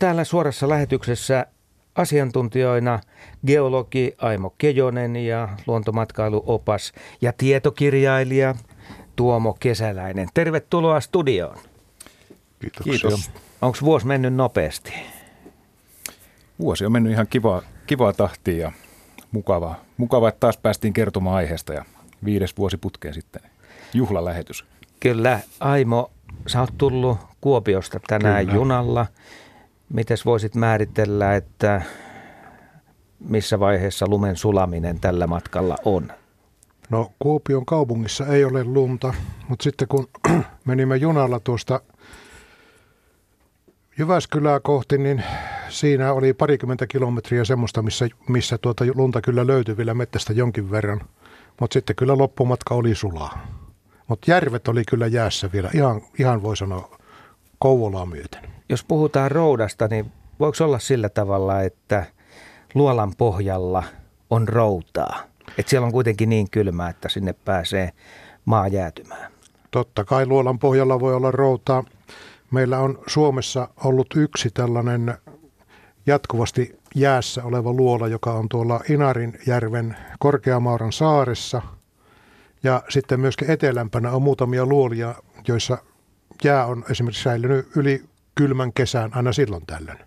täällä suorassa lähetyksessä asiantuntijoina geologi Aimo Kejonen ja luontomatkailuopas ja tietokirjailija Tuomo Kesäläinen. Tervetuloa studioon. Kiitoksia. Kiitos. Onko vuosi mennyt nopeasti? Vuosi on mennyt ihan kivaa, kivaa tahtia ja mukavaa. Mukavaa, että taas päästiin kertomaan aiheesta ja viides vuosi putkeen sitten juhlalähetys. Kyllä, Aimo, sä oot tullut Kuopiosta tänään Kyllä. junalla. Mites voisit määritellä, että missä vaiheessa lumen sulaminen tällä matkalla on? No Kuopion kaupungissa ei ole lunta, mutta sitten kun menimme junalla tuosta Jyväskylää kohti, niin siinä oli parikymmentä kilometriä semmoista, missä, missä tuota lunta kyllä löytyi vielä mettästä jonkin verran. Mutta sitten kyllä loppumatka oli sulaa. Mutta järvet oli kyllä jäässä vielä, ihan, ihan voi sanoa Kouvolaa myöten. Jos puhutaan roudasta, niin voiko olla sillä tavalla, että luolan pohjalla on routaa? Että siellä on kuitenkin niin kylmää, että sinne pääsee maa jäätymään. Totta kai luolan pohjalla voi olla routaa. Meillä on Suomessa ollut yksi tällainen jatkuvasti jäässä oleva luola, joka on tuolla Inarinjärven Korkeamauran saaressa. Ja sitten myöskin etelämpänä on muutamia luolia, joissa jää on esimerkiksi säilynyt yli kylmän kesän aina silloin tällöin.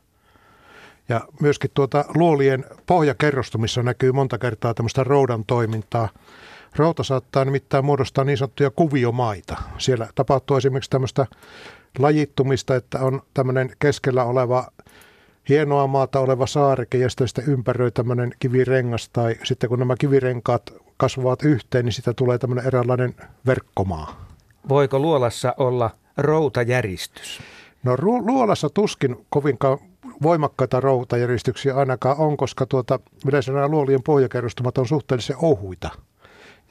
Ja myöskin tuota luolien pohjakerrostumissa näkyy monta kertaa tämmöistä roudan toimintaa. Routa saattaa nimittäin muodostaa niin sanottuja kuviomaita. Siellä tapahtuu esimerkiksi tämmöistä lajittumista, että on tämmöinen keskellä oleva hienoa maata oleva saareke ja sitten ympäröi tämmöinen kivirengas tai sitten kun nämä kivirenkaat kasvavat yhteen, niin sitä tulee tämmöinen eräänlainen verkkomaa. Voiko luolassa olla routajäristys? No luolassa tuskin kovinkaan voimakkaita routajäristyksiä ainakaan on, koska tuota, yleensä nämä luolien pohjakerrostumat on suhteellisen ohuita.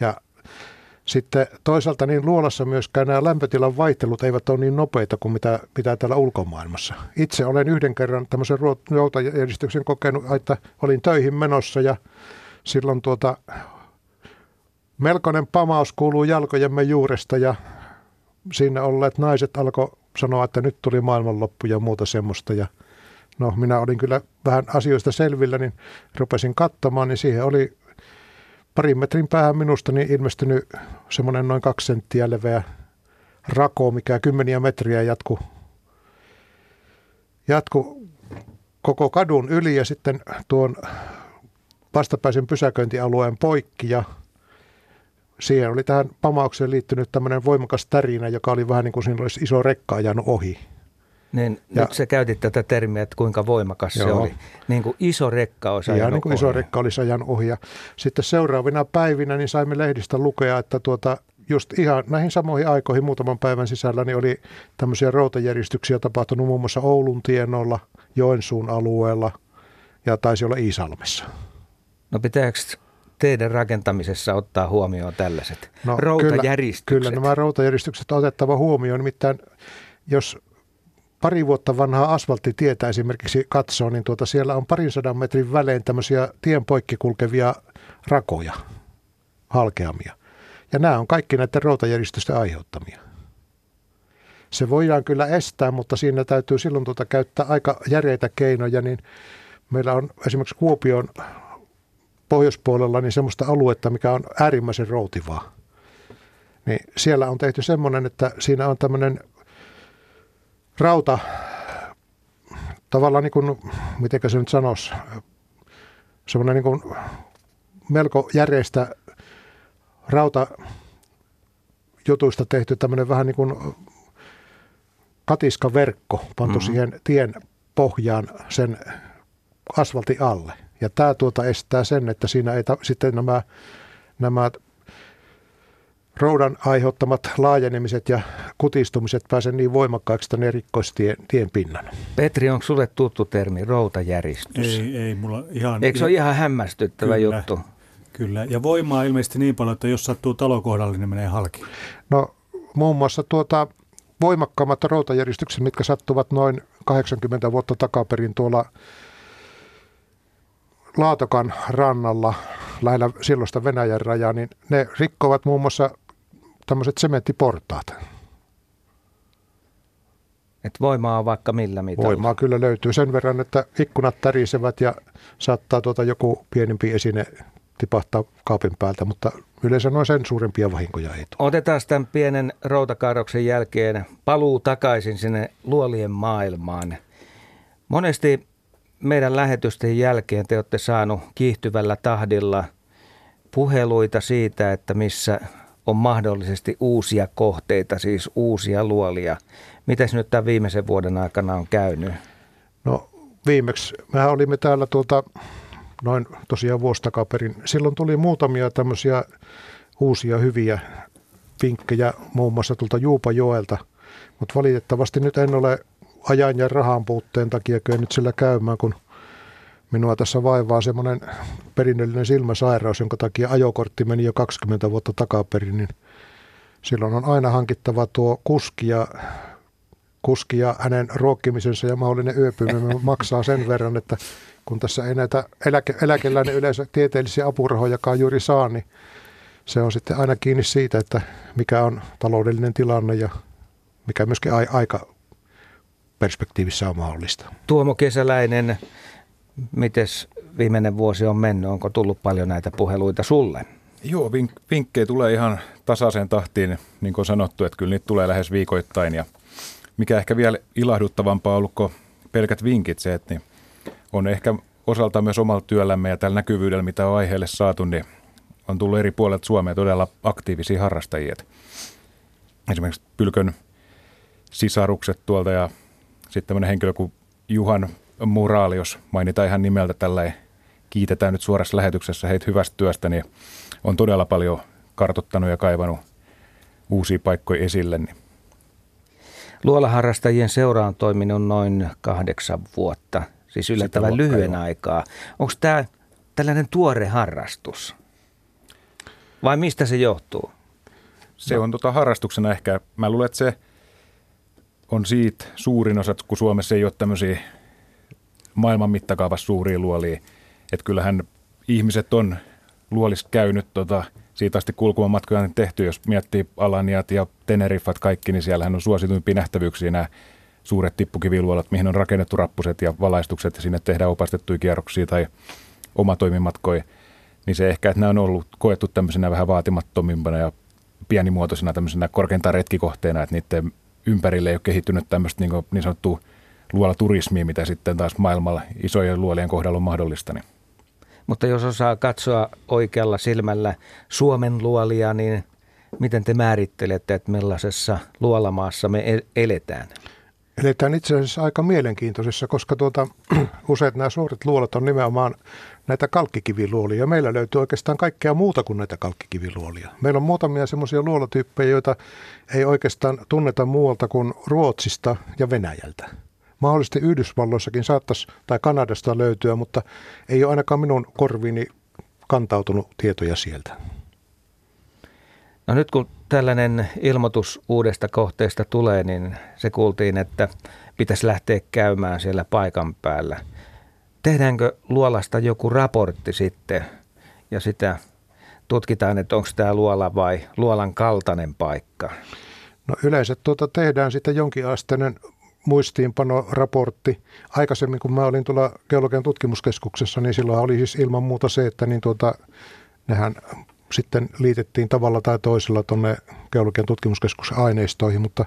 Ja sitten toisaalta niin luolassa myöskään nämä lämpötilan vaihtelut eivät ole niin nopeita kuin mitä, mitä täällä ulkomaailmassa. Itse olen yhden kerran tämmöisen routajärjestyksen kokenut, että olin töihin menossa ja silloin tuota, melkoinen pamaus kuuluu jalkojemme juuresta ja siinä olleet naiset alkoi sanoa, että nyt tuli maailmanloppu ja muuta semmoista. Ja no minä olin kyllä vähän asioista selvillä, niin rupesin katsomaan, niin siihen oli parin metrin päähän minusta niin ilmestynyt semmoinen noin kaksi senttiä leveä rako, mikä kymmeniä metriä jatku, jatku koko kadun yli ja sitten tuon vastapäisen pysäköintialueen poikki ja siihen oli tähän pamaukseen liittynyt tämmöinen voimakas tärinä, joka oli vähän niin kuin siinä olisi iso rekka ajanut ohi. Niin, ja, nyt sä käytit tätä termiä, että kuinka voimakas joo, se oli. Niin kuin iso rekka olisi Ihan niin kuin iso rekka olisi ajanut ohi. Ja sitten seuraavina päivinä niin saimme lehdistä lukea, että tuota, just ihan näihin samoihin aikoihin muutaman päivän sisällä niin oli tämmöisiä routajärjestyksiä tapahtunut muun muassa Oulun tienolla, Joensuun alueella ja taisi olla Iisalmessa. No pitääkö teidän rakentamisessa ottaa huomioon tällaiset no, routajäristykset? Kyllä, kyllä nämä routajäristykset on otettava huomioon. Nimittäin jos pari vuotta vanhaa asfalttitietä esimerkiksi katsoo, niin tuota siellä on parin sadan metrin välein tämmöisiä tien poikki kulkevia rakoja, halkeamia. Ja nämä on kaikki näiden routajärjestysten aiheuttamia. Se voidaan kyllä estää, mutta siinä täytyy silloin tuota käyttää aika järeitä keinoja, niin meillä on esimerkiksi Kuopion pohjoispuolella niin semmoista aluetta, mikä on äärimmäisen routivaa. Niin siellä on tehty semmoinen, että siinä on tämmöinen rauta, tavallaan niin kuin, miten se nyt sanoisi, semmoinen niin kuin melko järjestä rauta jutuista tehty tämmöinen vähän niin kuin katiskaverkko pantu mm-hmm. siihen tien pohjaan sen asfaltin alle. Ja tämä tuota estää sen, että siinä ei ta- sitten nämä, nämä roudan aiheuttamat laajenemiset ja kutistumiset pääse niin voimakkaiksi, että ne rikkoisi tien, tien pinnan. Petri, onko sulle tuttu termi routajäristys? Ei, ei mulla ihan... Eikö se ole ihan hämmästyttävä kyllä, juttu? Kyllä, ja voimaa ilmeisesti niin paljon, että jos sattuu talokohdalle, niin menee halki. No muun muassa tuota, voimakkaammat routajäristykset, mitkä sattuvat noin 80 vuotta takaperin tuolla Laatokan rannalla lähellä silloista Venäjän rajaa, niin ne rikkovat muun muassa tämmöiset sementtiportaat. Et voimaa on vaikka millä mitalla. Voimaa kyllä löytyy sen verran, että ikkunat tärisevät ja saattaa tuota joku pienempi esine tipahtaa kaapin päältä, mutta yleensä noin sen suurempia vahinkoja ei tule. Otetaan tämän pienen routakaarroksen jälkeen paluu takaisin sinne luolien maailmaan. Monesti meidän lähetysten jälkeen te olette saanut kiihtyvällä tahdilla puheluita siitä, että missä on mahdollisesti uusia kohteita, siis uusia luolia. Mitäs nyt tämän viimeisen vuoden aikana on käynyt? No viimeksi mehän olimme täällä tuolta noin tosiaan vuosi takaperin. Silloin tuli muutamia tämmöisiä uusia hyviä vinkkejä muun muassa tuolta Juupajoelta, mutta valitettavasti nyt en ole ajan ja rahan puutteen takia nyt sillä käymään, kun minua tässä vaivaa semmoinen perinnöllinen silmäsairaus, jonka takia ajokortti meni jo 20 vuotta takaperin, niin silloin on aina hankittava tuo kuski ja, kuski ja hänen ruokkimisensa ja mahdollinen yöpyminen maksaa sen verran, että kun tässä ei näitä eläke, eläkeläinen yleensä tieteellisiä apurahojakaan juuri saa, niin se on sitten aina kiinni siitä, että mikä on taloudellinen tilanne ja mikä myöskin aika perspektiivissä on mahdollista. Tuomo Kesäläinen, miten viimeinen vuosi on mennyt? Onko tullut paljon näitä puheluita sulle? Joo, vink- vinkkejä tulee ihan tasaiseen tahtiin, niin kuin sanottu, että kyllä niitä tulee lähes viikoittain. Ja mikä ehkä vielä ilahduttavampaa on ollut kuin pelkät vinkit se, että niin on ehkä osalta myös omalla työllämme ja tällä näkyvyydellä, mitä on aiheelle saatu, niin on tullut eri puolilta Suomea todella aktiivisia harrastajia. Esimerkiksi Pylkön sisarukset tuolta ja sitten tämmöinen henkilö kuin Juhan Muraali, jos mainitaan ihan nimeltä tällä kiitetään nyt suorassa lähetyksessä heitä hyvästä työstä, niin on todella paljon kartottanut ja kaivanut uusia paikkoja esille. Niin. Luolaharrastajien seura on toiminut noin kahdeksan vuotta, siis yllättävän lyhyen aikaa. Onko tämä tällainen tuore harrastus? Vai mistä se johtuu? Se on tota harrastuksena ehkä, mä luulen, että se on siitä suurin osa, kun Suomessa ei ole tämmöisiä maailman mittakaavassa suuria luolia. Että kyllähän ihmiset on luolissa käynyt tota, siitä asti kulkumamatkoja tehty, jos miettii Alaniat ja Teneriffat kaikki, niin siellähän on suosituimpia nähtävyyksiä nämä suuret tippukiviluolat, mihin on rakennettu rappuset ja valaistukset ja sinne tehdään opastettuja kierroksia tai omatoimimatkoja. Niin se ehkä, että nämä on ollut koettu tämmöisenä vähän vaatimattomimpana ja pienimuotoisena tämmöisenä korkeintaan retkikohteena, että niiden ympärille ei ole kehittynyt tämmöistä niin, niin sanottua luolaturismia, mitä sitten taas maailmalla isojen luolien kohdalla on mahdollista. Niin. Mutta jos osaa katsoa oikealla silmällä Suomen luolia, niin miten te määrittelette, että millaisessa luolamaassa me eletään? Eletään itse asiassa aika mielenkiintoisessa, koska tuota, useat nämä suuret luolat on nimenomaan näitä kalkkikiviluolia. Meillä löytyy oikeastaan kaikkea muuta kuin näitä kalkkikiviluolia. Meillä on muutamia semmoisia luolatyyppejä, joita ei oikeastaan tunneta muualta kuin Ruotsista ja Venäjältä. Mahdollisesti Yhdysvalloissakin saattaisi tai Kanadasta löytyä, mutta ei ole ainakaan minun korviini kantautunut tietoja sieltä. No nyt kun tällainen ilmoitus uudesta kohteesta tulee, niin se kuultiin, että pitäisi lähteä käymään siellä paikan päällä. Tehdäänkö luolasta joku raportti sitten ja sitä tutkitaan, että onko tämä luola vai luolan kaltainen paikka? No yleensä tuota tehdään sitten jonkinasteinen muistiinpanoraportti. Aikaisemmin, kun mä olin tuolla geologian tutkimuskeskuksessa, niin silloin oli siis ilman muuta se, että niin tuota, nehän sitten liitettiin tavalla tai toisella tuonne geologian tutkimuskeskuksen aineistoihin, mutta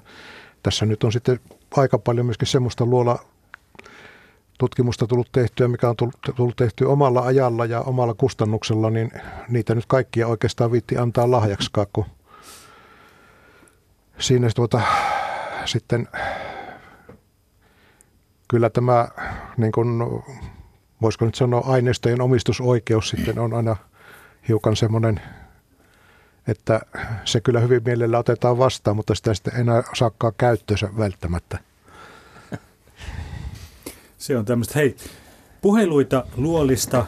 tässä nyt on sitten aika paljon myöskin semmoista luola tutkimusta tullut tehtyä, mikä on tullut tehtyä omalla ajalla ja omalla kustannuksella, niin niitä nyt kaikkia oikeastaan viitti antaa lahjaksikaan, kun siinä tuota, sitten kyllä tämä, niin kuin, voisiko nyt sanoa, aineistojen omistusoikeus sitten on aina hiukan semmoinen, että se kyllä hyvin mielellä otetaan vastaan, mutta sitä sitten enää saakaan käyttöönsä välttämättä. Se on tämmöistä, hei, puheluita luolista,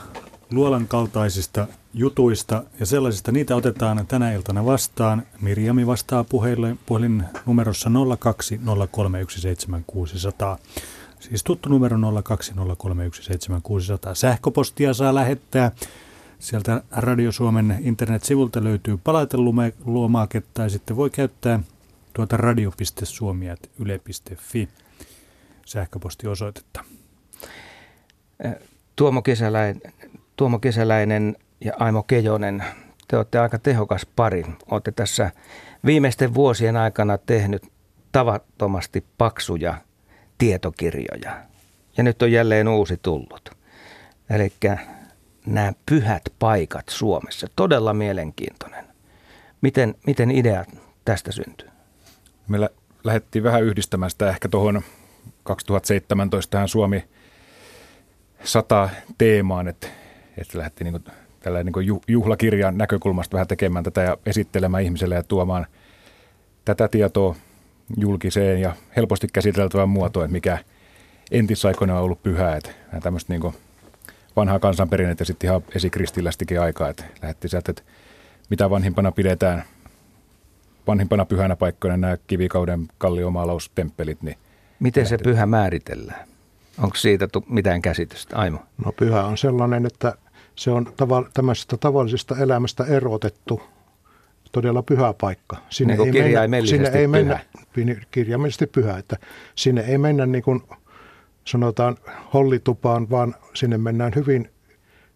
luolan kaltaisista jutuista ja sellaisista, niitä otetaan tänä iltana vastaan. Mirjami vastaa puheille, puhelin numerossa 020317600. Siis tuttu numero 020317600. Sähköpostia saa lähettää. Sieltä Radio Suomen internet-sivulta löytyy palaiteluomaake tai sitten voi käyttää tuota radio.suomi.yle.fi. sähköpostiosoitetta. Tuomo Kesäläinen, Tuomo Kesäläinen ja Aimo Kejonen, te olette aika tehokas pari. Olette tässä viimeisten vuosien aikana tehnyt tavattomasti paksuja tietokirjoja. Ja nyt on jälleen uusi tullut. Eli nämä pyhät paikat Suomessa. Todella mielenkiintoinen. Miten, miten idea tästä syntyy? Me lähdettiin vähän yhdistämään sitä ehkä tuohon 2017 tähän Suomi 100 teemaan, että, että lähdettiin niin tällä niin juhlakirjan näkökulmasta vähän tekemään tätä ja esittelemään ihmiselle ja tuomaan tätä tietoa julkiseen ja helposti käsiteltävään muotoon, mikä entisaikoina on ollut pyhää. Että tämmöistä niin vanhaa kansanperinnettä sitten ihan esikristillästikin aikaa, että lähdettiin sieltä, että mitä vanhimpana pidetään, vanhimpana pyhänä paikkoina nämä kivikauden kalliomaalaustemppelit. Niin Miten se pyhä määritellään? Onko siitä mitään käsitystä, Aimo? No pyhä on sellainen, että se on tava- tämmöisestä tavallisesta elämästä erotettu todella pyhä paikka. Sinne niin ei mennä, sinne ei mennä kirjaimellisesti pyhä, että sinne ei mennä niin kuin sanotaan hollitupaan, vaan sinne mennään hyvin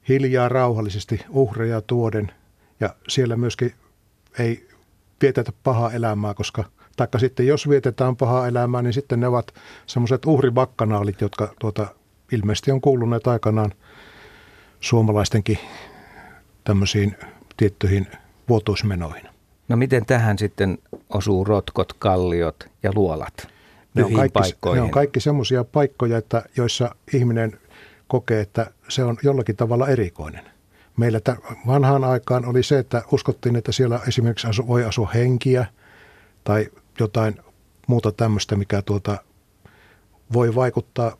hiljaa rauhallisesti uhreja tuoden ja siellä myöskin ei vietetä pahaa elämää, koska taikka sitten jos vietetään pahaa elämää, niin sitten ne ovat semmoiset uhribakkanaalit, jotka tuota, ilmeisesti on kuuluneet aikanaan suomalaistenkin tämmöisiin tiettyihin vuotuismenoihin. No miten tähän sitten osuu rotkot, kalliot ja luolat? Ne on kaikki, paikkoihin? ne on kaikki semmoisia paikkoja, että, joissa ihminen kokee, että se on jollakin tavalla erikoinen. Meillä t- vanhaan aikaan oli se, että uskottiin, että siellä esimerkiksi asu, voi asua henkiä tai jotain muuta tämmöistä, mikä tuota, voi vaikuttaa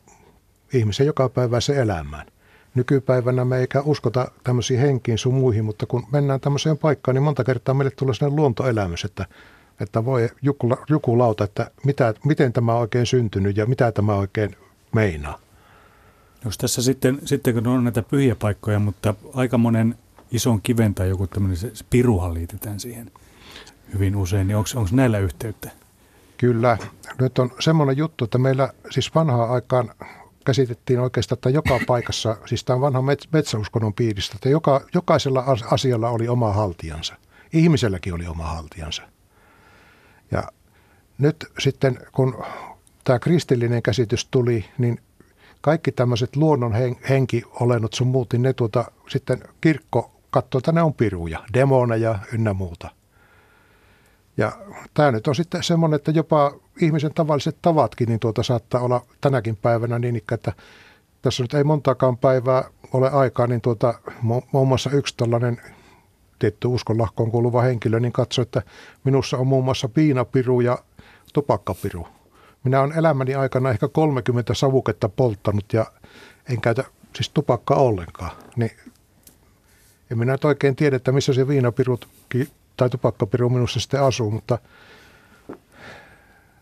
ihmisen jokapäiväiseen elämään. Nykypäivänä me eikä uskota tämmöisiin henkiin sun muihin, mutta kun mennään tämmöiseen paikkaan, niin monta kertaa meille tulee sellainen luontoelämys, että, että voi joku, joku lauta, että mitä, miten tämä on oikein syntynyt ja mitä tämä oikein meinaa. Jos tässä sitten, sitten kun on näitä pyhiä paikkoja, mutta aika monen ison kiven tai joku tämmöinen se piruhan liitetään siihen hyvin usein, niin onko näillä yhteyttä? Kyllä. Nyt on semmoinen juttu, että meillä siis vanhaan aikaan käsitettiin oikeastaan, että joka paikassa, siis tämä on vanha metsäuskonnon piiristä, että joka, jokaisella asialla oli oma haltijansa. Ihmiselläkin oli oma haltijansa. Ja nyt sitten, kun tämä kristillinen käsitys tuli, niin kaikki tämmöiset luonnon henkiolennot sun muut, niin ne tuota, sitten kirkko katsoo, että ne on piruja, demoneja ynnä muuta. Ja tämä nyt on sitten semmoinen, että jopa ihmisen tavalliset tavatkin niin tuota saattaa olla tänäkin päivänä niin, että tässä nyt ei montaakaan päivää ole aikaa, niin tuota, muun muassa yksi tällainen tietty uskonlahkoon kuuluva henkilö, niin katsoi, että minussa on muun muassa piinapiru ja tupakkapiru. Minä olen elämäni aikana ehkä 30 savuketta polttanut ja en käytä siis tupakkaa ollenkaan. Niin en minä nyt oikein tiedä, että missä se viinapiru tai tupakkapiru minussa sitten asuu, mutta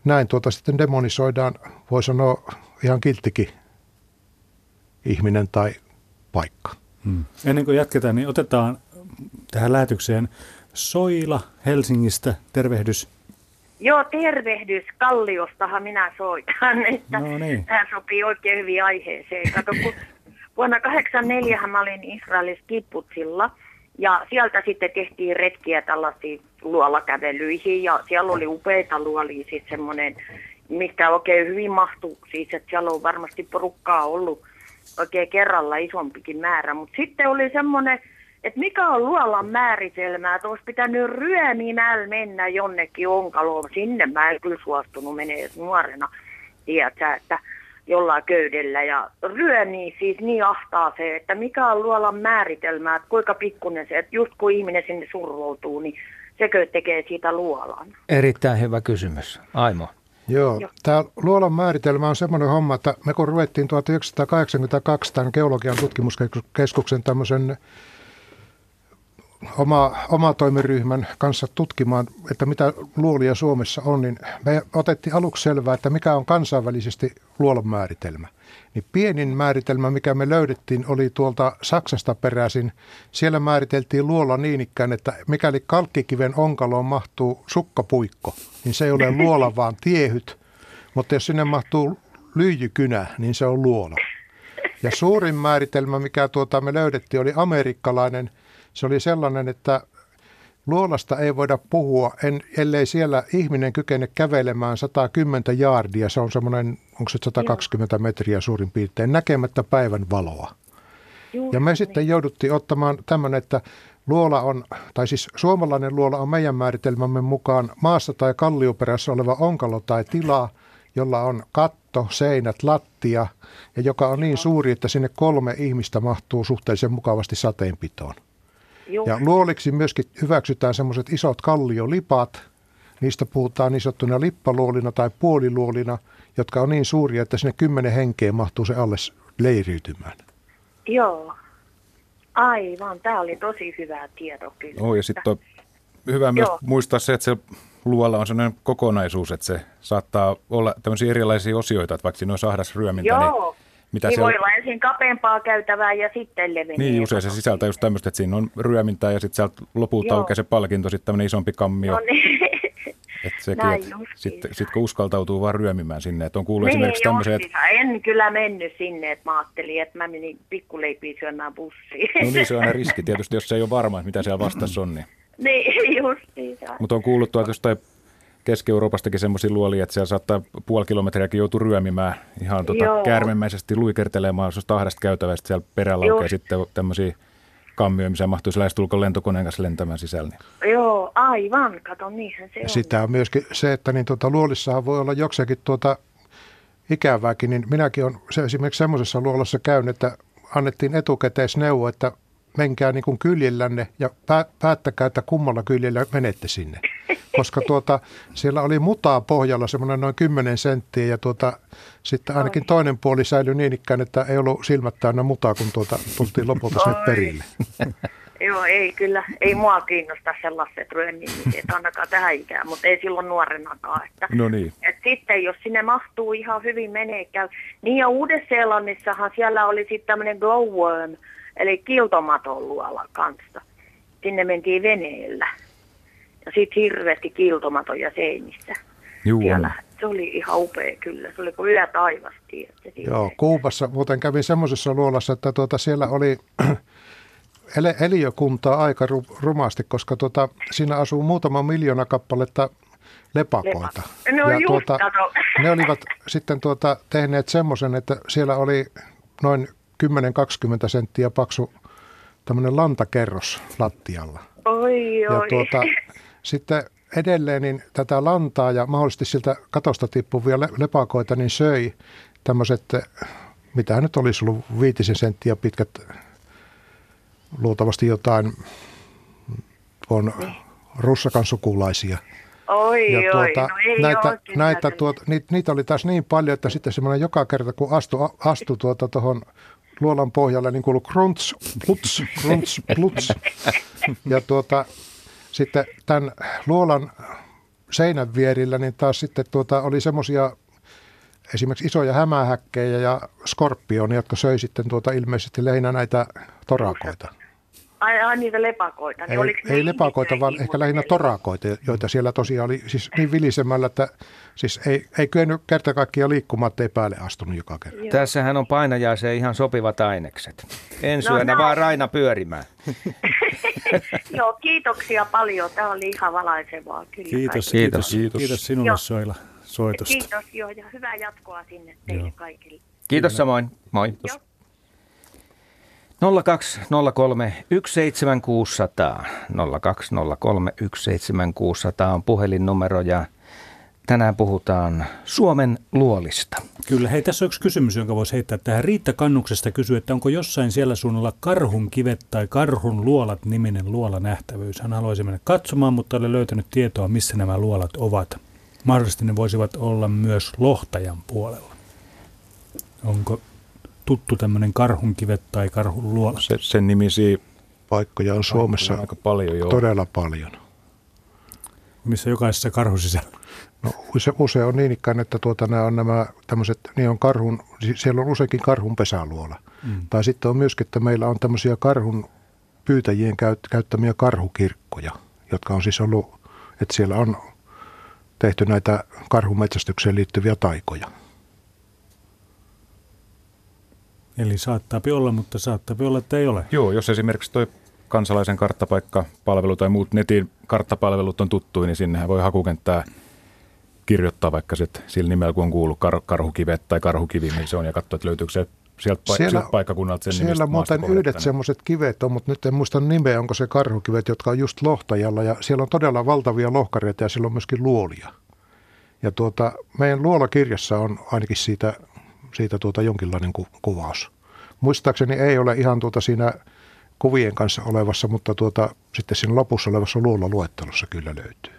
näin tuota sitten demonisoidaan, voi sanoa ihan kilttikin ihminen tai paikka. Hmm. Ennen kuin jatketaan, niin otetaan tähän lähetykseen Soila Helsingistä. Tervehdys. Joo, tervehdys. Kalliostahan minä soitan, että no niin. tämä sopii oikein hyvin aiheeseen. Kato, kun vuonna 1984 mä olin Israelissa Kipputsilla ja sieltä sitten tehtiin retkiä tällaisiin luolakävelyihin ja siellä oli upeita luolia, siis semmoinen, mistä oikein hyvin mahtuu, siis että siellä on varmasti porukkaa ollut oikein kerralla isompikin määrä, mutta sitten oli semmoinen että mikä on luolan määritelmää, että olisi pitänyt ryöminällä mennä jonnekin onkaloon. Sinne mä en kyllä suostunut menee nuorena, tiedätkö, että jollain köydellä. Ja ryömi siis niin ahtaa se, että mikä on luolan määritelmää, että kuinka pikkunen se, että just kun ihminen sinne survoutuu, niin sekö tekee siitä luolan? Erittäin hyvä kysymys. Aimo. Joo, Joo. tämä luolan määritelmä on semmoinen homma, että me kun ruvettiin 1982 tämän geologian tutkimuskeskuksen tämmöisen oma, oma toimiryhmän kanssa tutkimaan, että mitä luolia Suomessa on, niin me otettiin aluksi selvää, että mikä on kansainvälisesti luolan määritelmä. Niin pienin määritelmä, mikä me löydettiin, oli tuolta Saksasta peräisin. Siellä määriteltiin luola niin ikään, että mikäli kalkkikiven onkaloon mahtuu sukkapuikko, niin se ei ole luola, vaan tiehyt. Mutta jos sinne mahtuu lyijykynä, niin se on luola. Ja suurin määritelmä, mikä tuota me löydettiin, oli amerikkalainen. Se oli sellainen, että luolasta ei voida puhua, en, ellei siellä ihminen kykene kävelemään 110 jaardia. Se on semmoinen, onko se 120 metriä suurin piirtein, näkemättä päivän valoa. Ja me sitten jouduttiin ottamaan tämmöinen, että luola on, tai siis suomalainen luola on meidän määritelmämme mukaan maassa tai kallioperässä oleva onkalo tai tila, jolla on katto, seinät, lattia ja joka on niin suuri, että sinne kolme ihmistä mahtuu suhteellisen mukavasti sateenpitoon. Juh. Ja luoliksi myöskin hyväksytään semmoiset isot kalliolipat, niistä puhutaan niin sanottuna lippaluolina tai puoliluolina, jotka on niin suuria, että sinne kymmenen henkeä mahtuu se alle leiriytymään. Joo, aivan. Tämä oli tosi hyvä tieto kyllä. Oh, ja sitten on hyvä myös Joo. muistaa se, että se luolla on sellainen kokonaisuus, että se saattaa olla tämmöisiä erilaisia osioita, että vaikka siinä on sahdas ryömintä, niin Joo. niin mitä niin se voi olla ensin kapeampaa käytävää ja sitten levenee. Niin, usein se sisältää just tämmöistä, että siinä on ryömintää ja sitten sieltä lopulta aukeaa se palkinto, sitten tämmöinen isompi kammio. No niin. Että sekin, että sitten sit kun uskaltautuu vaan ryömimään sinne, että on kuullut niin, esimerkiksi tämmöisiä... Että... En kyllä mennyt sinne, että mä ajattelin, että mä menin pikkuleipiin syömään bussiin. No niin, se on aina riski tietysti, jos se ei ole varma, että mitä siellä vastassa on. Niin, niin justiinsa. Mutta on kuullut tuolta jostain Keski-Euroopastakin semmoisia luolia, että siellä saattaa puoli kilometriäkin joutua ryömimään ihan tota käärmemäisesti luikertelemaan, jos tahdasta käytävästä siellä perällä ja sitten tämmöisiä kammioja, missä mahtuisi lähestulkoon lentokoneen kanssa lentämään sisällä. Niin. Joo, aivan, kato, niinhän se on. Sitä on myöskin se, että niin tuota, luolissahan voi olla jokseenkin tuota ikävääkin, niin minäkin olen se esimerkiksi semmoisessa luolassa käynyt, että annettiin etukäteisneuvo, että menkää niin kuin kyljellänne ja päättäkää, että kummalla kyljellä menette sinne. Koska tuota, siellä oli mutaa pohjalla semmoinen noin 10 senttiä ja tuota, sitten ainakin toinen puoli säilyi niin ikään, että ei ollut silmät täynnä mutaa, kun tuota, tultiin lopulta sinne perille. Joo, ei kyllä, ei mua kiinnosta sellaiset ryönnimiset ainakaan tähän ikään, mutta ei silloin nuorenakaan. Että, no niin. Et sitten jos sinne mahtuu ihan hyvin menee, käy. Niin ja Uudessa-Seelannissahan siellä oli sitten tämmöinen glowworm, eli kiltomaton luola kanssa. Sinne mentiin veneellä. Ja sitten hirveästi kiltomatoja seinissä. Juu. Siellä. Se oli ihan upea kyllä. Se oli kuin yö taivas. Joo, Kuubassa muuten kävin semmoisessa luolassa, että tuota siellä oli eliökuntaa aika rumasti, koska tuota, siinä asuu muutama miljoona kappaletta lepakoita. No ja tuota, ne olivat sitten tuota, tehneet semmoisen, että siellä oli noin 10-20 senttiä paksu tämmöinen lantakerros lattialla. Oi, ja oi. Tuota, sitten edelleen niin tätä lantaa ja mahdollisesti siltä katosta tippuvia lepakoita niin söi tämmöiset, mitä nyt olisi ollut viitisen senttiä pitkät, luultavasti jotain on niin. russakan sukulaisia. Oi, ja tuota, oi, no ei näitä, näitä tuota, niitä, niitä oli taas niin paljon, että sitten semmoinen joka kerta, kun astui astu tuota tuohon luolan pohjalle, niin kuului krunts, pluts, krunts, pluts. Ja tuota, sitten tämän luolan seinän vierillä, niin taas sitten tuota, oli semmoisia esimerkiksi isoja hämähäkkejä ja skorpionia, jotka söi sitten tuota ilmeisesti lähinnä näitä torakoita. Ai, ai niitä lepakoita. Niin ei, ei lepakoita, vaan ehkä lähinnä torakoita, joita siellä tosiaan oli siis niin vilisemällä, että siis ei, ei kyennyt kerta kaikkiaan liikkumaan, ettei päälle astunut joka kerta. Joo. Tässähän on painajaiseen ihan sopivat ainekset. En syönä, no, vaan Raina pyörimään. Joo, kiitoksia paljon. Tämä oli ihan valaisevaa. Kyllä kiitos, kiitos, kiitos. Kiitos sinulle joo. Soila soitosta. Kiitos joo, ja hyvää jatkoa sinne teille joo. kaikille. Kiitos samoin. Moi. Joo. 0203 17600 0203 17600 on puhelinnumero ja tänään puhutaan Suomen luolista. Kyllä, hei tässä on yksi kysymys, jonka voisi heittää tähän. Riitta Kannuksesta kysyy, että onko jossain siellä suunnalla karhun kivet tai karhun luolat niminen luola nähtävyys. Hän haluaisi mennä katsomaan, mutta ole löytänyt tietoa, missä nämä luolat ovat. Mahdollisesti ne voisivat olla myös lohtajan puolella. Onko tuttu tämmöinen karhunkivet tai karhun luola? Se, sen nimisiä paikkoja on Suomessa aika paljon, joo. todella paljon. Missä jokaisessa karhu sisällä? No use, usein on niin ikään, että tuota, nämä on nämä tämmöiset, niin on karhun, siellä on useinkin karhun pesäluola. Mm. Tai sitten on myöskin, että meillä on tämmöisiä karhun pyytäjien käyt, käyttämiä karhukirkkoja, jotka on siis ollut, että siellä on tehty näitä karhumetsästykseen liittyviä taikoja. Eli saattaa olla, mutta saattaa olla, että ei ole. Joo, jos esimerkiksi tuo kansalaisen karttapaikkapalvelu tai muut netin karttapalvelut on tuttuja, niin sinnehän voi hakukenttää kirjoittaa vaikka sit sillä nimellä, kun on kuullut kar- karhukivet tai karhukivi, niin se on, ja katsoa, että löytyykö se sieltä, pa- siellä, sieltä paikkakunnalta sen Siellä muuten yhdet semmoiset kivet on, mutta nyt en muista nimeä, onko se karhukivet, jotka on just lohtajalla, ja siellä on todella valtavia lohkareita, ja siellä on myöskin luolia. Ja tuota, meidän luolakirjassa on ainakin siitä, siitä tuota jonkinlainen ku, kuvaus. Muistaakseni ei ole ihan tuota siinä kuvien kanssa olevassa, mutta tuota, sitten siinä lopussa olevassa luettelossa kyllä löytyy.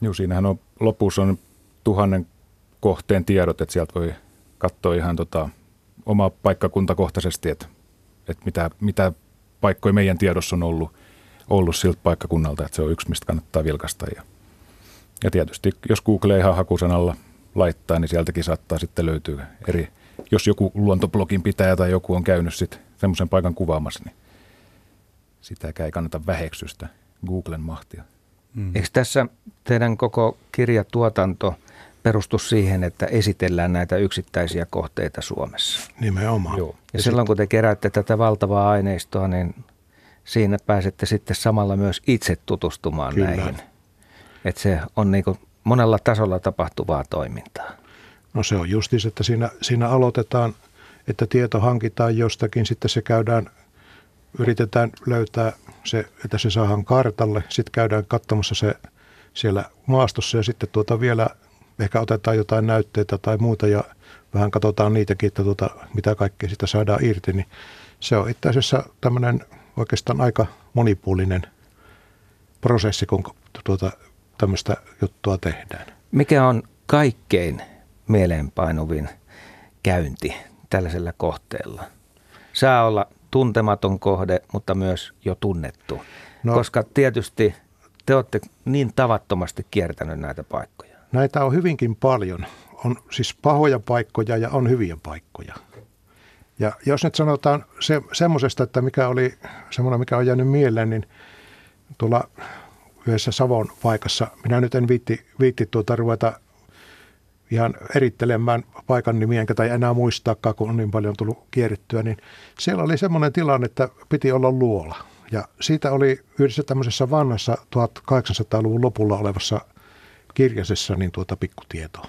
Joo, siinähän on, lopussa on tuhannen kohteen tiedot, että sieltä voi katsoa ihan tota, oma paikkakuntakohtaisesti, että, että mitä, mitä paikkoja meidän tiedossa on ollut, ollut siltä paikkakunnalta, että se on yksi, mistä kannattaa vilkasta. Ja, ja tietysti, jos Google ihan hakusanalla laittaa, niin sieltäkin saattaa sitten löytyä eri, jos joku luontoblogin pitäjä tai joku on käynyt sitten semmoisen paikan kuvaamassa, niin sitäkään ei kannata väheksystä Googlen mahtia. Mm. Eikö tässä teidän koko kirjatuotanto perustu siihen, että esitellään näitä yksittäisiä kohteita Suomessa? Nimenomaan. Joo. Ja, ja silloin kun te keräätte tätä valtavaa aineistoa, niin siinä pääsette sitten samalla myös itse tutustumaan Kyllä. näihin. Että se on niin kuin monella tasolla tapahtuvaa toimintaa. No se on justis, että siinä, siinä aloitetaan, että tieto hankitaan jostakin, sitten se käydään yritetään löytää se, että se saadaan kartalle. Sitten käydään katsomassa se siellä maastossa ja sitten tuota vielä ehkä otetaan jotain näytteitä tai muuta ja vähän katsotaan niitäkin, että tuota, mitä kaikkea sitä saadaan irti. Niin se on itse asiassa tämmöinen oikeastaan aika monipuolinen prosessi, kun tuota, tämmöistä juttua tehdään. Mikä on kaikkein mieleenpainuvin käynti tällaisella kohteella? Saa olla tuntematon kohde, mutta myös jo tunnettu. No, Koska tietysti te olette niin tavattomasti kiertänyt näitä paikkoja. Näitä on hyvinkin paljon. On siis pahoja paikkoja ja on hyviä paikkoja. Ja jos nyt sanotaan se, semmoisesta, että mikä oli semmoinen, mikä on jäänyt mieleen, niin tuolla yhdessä Savon paikassa, minä nyt en viitti, viitti tuota ruveta ihan erittelemään paikan nimiä, enkä tai enää muistaakaan, kun on niin paljon tullut kierrettyä, niin siellä oli semmoinen tilanne, että piti olla luola. Ja siitä oli yhdessä tämmöisessä vanhassa 1800-luvun lopulla olevassa kirjasessa niin tuota pikkutietoa.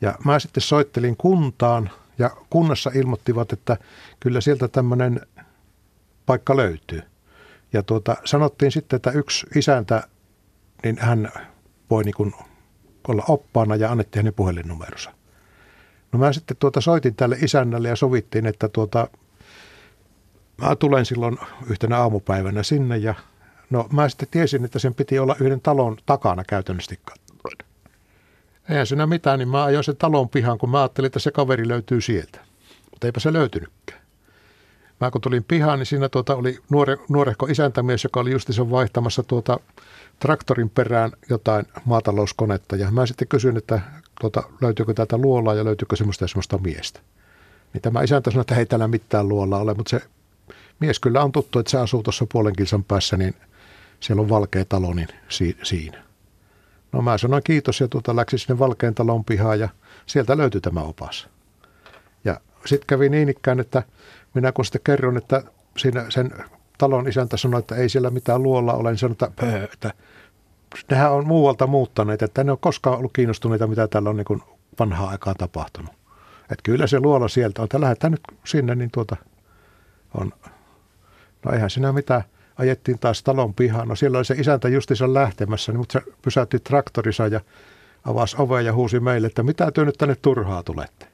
Ja mä sitten soittelin kuntaan ja kunnassa ilmoittivat, että kyllä sieltä tämmöinen paikka löytyy. Ja tuota, sanottiin sitten, että yksi isäntä, niin hän voi niin olla oppaana ja annettiin hänen puhelinnumeronsa. No mä sitten tuota soitin tälle isännälle ja sovittiin, että tuota, mä tulen silloin yhtenä aamupäivänä sinne ja no mä sitten tiesin, että sen piti olla yhden talon takana käytännössä katsoen. Eihän siinä mitään, niin mä ajoin sen talon pihan, kun mä ajattelin, että se kaveri löytyy sieltä. Mutta eipä se löytynytkään. Mä kun tulin pihaan, niin siinä tuota oli nuore, nuorehko isäntämies, joka oli justissa vaihtamassa tuota traktorin perään jotain maatalouskonetta. Ja mä sitten kysyin, että tuota, löytyykö täältä luolaa ja löytyykö semmoista ja semmoista miestä. Niin tämä isäntä sanoi, että ei täällä mitään luolaa ole, mutta se mies kyllä on tuttu, että se asuu tuossa puolen kilsan päässä, niin siellä on valkea talo, niin si- siinä. No mä sanoin kiitos ja tuota, läksin sinne valkeen talon pihaan ja sieltä löytyi tämä opas. Ja sitten kävi niin ikään, että minä kun sitten kerron, että siinä sen talon isäntä sanoi, että ei siellä mitään luolla ole, niin sanoi, että, pöö, että nehän on muualta muuttaneet, että ne on koskaan ollut kiinnostuneita, mitä täällä on niin vanhaa aikaa tapahtunut. Että kyllä se luola sieltä on, että lähdetään nyt sinne, niin tuota on, no eihän sinä mitään, ajettiin taas talon pihaan. No siellä oli se isäntä justiinsa lähtemässä, niin, mutta se pysäytti traktorissa ja avasi ovea ja huusi meille, että mitä työ nyt tänne turhaa tulette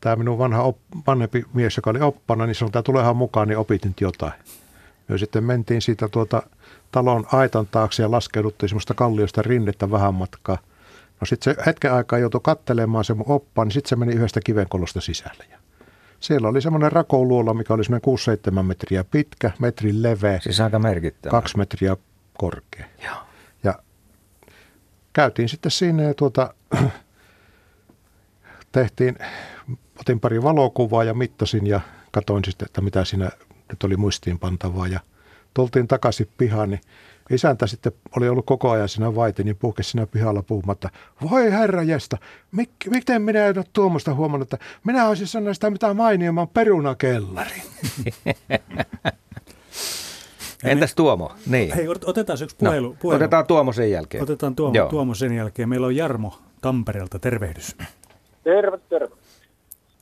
tämä minun vanha op, vanhempi mies, joka oli oppana, niin sanoi, että tulehan mukaan, niin opit nyt jotain. Me sitten mentiin siitä tuota talon aitan taakse ja laskeuduttiin semmoista kalliosta rinnettä vähän matkaa. No sitten se hetken aikaa joutui kattelemaan se mun oppa, niin sitten se meni yhdestä kivenkolosta sisälle. Ja siellä oli semmoinen rakouluola, mikä oli semmoinen 6-7 metriä pitkä, metrin leveä. Siis aika merkittävä. Kaksi metriä korkea. Joo. Ja käytiin sitten siinä ja tuota, tehtiin otin pari valokuvaa ja mittasin ja katoin sitten, että mitä siinä nyt oli muistiinpantavaa ja tultiin takaisin pihaan, niin isäntä sitten oli ollut koko ajan siinä vaite, niin puhkesi siinä pihalla puhumatta. Voi herra jesta, mik, miten minä en ole tuommoista huomannut, että minä olisin sanonut sitä mitä mainiomaan perunakellari. Entäs Tuomo? Niin. Hei, otetaan yksi puhelu. No, puhelu. Otetaan Tuomo sen jälkeen. Otetaan Tuomo, Tuomo sen jälkeen. Meillä on Jarmo Tampereelta. Tervehdys. Terve, terve.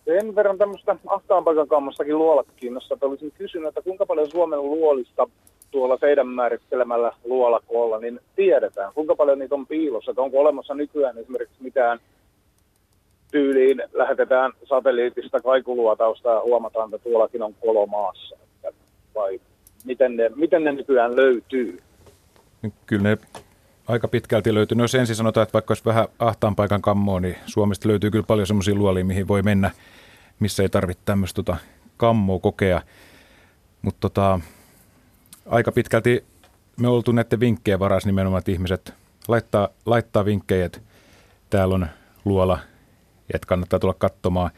Sen verran tämmöistä ahtaanpaikan kammassakin luolat kiinnostaa, olisin kysynyt, että kuinka paljon Suomen luolista tuolla teidän määrittelemällä luolakoolla, niin tiedetään, kuinka paljon niitä on piilossa, että onko olemassa nykyään esimerkiksi mitään tyyliin, lähetetään satelliitista kaikuluotausta ja huomataan, että tuollakin on kolo maassa, vai miten ne, miten ne nykyään löytyy? Kyllä ne aika pitkälti löytyy. No jos ensin sanotaan, että vaikka olisi vähän ahtaan paikan kammoa, niin Suomesta löytyy kyllä paljon semmoisia luolia, mihin voi mennä, missä ei tarvitse tämmöistä tota, kammoa kokea. Mutta tota, aika pitkälti me oltu näiden vinkkejä varas nimenomaan, että ihmiset laittaa, laittaa vinkkejä, että täällä on luola, että kannattaa tulla katsomaan.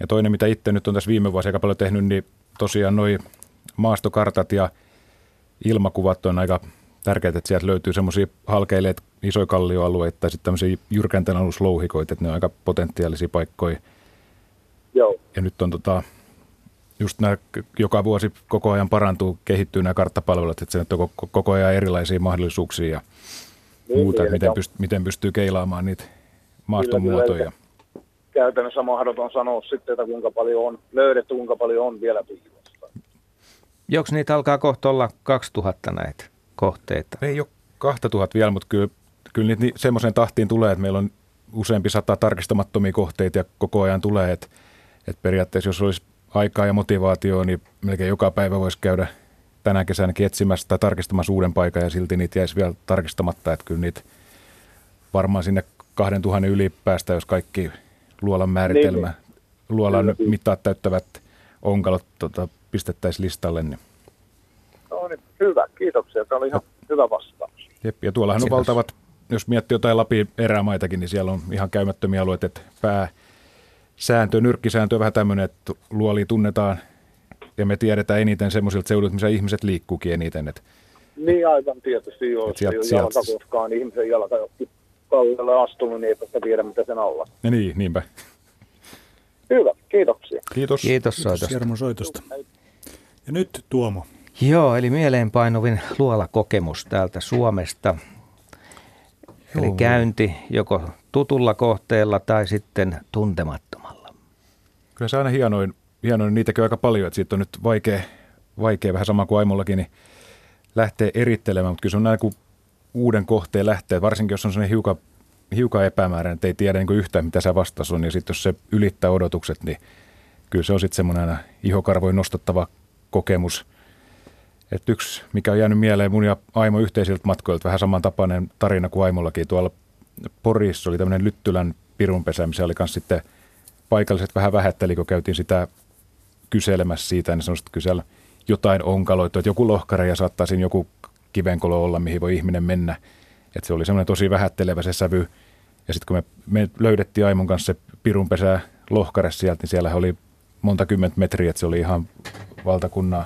Ja toinen, mitä itse nyt on tässä viime vuosina aika paljon tehnyt, niin tosiaan noi maastokartat ja ilmakuvat on aika tärkeää, että sieltä löytyy semmoisia halkeileet isoja kallioalueita tai sitten tämmöisiä jyrkäntän aluslouhikoita, että ne on aika potentiaalisia paikkoja. Joo. Ja nyt on tota, just nämä joka vuosi koko ajan parantuu, kehittyy nämä karttapalvelut, että se nyt on koko ajan erilaisia mahdollisuuksia ja niin, muuta, niin, miten, pyst, miten pystyy keilaamaan niitä maaston muotoja. Käytännössä mahdoton sanoa sitten, että kuinka paljon on löydetty, kuinka paljon on vielä piilossa. Joks niitä alkaa kohta olla 2000 näitä kohteita? Ei ole 2000 vielä, mutta kyllä, kyllä niitä semmoiseen tahtiin tulee, että meillä on useampi sata tarkistamattomia kohteita ja koko ajan tulee, että, että periaatteessa jos olisi aikaa ja motivaatioa, niin melkein joka päivä voisi käydä tänä kesänäkin etsimässä tai tarkistamassa uuden paikan ja silti niitä jäisi vielä tarkistamatta, että kyllä niitä varmaan sinne 2000 yli päästä, jos kaikki luolan määritelmä, niin, niin. luolan niin. mittaat täyttävät onkalot tota, pistettäisiin listalle. Niin. No niin, hyvä, kiitoksia. Se oli ihan no. hyvä vastaus. Jep, ja tuollahan on valtavat, jos miettii jotain Lapin erämaitakin, niin siellä on ihan käymättömiä alueita, että pää, sääntö, nyrkkisääntö on vähän tämmöinen, että luoli tunnetaan ja me tiedetään eniten semmoisilta seudut, missä ihmiset liikkuukin eniten. Että, niin aivan tietysti, joo. Että sieltä, sieltä, jalka koskaan, niin ihmisen jalka jokin kallelle astunut, niin eipä tiedä, mitä sen alla. Ja niin, niinpä. Hyvä, kiitoksia. Kiitos. Kiitos soitosta. Kiitos soitosta. Ja nyt Tuomo. Joo, eli mieleenpainuvin luolakokemus täältä Suomesta. Joo. Eli käynti joko tutulla kohteella tai sitten tuntemattomalla. Kyllä se aina hienoin, hienoin niitäkin on aika paljon, että siitä on nyt vaikea, vaikea vähän sama kuin Aimollakin, niin lähtee erittelemään, mutta kyllä se on näin kuin uuden kohteen lähtee, varsinkin jos on sellainen hiukan, hiukan epämääräinen, että ei tiedä niin yhtään mitä se vastaus on, ja sitten jos se ylittää odotukset, niin kyllä se on sitten semmoinen ihokarvoin nostattava kokemus. Että yksi, mikä on jäänyt mieleen mun ja Aimo yhteisiltä matkoilta, vähän samantapainen tarina kuin Aimollakin. Tuolla Porissa oli tämmöinen Lyttylän pirunpesä, missä oli myös sitten paikalliset vähän vähätteli, kun käytiin sitä kyselemässä siitä, niin sanoisit kysellä jotain onkaloita, että joku lohkare ja saattaa siinä joku kivenkolo olla, mihin voi ihminen mennä. Että se oli semmoinen tosi vähättelevä se sävy. Ja sitten kun me, me löydettiin Aimon kanssa se pirunpesä lohkare sieltä, niin siellä oli monta kymmentä metriä, että se oli ihan valtakunnan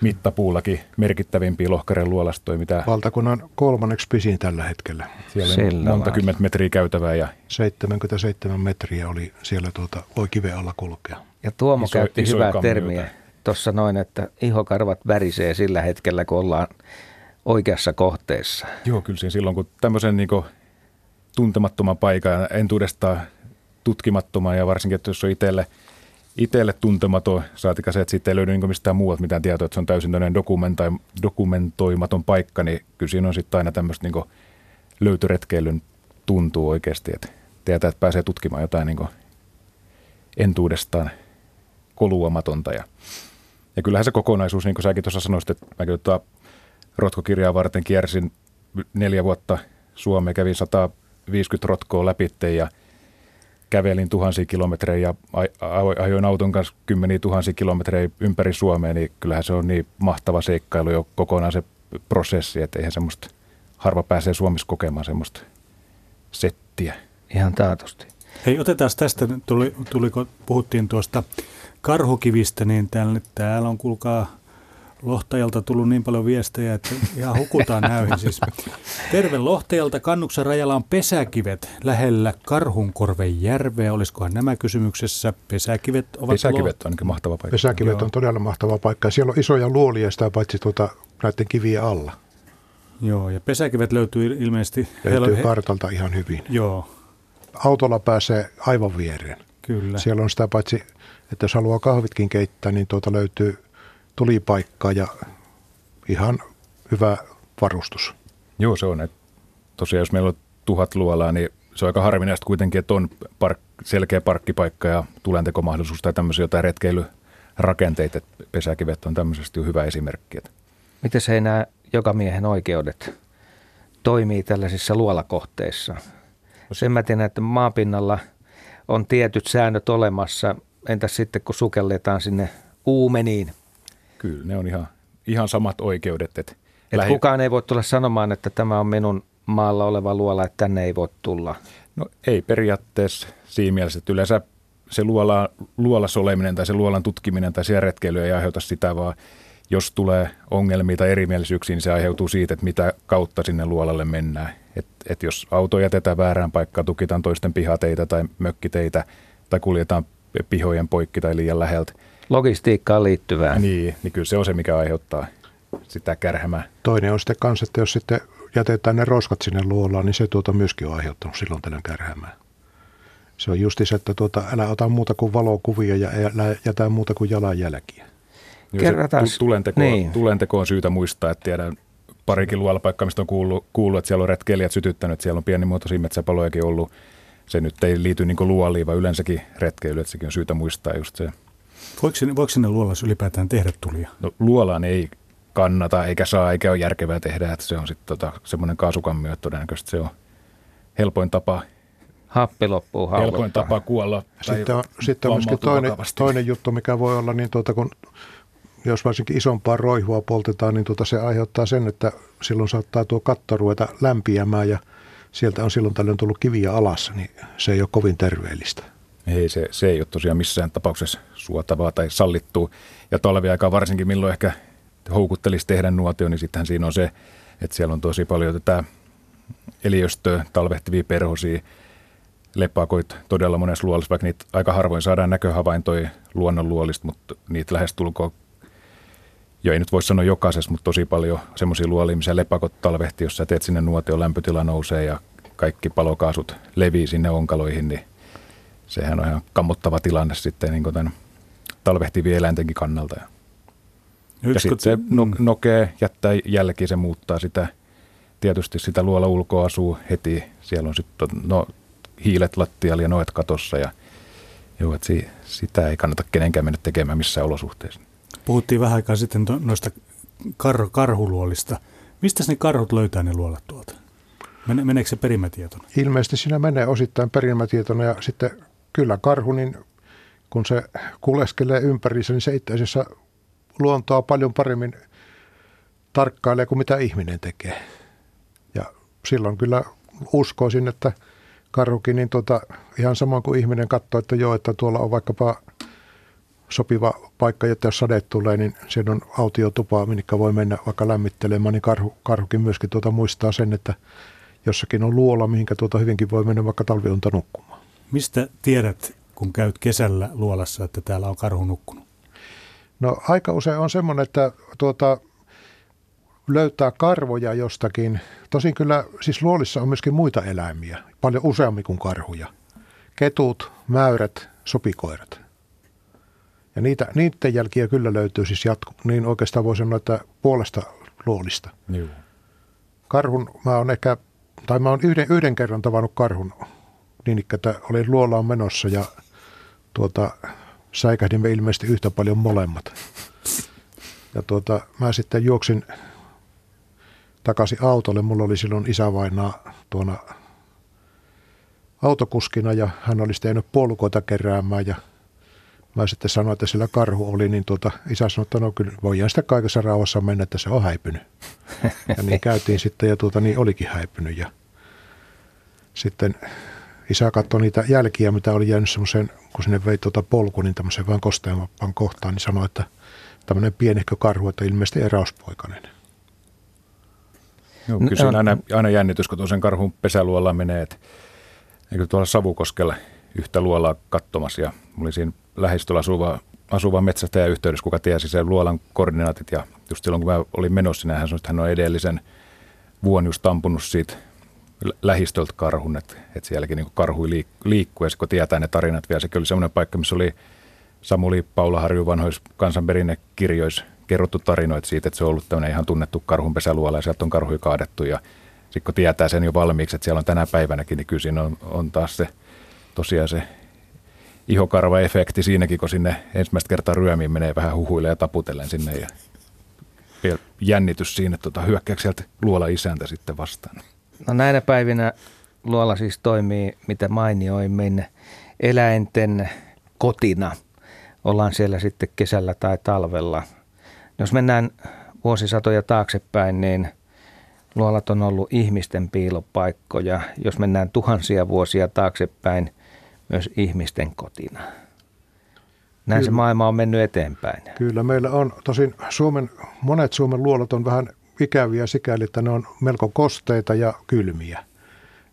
mittapuullakin merkittävimpiä lohkaren luolastoja. Mitä Valtakunnan kolmanneksi pisin tällä hetkellä. Siellä Sillä monta kymmentä metriä käytävää. Ja 77 metriä oli siellä tuota, voi kiven alla kulkea. Ja Tuomo iso, käytti iso hyvää termiä tuossa noin, että ihokarvat värisee sillä hetkellä, kun ollaan oikeassa kohteessa. Joo, kyllä siinä silloin, kun tämmöisen niin tuntemattoman paikan entuudestaan tutkimattoman ja varsinkin, että jos on itselle – itselle tuntematon, saatika se, että siitä ei löydy niin mistään muualta mitään tietoa, että se on täysin dokumentoimaton paikka, niin kyllä siinä on sitten aina tämmöistä niin löytöretkeilyn tuntuu oikeasti, että tietää, että pääsee tutkimaan jotain niin entuudestaan koluamatonta. Ja, ja kyllähän se kokonaisuus, niin kuin säkin tuossa sanoisit, että mäkin tuota rotkokirjaa varten kiersin neljä vuotta Suomeen, kävin 150 rotkoa läpi ja – kävelin tuhansia kilometrejä ja ajoin auton kanssa kymmeniä tuhansia kilometrejä ympäri Suomea, niin kyllähän se on niin mahtava seikkailu jo kokonaan se prosessi, että eihän semmoista, harva pääsee Suomessa kokemaan semmoista settiä. Ihan taatusti. Hei, otetaan tästä, tuli, tuliko, puhuttiin tuosta karhukivistä, niin täällä, täällä on kuulkaa Lohtajalta tullut niin paljon viestejä, että ihan hukutaan näihin. Siis. Terve Lohtajalta. Kannuksen rajalla on pesäkivet lähellä Karhunkorven järveä. Olisikohan nämä kysymyksessä? Pesäkivet ovat Pesäkivet on ainakin mahtava paikka. Pesäkivet Joo. on todella mahtava paikka. Siellä on isoja luolia sitä paitsi tuota, näiden kivien alla. Joo, ja pesäkivet löytyy ilmeisesti... Löytyy he... kartalta ihan hyvin. Joo. Autolla pääsee aivan viereen. Kyllä. Siellä on sitä paitsi, että jos haluaa kahvitkin keittää, niin tuota löytyy tulipaikka ja ihan hyvä varustus. Joo, se on. Että tosiaan jos meillä on tuhat luolaa, niin se on aika harvinaista kuitenkin, että on park, selkeä parkkipaikka ja tulentekomahdollisuus tai tämmöisiä jotain retkeilyrakenteita. Että pesäkivet on tämmöisesti hyvä esimerkki. Miten se nämä joka miehen oikeudet toimii tällaisissa luolakohteissa? Sen mä tiedän, että maapinnalla on tietyt säännöt olemassa. Entäs sitten, kun sukelletaan sinne uumeniin? Kyllä, ne on ihan, ihan samat oikeudet. Että Et lähi... Kukaan ei voi tulla sanomaan, että tämä on minun maalla oleva luola, että tänne ei voi tulla. No ei periaatteessa siinä mielessä, että yleensä se luola, luolassa oleminen tai se luolan tutkiminen tai siellä retkeily ei aiheuta sitä, vaan jos tulee ongelmia tai erimielisyyksiä, niin se aiheutuu siitä, että mitä kautta sinne luolalle mennään. Et, et jos auto jätetään väärään paikkaan, tukitaan toisten pihateitä tai mökkiteitä tai kuljetaan pihojen poikki tai liian läheltä. Logistiikkaan liittyvää. Niin, niin kyllä se on se, mikä aiheuttaa sitä kärhämää. Toinen on sitten kanssa, että jos sitten jätetään ne roskat sinne luolaan, niin se tuota myöskin on aiheuttanut silloin tällä kärhämää. Se on justi se, että tuota, älä ota muuta kuin valokuvia ja älä jätä muuta kuin jalanjälkiä. Kerrataan. Tulenteko, niin. tulenteko on syytä muistaa, että tiedän parikin luolapaikkaa, mistä on kuullut, kuullut, että siellä on retkeilijät sytyttänyt, siellä on pienimuotoisia metsäpalojakin ollut. Se nyt ei liity niin luoliin, vaan yleensäkin retkeily, että sekin on syytä muistaa just se. Voiko sinne, voiko sinne luolassa ylipäätään tehdä tulia? No, luolaan ei kannata, eikä saa, eikä ole järkevää tehdä, että se on sitten tota, semmoinen kaasukammio, että todennäköisesti se on helpoin tapa happi loppuu Helpoin tapa kuolla. Sitten on, sitten on myöskin toinen, toinen juttu, mikä voi olla, niin tuota, kun jos varsinkin isompaa roihua poltetaan, niin tuota se aiheuttaa sen, että silloin saattaa tuo katto ruveta lämpiämään ja sieltä on silloin tällöin tullut kiviä alas, niin se ei ole kovin terveellistä. Ei, se, se ei ole tosiaan missään tapauksessa suotavaa tai sallittua. Ja talviaikaa varsinkin, milloin ehkä houkuttelisi tehdä nuotio, niin sittenhän siinä on se, että siellä on tosi paljon tätä eliöstöä, talvehtivia perhosia, lepakoit todella monessa luolissa, vaikka niitä aika harvoin saadaan näköhavaintoja luonnonluolista, mutta niitä lähes tulkoon jo ei nyt voi sanoa jokaisessa, mutta tosi paljon semmoisia luolia, missä lepakot talvehti, jos sä teet sinne nuotio, lämpötila nousee ja kaikki palokaasut levii sinne onkaloihin, niin sehän on ihan kammottava tilanne sitten niin tämän talvehtivien eläintenkin kannalta. Ja, ja sitten se no, nokee, jättää jälki, se muuttaa sitä, tietysti sitä luola ulkoa asuu heti, siellä on sitten no, hiilet lattialla ja noet katossa ja joo, että si, sitä ei kannata kenenkään mennä tekemään missään olosuhteissa. Puhuttiin vähän aikaa sitten noista kar- karhuluolista. Mistä ne karhut löytää ne luolat tuolta? Mene, meneekö se perimätietona? Ilmeisesti siinä menee osittain perimätietona ja sitten kyllä karhu, niin kun se kuleskelee ympärissä, niin se itse asiassa luontoa paljon paremmin tarkkailee kuin mitä ihminen tekee. Ja silloin kyllä uskoisin, että karhukin, niin tuota, ihan sama kuin ihminen katsoo, että joo, että tuolla on vaikkapa sopiva paikka, että jos sade tulee, niin siellä on autiotupa, minne voi mennä vaikka lämmittelemään, niin karhu, karhukin myöskin tuota muistaa sen, että jossakin on luola, mihinkä tuota hyvinkin voi mennä vaikka talviunta nukkumaan. Mistä tiedät, kun käyt kesällä luolassa, että täällä on karhu nukkunut? No aika usein on semmoinen, että tuota, löytää karvoja jostakin. Tosin kyllä, siis luolissa on myöskin muita eläimiä, paljon useammin kuin karhuja. Ketut, mäyrät, sopikoirat. Ja niitä, niiden jälkiä kyllä löytyy siis jatku, niin oikeastaan voi sanoa, että puolesta luolista. Joo. Karhun, mä oon ehkä, tai mä oon yhden, yhden kerran tavannut karhun, niin että olin luolaan menossa ja tuota, säikähdimme ilmeisesti yhtä paljon molemmat. Ja tuota, mä sitten juoksin takaisin autolle. Mulla oli silloin isävainaa tuona autokuskina ja hän oli sitten puolukoita keräämään ja Mä sitten sanoin, että sillä karhu oli, niin tuota, isä sanoi, että no kyllä voidaan sitä kaikessa rauhassa mennä, että se on häipynyt. Ja niin käytiin sitten ja tuota, niin olikin häipynyt. Ja sitten isä katsoi niitä jälkiä, mitä oli jäänyt semmoiseen, kun sinne vei tuota polku, niin tämmöiseen vähän kosteampaan kohtaan, niin sanoi, että tämmöinen pienehkö karhu, että ilmeisesti eräuspoikainen. Joo, kyllä siinä aina, aina jännitys, kun tuossa karhun pesäluolla menee, että eikö tuolla Savukoskella yhtä luolaa katsomassa ja oli siinä lähistöllä asuva, asuva metsästäjä yhteydessä, kuka tiesi sen luolan koordinaatit ja just silloin kun mä olin menossa sinne, hän sanoi, että hän on edellisen vuon just ampunut siitä lähistöltä karhun, että, että sielläkin niin karhui liik- liikkuu. Ja kun tietää ne tarinat vielä, sekin oli semmoinen paikka, missä oli Samuli Paulaharju vanhoissa kansanperinnekirjoissa kerrottu tarinoita siitä, että se on ollut tämmöinen ihan tunnettu karhunpesäluola ja sieltä on karhuja kaadettu. Ja sitten kun tietää sen jo valmiiksi, että siellä on tänä päivänäkin, niin kyllä siinä on, on taas se tosiaan se ihokarva-efekti siinäkin, kun sinne ensimmäistä kertaa ryömiin menee vähän huhuille ja taputellen sinne. Ja jännitys siinä, että tota, hyökkääkö sieltä luola isäntä sitten vastaan. No näinä päivinä luola siis toimii, mitä mainioimmin, eläinten kotina. Ollaan siellä sitten kesällä tai talvella. Jos mennään vuosisatoja taaksepäin, niin luolat on ollut ihmisten piilopaikkoja. Jos mennään tuhansia vuosia taaksepäin, myös ihmisten kotina. Näin Kyllä. se maailma on mennyt eteenpäin. Kyllä, meillä on tosin Suomen, monet Suomen luolat on vähän ikäviä sikäli, että ne on melko kosteita ja kylmiä.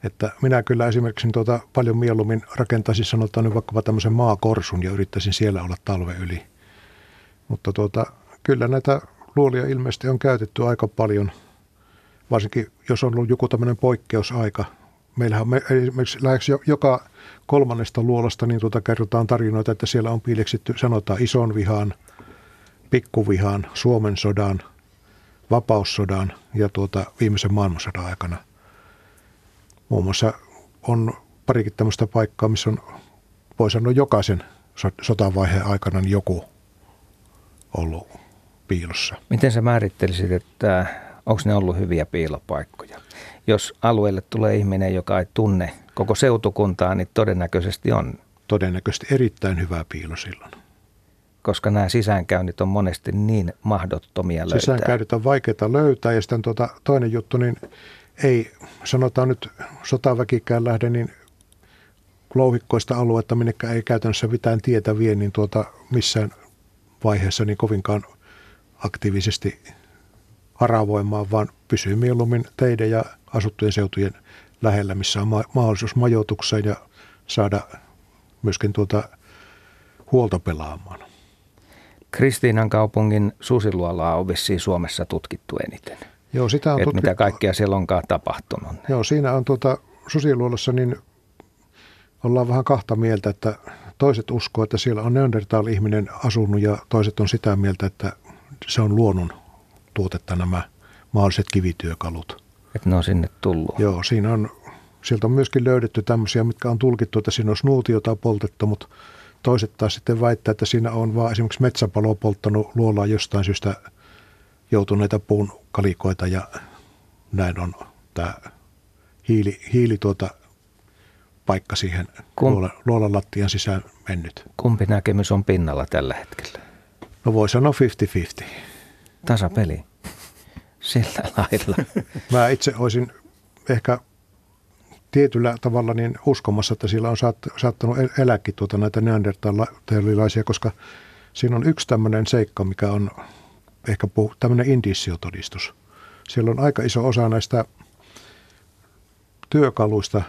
Että minä kyllä esimerkiksi tuota paljon mieluummin rakentaisin sanotaan nyt vaikkapa tämmöisen maakorsun ja yrittäisin siellä olla talve yli. Mutta tuota, kyllä näitä luolia ilmeisesti on käytetty aika paljon, varsinkin jos on ollut joku tämmöinen poikkeusaika. Meillähän on me, esimerkiksi lähes joka kolmannesta luolasta niin tuota kerrotaan tarinoita, että siellä on piileksitty, sanotaan ison vihan, pikkuvihan, Suomen sodan, vapaussodan ja tuota viimeisen maailmansodan aikana. Muun muassa on parikin tämmöistä paikkaa, missä on, voi sanoa jokaisen sotavaiheen aikana niin joku ollut piilossa. Miten sä määrittelisit, että onko ne ollut hyviä piilopaikkoja? Jos alueelle tulee ihminen, joka ei tunne koko seutukuntaa, niin todennäköisesti on. Todennäköisesti erittäin hyvä piilo silloin. Koska nämä sisäänkäynnit on monesti niin mahdottomia löytää. Sisäänkäynnit on vaikeita löytää ja sitten tuota, toinen juttu, niin ei sanotaan nyt sotaväkikään lähde, niin louhikkoista aluetta, minnekään ei käytännössä mitään tietä vie, niin tuota, missään vaiheessa niin kovinkaan aktiivisesti haravoimaan, vaan pysyy mieluummin teidän ja asuttujen seutujen lähellä, missä on ma- mahdollisuus majoitukseen ja saada myöskin tuota huolta pelaamaan. Kristiinan kaupungin susiluolaa on vissiin Suomessa tutkittu eniten. Joo, sitä on tutkittu. mitä kaikkea siellä onkaan tapahtunut. Joo, siinä on tuota, susiluolossa niin ollaan vähän kahta mieltä, että toiset uskoo, että siellä on Neandertal-ihminen asunut ja toiset on sitä mieltä, että se on luonnon tuotetta nämä mahdolliset kivityökalut. Että ne on sinne tullut. Joo, siinä on, sieltä on myöskin löydetty tämmöisiä, mitkä on tulkittu, että siinä on snuutiota poltettu, mutta toiset taas sitten väittää, että siinä on vaan esimerkiksi metsäpalo polttanut luolaa jostain syystä joutuneita puun kalikoita ja näin on tämä hiili, hiili tuota paikka siihen Kum, luolan, luolan lattian sisään mennyt. Kumpi näkemys on pinnalla tällä hetkellä? No voi sanoa 50-50. Tasapeli. Sillä lailla. Mä itse olisin ehkä tietyllä tavalla niin uskomassa, että sillä on saat, saattanut elääkin tuota näitä neandertalilaisia, koska siinä on yksi tämmöinen seikka, mikä on ehkä puhu, tämmöinen indiciotodistus. Siellä on aika iso osa näistä työkaluista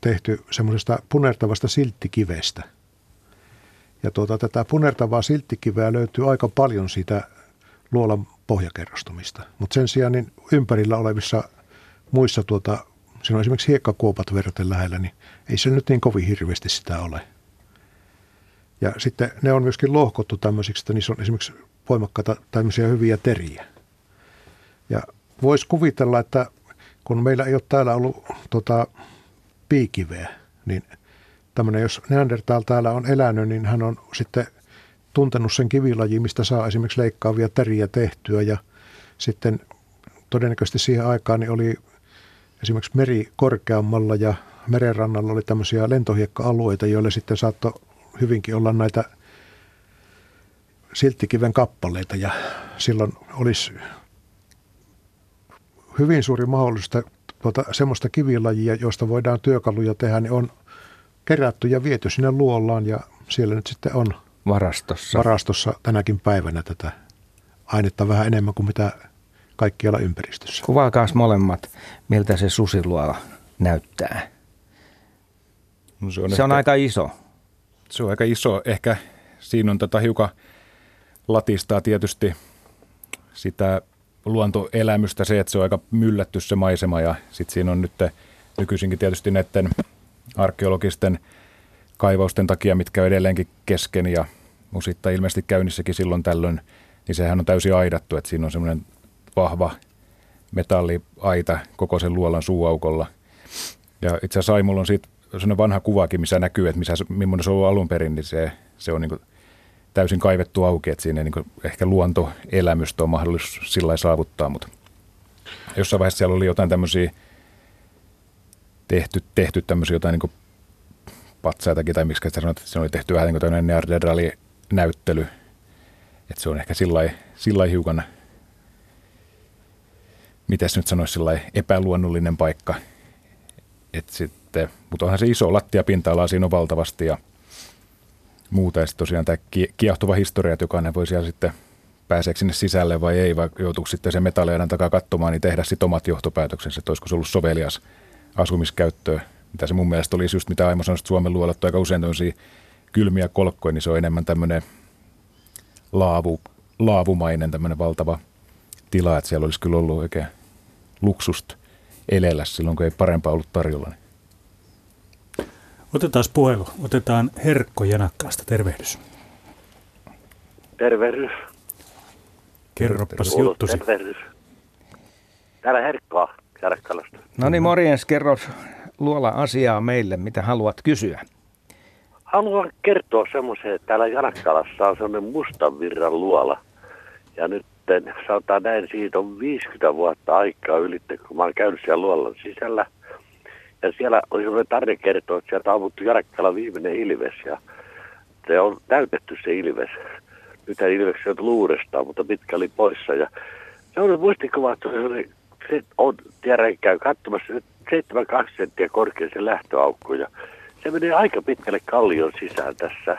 tehty semmoisesta punertavasta silttikivestä. Ja tuota, tätä punertavaa silttikiveä löytyy aika paljon siitä luolan pohjakerrostumista. Mutta sen sijaan niin ympärillä olevissa muissa, tuota, siinä on esimerkiksi hiekkakuopat verraten lähellä, niin ei se nyt niin kovin hirveästi sitä ole. Ja sitten ne on myöskin lohkottu tämmöisiksi, että niissä on esimerkiksi voimakkaita tämmöisiä hyviä teriä. Ja voisi kuvitella, että kun meillä ei ole täällä ollut tota, piikiveä, niin tämmöinen, jos Neandertal täällä on elänyt, niin hän on sitten tuntenut sen kivilajin, mistä saa esimerkiksi leikkaavia teriä tehtyä ja sitten todennäköisesti siihen aikaan niin oli esimerkiksi meri korkeammalla ja merenrannalla oli tämmöisiä lentohiekka-alueita, joille sitten saattoi hyvinkin olla näitä silttikiven kappaleita ja silloin olisi hyvin suuri mahdollisuus, että tuota, semmoista kivilajia, joista voidaan työkaluja tehdä, niin on kerätty ja viety sinne luollaan ja siellä nyt sitten on varastossa. varastossa tänäkin päivänä tätä ainetta vähän enemmän kuin mitä kaikkialla ympäristössä. Kuvaakaas molemmat, miltä se susiluola näyttää. No se on, se on aika iso. Se on aika iso. Ehkä siinä on tätä hiukan latistaa tietysti sitä luontoelämystä se, että se on aika myllätty se maisema ja sitten siinä on nyt nykyisinkin tietysti näiden arkeologisten kaivausten takia, mitkä on edelleenkin kesken ja osittain ilmeisesti käynnissäkin silloin tällöin, niin sehän on täysin aidattu, että siinä on semmoinen vahva metalliaita koko sen luolan suuaukolla. Ja itse asiassa Saimulla on siitä sellainen vanha kuvakin, missä näkyy, että missä, millainen se on ollut alun perin, niin se, se on niin täysin kaivettu auki, että siinä niin ehkä luontoelämystä on mahdollisuus sillä saavuttaa, mutta jossain vaiheessa siellä oli jotain tämmöisiä tehty, tehty tämmöisiä jotain niin patsaitakin, tai miksi sanoit, että se oli tehty vähän niin kuin tämmöinen näyttely, että se on ehkä sillä hiukan, mitäs nyt sanoisi, epäluonnollinen paikka, että sitten, mutta onhan se iso lattiapinta-ala, siinä on valtavasti ja muuta. Ja tosiaan tämä kiehtova historia, että jokainen voi siellä sitten pääseekö sinne sisälle vai ei, vai joutuuko sitten sen metalliadan takaa katsomaan, niin tehdä sitten omat johtopäätöksensä, että olisiko se ollut sovelias asumiskäyttöön. Mitä se mun mielestä olisi just, mitä Aimo sanoi, että Suomen luolat aika usein tämmöisiä kylmiä kolkkoja, niin se on enemmän tämmöinen laavu, laavumainen tämmöinen valtava tila, että siellä olisi kyllä ollut oikein luksusta elellä silloin, kun ei parempaa ollut tarjolla. Niin Otetaan puhelu. Otetaan Herkko Janakkaasta. Tervehdys. Tervehdys. Kerropas juttusi. Tervehdys. Täällä Herkkoa Janakkalasta. No niin, morjens. Kerro luola asiaa meille, mitä haluat kysyä. Haluan kertoa semmoisen, että täällä Janakkalassa on semmoinen mustan virran luola. Ja nyt sanotaan näin, siitä on 50 vuotta aikaa ylitte, kun mä oon käynyt siellä luolan sisällä – ja siellä oli sellainen tarina kertoa, että sieltä on ammuttu Jarakkala viimeinen ilves ja se on täytetty se ilves. Nythän ilves sieltä luurestaan, mutta pitkä oli poissa. Ja se on muistikuva, että se, oli, se on, tiedän, käy katsomassa 7-2 senttiä korkea se lähtöaukko. Ja se menee aika pitkälle kallion sisään tässä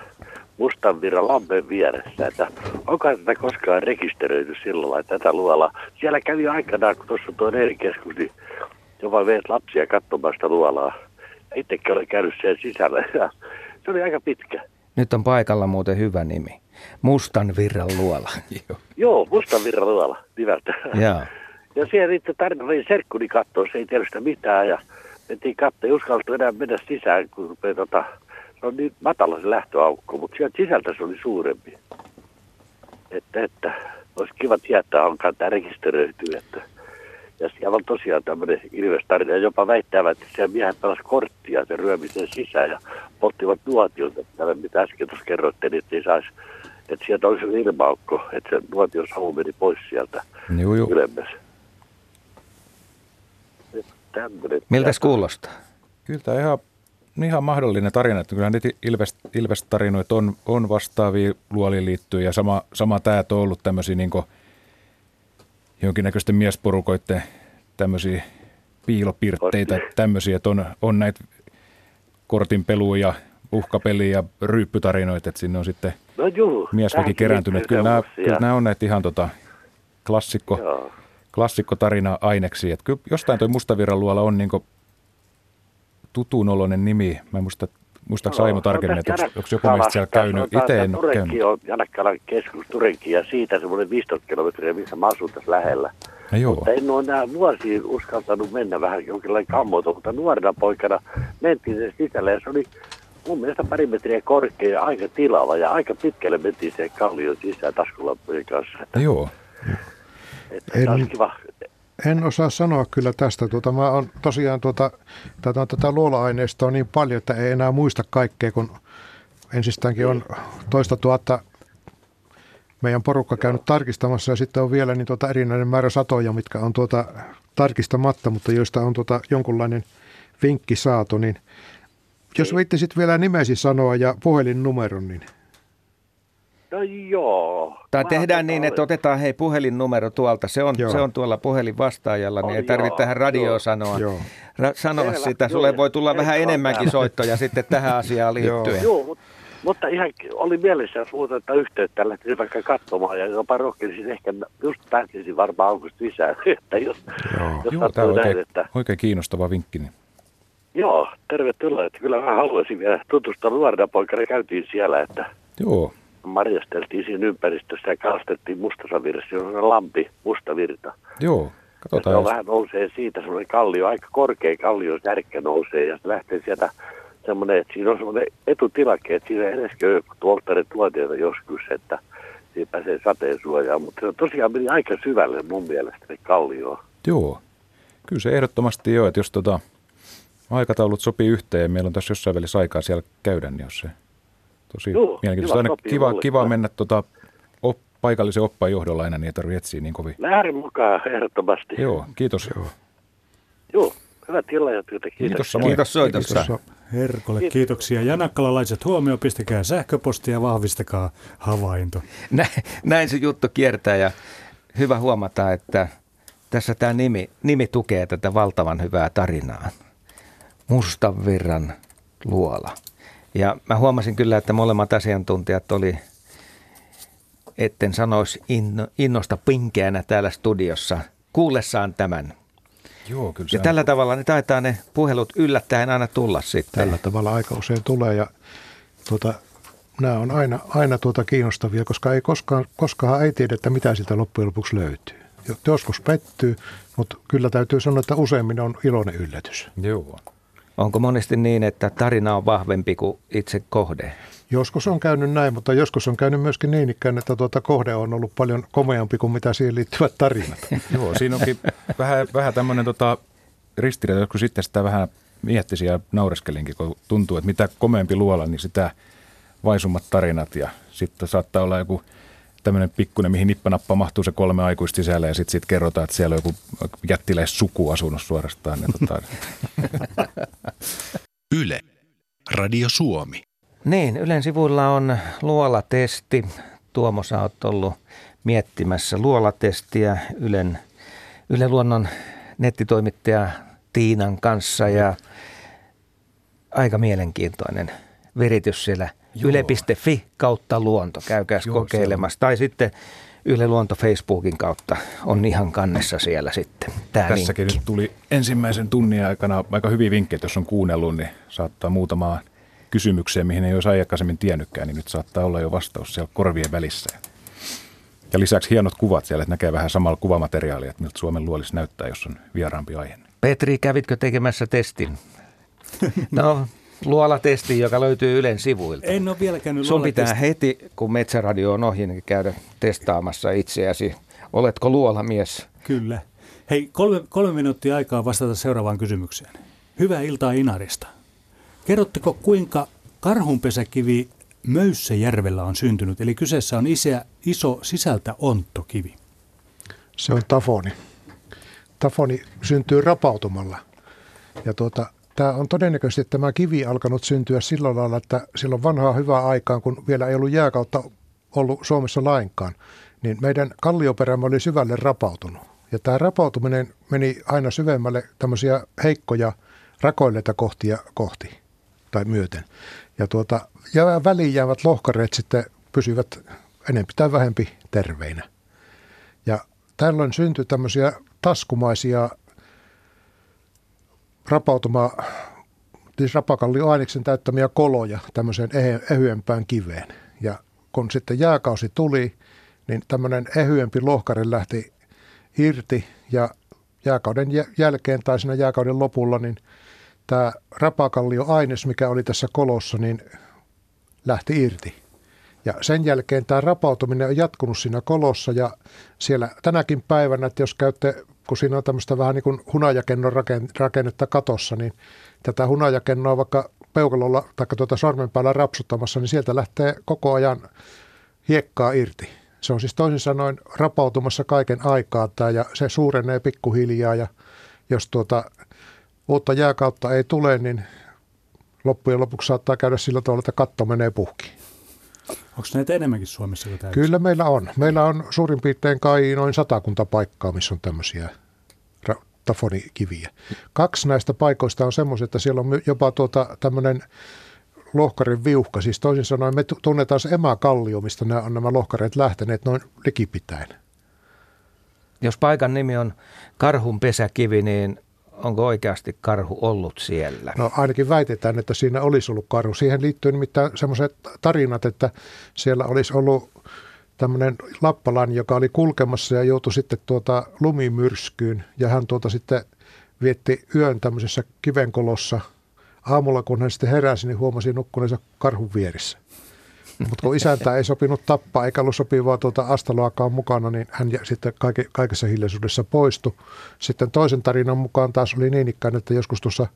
Mustanvirran lampen vieressä. Että onko tätä koskaan rekisteröity sillä lailla, tätä luola. Siellä kävi aikanaan, kun tuossa tuo eri keskus, niin jopa veet lapsia katsomaan sitä luolaa. Itsekin olen käynyt sen sisällä se oli aika pitkä. Nyt on paikalla muuten hyvä nimi. Mustan virran luola. Joo, Mustan virran luola nimeltä. Ja, ja siellä itse tarina vei serkkuni katsoa, se ei tiedä sitä mitään ja mentiin katsoa, ei uskaltu enää mennä sisään, kun me, tota, se on niin matala se lähtöaukko, mutta sieltä sisältä se oli suurempi. Että, että olisi kiva tietää, onko tämä rekisteröity, että ja siellä on tosiaan tämmöinen ilvestarina, ja jopa väittävät, että siellä miehet pelasi korttia sen ryömisen sisään ja pottivat nuotion, että mitä äsken tuossa kerroitte, niin että ei saisi, että sieltä olisi ilmaukko, että se nuotion savu meni pois sieltä juu, juu. ylemmäs. Miltä se kuulostaa? Kyllä tämä ihan, ihan mahdollinen tarina, että kyllä niitä Ilves, Ilves-tarinoita on, on vastaavia luoliin liittyen ja sama, sama tämä on ollut tämmöisiä niin jonkinnäköisten miesporukoiden tämmöisiä piilopirtteitä, tämmöisiä, että on, on näitä kortinpeluja, uhkapeliä ja ryyppytarinoita, että sinne on sitten no juu, miesväki kerääntynyt. Kyllä nämä, kyllä nämä on näitä ihan tota klassikko, klassikkotarina-aineksi. Että kyllä jostain tuo Mustavirran luola on niin tutun oloinen nimi. Mä en muista, muistaaks no, Aimo tarkemmin, että onko, onko joku meistä siellä käynyt? Itse en ole käynyt. on Janakkalan keskus Turenki ja siitä semmoinen 15 kilometriä, missä mä asun tässä lähellä. No joo. Mutta en ole enää vuosiin uskaltanut mennä vähän jonkinlainen kammoto, mutta nuorena poikana mentiin sen sisälle ja se oli mun mielestä pari metriä korkea ja aika tilava ja aika pitkälle mentiin sen kallion sisään taskulampujen kanssa. No joo. Että en, kiva. En osaa sanoa kyllä tästä. Tuota, mä on tosiaan tuota, tätä, tätä luola-aineistoa niin paljon, että ei enää muista kaikkea, kun ensistäänkin on toista tuhatta meidän porukka käynyt tarkistamassa ja sitten on vielä niin tuota erinäinen määrä satoja, mitkä on tuota tarkistamatta, mutta joista on tuota jonkunlainen vinkki saatu, niin jos niin. viittisit vielä nimesi sanoa ja puhelinnumeron, niin... No joo. Tai Mä tehdään niin, että otetaan hei puhelinnumero tuolta. Se on, se on tuolla puhelin vastaajalla, niin ei tarvitse tähän radioon sanoa, joo. Ra- sanoa Selvä, sitä. Sulle joo, voi tulla vähän enemmänkin soittoja sitten tähän asiaan liittyen. Joo, mutta Mutta ihan oli mielessä, jos muuta yhteyttä lähtisin vaikka katsomaan ja jopa rohkelisin ehkä, just pääsisin varmaan augusta lisää, että jos, Joo, jos Joo tämä on oikein, että... oikein kiinnostava vinkki. Niin. Joo, tervetuloa. Että kyllä mä haluaisin vielä tutustua nuorena poikana. Käytiin siellä, että Joo. Marjasteltiin siinä ympäristössä ja kalastettiin mustasavirrassa. Se on lampi, mustavirta. Joo, katsotaan. Ja se on vähän nousee siitä, semmoinen kallio, aika korkea kallio, särkkä nousee ja se lähtee sieltä semmoinen, että siinä on semmoinen etutilake, että siinä edeskö joku tuoltare tuotteita joskus, että siinä pääsee sateen suojaan. Mutta se on tosiaan meni aika syvälle mun mielestä ne kallioon. Joo, kyllä se ehdottomasti jo, että jos tota, aikataulut sopii yhteen ja meillä on tässä jossain välissä aikaa siellä käydä, niin jos se tosi Joo, mielenkiintoista. Aina kiva, kiva mennä tota, op, paikallisen oppaan johdolla aina, niin ei tarvitse etsiä niin kovin. Lähden mukaan ehdottomasti. Joo, kiitos. Joo. Joo, hyvät illanjatkoita. Kiitos, kiitos, kiitos soitosta. Kiitos. Herkolle kiitos. kiitoksia. Janakkalalaiset huomioon, pistäkää sähköpostia ja vahvistakaa havainto. Näin, näin se juttu kiertää ja hyvä huomata, että tässä tämä nimi, nimi tukee tätä valtavan hyvää tarinaa. Mustan virran luola. Ja mä huomasin kyllä, että molemmat asiantuntijat oli, etten sanoisi inno, innosta pinkeänä täällä studiossa kuullessaan tämän. Joo, kyllä ja tällä on... tavalla ne taitaa ne puhelut yllättäen aina tulla sitten. Tällä tavalla aika usein tulee ja tuota, nämä on aina, aina tuota kiinnostavia, koska ei koskaan, koskaan ei tiedetä, mitä siltä loppujen lopuksi löytyy. Joskus pettyy, mutta kyllä täytyy sanoa, että useimmin on iloinen yllätys. Joo. Onko monesti niin, että tarina on vahvempi kuin itse kohde? Joskus on käynyt näin, mutta joskus on käynyt myöskin niin ikään, että tuota kohde on ollut paljon komeampi kuin mitä siihen liittyvät tarinat. Joo, siinä onkin vähän, vähän tämmöinen tota ristiriita, kun sitten sitä vähän miettisin ja naureskelinkin, kun tuntuu, että mitä komeampi luola, niin sitä vaisummat tarinat ja sitten saattaa olla joku tämmöinen pikkuinen, mihin nippanappa mahtuu se kolme aikuista sisälle ja sitten sit kerrotaan, että siellä on joku jättiläis suku asunut suorastaan. Niin tota... Yle. Radio Suomi. Niin, Ylen sivuilla on luolatesti. Tuomo, sä oot ollut miettimässä luolatestiä Ylen, Yle Luonnon nettitoimittaja Tiinan kanssa ja aika mielenkiintoinen viritys siellä – yle.fi kautta luonto. Käykääs Joo, kokeilemassa. Tai sitten Yle Luonto Facebookin kautta on ihan kannessa siellä sitten tämä Tässäkin linkki. nyt tuli ensimmäisen tunnin aikana aika hyviä vinkkejä, jos on kuunnellut, niin saattaa muutamaa kysymykseen, mihin ei olisi aikaisemmin tiennytkään, niin nyt saattaa olla jo vastaus siellä korvien välissä. Ja lisäksi hienot kuvat siellä, että näkee vähän samalla kuvamateriaalia, että miltä Suomen luolis näyttää, jos on vieraampi aihe. Petri, kävitkö tekemässä testin? No, luolatesti, joka löytyy Ylen sivuilta. En ole vielä käynyt Sun pitää heti, kun Metsäradio on ohi, niin käydä testaamassa itseäsi. Oletko luolamies? Kyllä. Hei, kolme, kolme minuuttia aikaa vastata seuraavaan kysymykseen. Hyvää iltaa Inarista. Kerrotteko, kuinka karhunpesäkivi Möyssäjärvellä on syntynyt? Eli kyseessä on isä, iso sisältä onttokivi. Se on tafoni. Tafoni syntyy rapautumalla. Ja tuota, Tämä on todennäköisesti tämä kivi alkanut syntyä sillä lailla, että silloin vanhaa hyvää aikaan, kun vielä ei ollut jääkautta ollut Suomessa lainkaan, niin meidän kallioperämme oli syvälle rapautunut. Ja tämä rapautuminen meni aina syvemmälle tämmöisiä heikkoja rakoilleita kohtia kohti tai myöten. Ja tuota, ja väliin jäävät lohkareet sitten pysyvät enempi tai vähempi terveinä. Ja tällöin syntyi tämmöisiä taskumaisia rapautuma, siis rapakallioaineksen täyttämiä koloja tämmöiseen ehyempään kiveen. Ja kun sitten jääkausi tuli, niin tämmöinen ehyempi lohkari lähti irti ja jääkauden jälkeen tai siinä jääkauden lopulla, niin tämä rapakallioaines, mikä oli tässä kolossa, niin lähti irti. Ja sen jälkeen tämä rapautuminen on jatkunut siinä kolossa ja siellä tänäkin päivänä, että jos käytte kun siinä on tämmöistä vähän niin kuin hunajakennon rakennetta katossa, niin tätä hunajakennoa vaikka peukalolla tai tuota sormen päällä rapsuttamassa, niin sieltä lähtee koko ajan hiekkaa irti. Se on siis toisin sanoen rapautumassa kaiken aikaa tämä ja se suurenee pikkuhiljaa ja jos tuota uutta jääkautta ei tule, niin loppujen lopuksi saattaa käydä sillä tavalla, että katto menee puhki. Onko näitä enemmänkin Suomessa kuin Kyllä meillä on. Meillä on suurin piirtein kai noin satakunta paikkaa, missä on tämmöisiä tafonikiviä. Kaksi näistä paikoista on semmoisia, että siellä on jopa tuota, tämmöinen lohkarin viuhka. Siis toisin sanoen me tunnetaan se emäkallio, mistä nämä on nämä lohkareet lähteneet noin likipitäen. Jos paikan nimi on Karhun pesäkivi, niin onko oikeasti karhu ollut siellä? No ainakin väitetään, että siinä olisi ollut karhu. Siihen liittyy nimittäin semmoiset tarinat, että siellä olisi ollut tämmöinen lappalainen, joka oli kulkemassa ja joutui sitten tuota lumimyrskyyn. Ja hän tuota sitten vietti yön tämmöisessä kivenkolossa. Aamulla kun hän sitten heräsi, niin huomasi nukkuneensa karhun vieressä. Mutta kun isäntä ei sopinut tappaa eikä ollut sopivaa tuota astaloakaan mukana, niin hän sitten kaike, kaikessa hiljaisuudessa poistui. Sitten toisen tarinan mukaan taas oli niin ikään, että joskus tuossa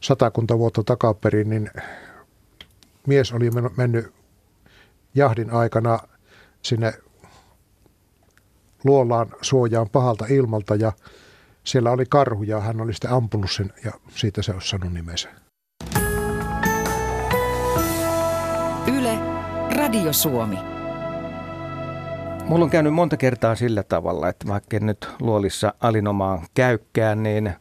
satakunta vuotta takaperin, niin mies oli mennyt jahdin aikana sinne luolaan suojaan pahalta ilmalta ja siellä oli karhu ja hän oli sitten ampunut sen ja siitä se olisi saanut nimensä. Yle, Radio Suomi. Mulla on käynyt monta kertaa sillä tavalla, että vaikka en nyt luolissa alinomaan käykkään, niin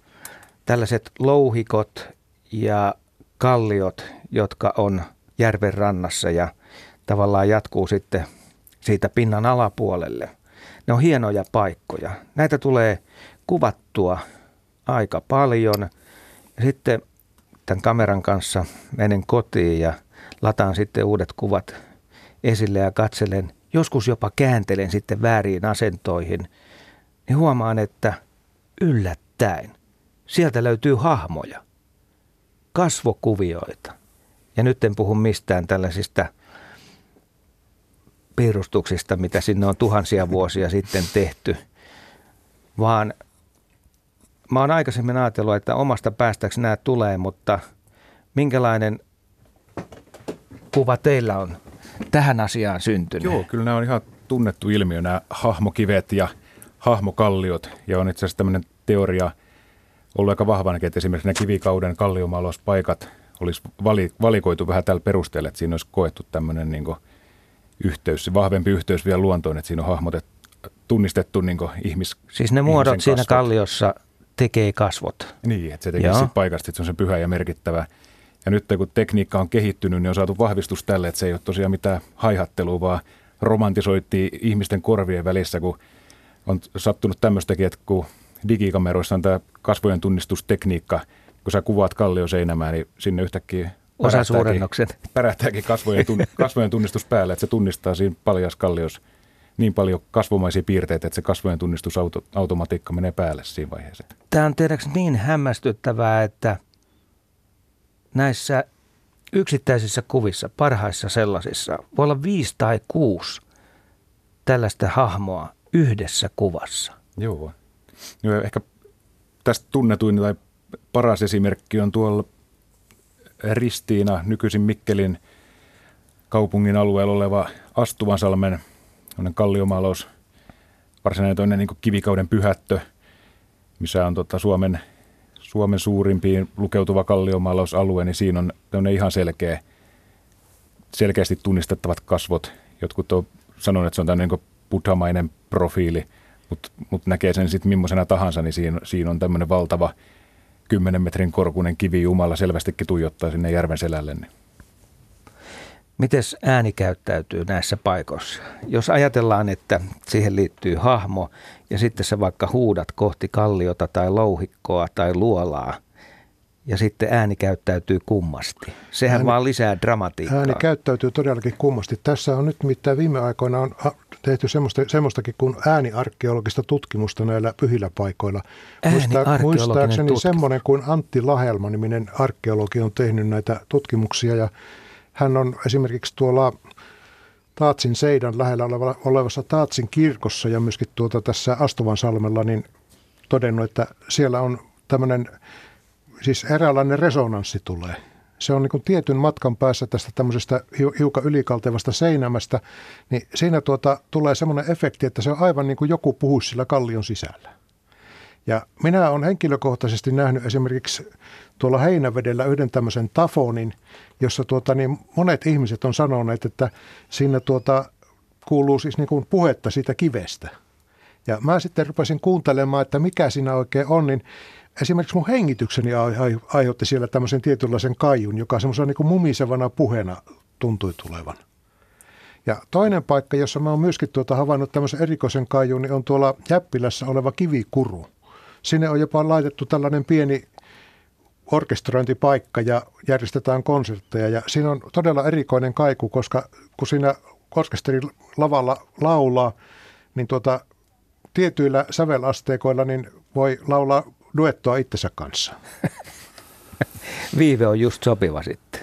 tällaiset louhikot ja kalliot, jotka on järven rannassa ja tavallaan jatkuu sitten siitä pinnan alapuolelle. Ne on hienoja paikkoja. Näitä tulee kuvattua aika paljon. Sitten tämän kameran kanssa menen kotiin ja lataan sitten uudet kuvat esille ja katselen. Joskus jopa kääntelen sitten vääriin asentoihin. Niin huomaan, että yllättäen sieltä löytyy hahmoja, kasvokuvioita. Ja nyt en puhu mistään tällaisista – piirustuksista, mitä sinne on tuhansia vuosia sitten tehty, vaan mä oon aikaisemmin ajatellut, että omasta päästäksi nämä tulee, mutta minkälainen kuva teillä on tähän asiaan syntynyt? Joo, kyllä nämä on ihan tunnettu ilmiö, nämä hahmokivet ja hahmokalliot. Ja on itse asiassa tämmöinen teoria ollut aika vahvanakin, että esimerkiksi nämä kivikauden kalliomaalaspaikat olisi valikoitu vähän tällä perusteella, että siinä olisi koettu tämmöinen niin yhteys, vahvempi yhteys vielä luontoon, että siinä on hahmotettu, tunnistettu niin ihmis Siis ne muodot siinä kalliossa tekee kasvot. Niin, että se tekee paikasta, että se on se pyhä ja merkittävä. Ja nyt kun tekniikka on kehittynyt, niin on saatu vahvistus tälle, että se ei ole tosiaan mitään haihattelua, vaan romantisoitiin ihmisten korvien välissä, kun on sattunut tämmöistäkin, että kun digikameroissa on tämä kasvojen tunnistustekniikka, kun sä kuvaat kallioseinämää, niin sinne yhtäkkiä osasuurennukset. Pärähtääkin kasvojen, tunn, kasvojen tunnistus päälle, että se tunnistaa siinä kallios niin paljon kasvomaisia piirteitä, että se kasvojen tunnistusautomatiikka menee päälle siinä vaiheessa. Tämä on tiedäks niin hämmästyttävää, että näissä yksittäisissä kuvissa, parhaissa sellaisissa, voi olla viisi tai kuusi tällaista hahmoa yhdessä kuvassa. Joo. Joo ehkä tästä tunnetuin tai paras esimerkki on tuolla Ristiina, nykyisin Mikkelin kaupungin alueella oleva Astuvansalmen kalliomaalaus, varsinainen toinen niin kivikauden pyhättö, missä on tota Suomen, Suomen suurimpiin lukeutuva kalliomaalausalue, niin siinä on ihan selkeä, selkeästi tunnistettavat kasvot. Jotkut on sanonut, että se on tämmöinen niin buddhamainen profiili, mutta mut näkee sen sitten millaisena tahansa, niin siinä, siinä on tämmöinen valtava – 10 metrin korkunen kivi Jumala selvästikin tuijottaa sinne järven selälle. Niin. Miten ääni käyttäytyy näissä paikoissa? Jos ajatellaan, että siihen liittyy hahmo ja sitten sä vaikka huudat kohti kalliota tai louhikkoa tai luolaa – ja sitten ääni käyttäytyy kummasti. Sehän ääni, vaan lisää dramatiikkaa. Ääni käyttäytyy todellakin kummasti. Tässä on nyt mitään viime aikoina on tehty semmoista, semmoistakin kuin ääniarkeologista tutkimusta näillä pyhillä paikoilla. Muista, muistaakseni tutkimus. semmoinen kuin Antti Lahelma-niminen arkeologi on tehnyt näitä tutkimuksia ja hän on esimerkiksi tuolla Taatsin Seidan lähellä olevassa Taatsin kirkossa ja myöskin tuota tässä Astuvansalmella niin todennut, että siellä on tämmöinen siis eräänlainen resonanssi tulee. Se on niin kuin tietyn matkan päässä tästä tämmöisestä hiukan ylikaltevasta seinämästä, niin siinä tuota, tulee semmoinen efekti, että se on aivan niin kuin joku puhuisi sillä kallion sisällä. Ja minä olen henkilökohtaisesti nähnyt esimerkiksi tuolla Heinävedellä yhden tämmöisen tafonin, jossa tuota, niin monet ihmiset on sanoneet, että siinä tuota, kuuluu siis niin kuin puhetta siitä kivestä. Ja mä sitten rupesin kuuntelemaan, että mikä siinä oikein on, niin esimerkiksi mun hengitykseni aiheutti siellä tämmöisen tietynlaisen kaijun, joka semmoisena niin mumisevana puheena tuntui tulevan. Ja toinen paikka, jossa mä oon myöskin tuota havainnut tämmöisen erikoisen kaijun, niin on tuolla Jäppilässä oleva kivikuru. Sinne on jopa laitettu tällainen pieni orkestrointipaikka ja järjestetään konsertteja. Ja siinä on todella erikoinen kaiku, koska kun siinä orkesteri lavalla laulaa, niin tuota, tietyillä sävelasteikoilla niin voi laulaa duettoa itsensä kanssa. Viive on just sopiva sitten.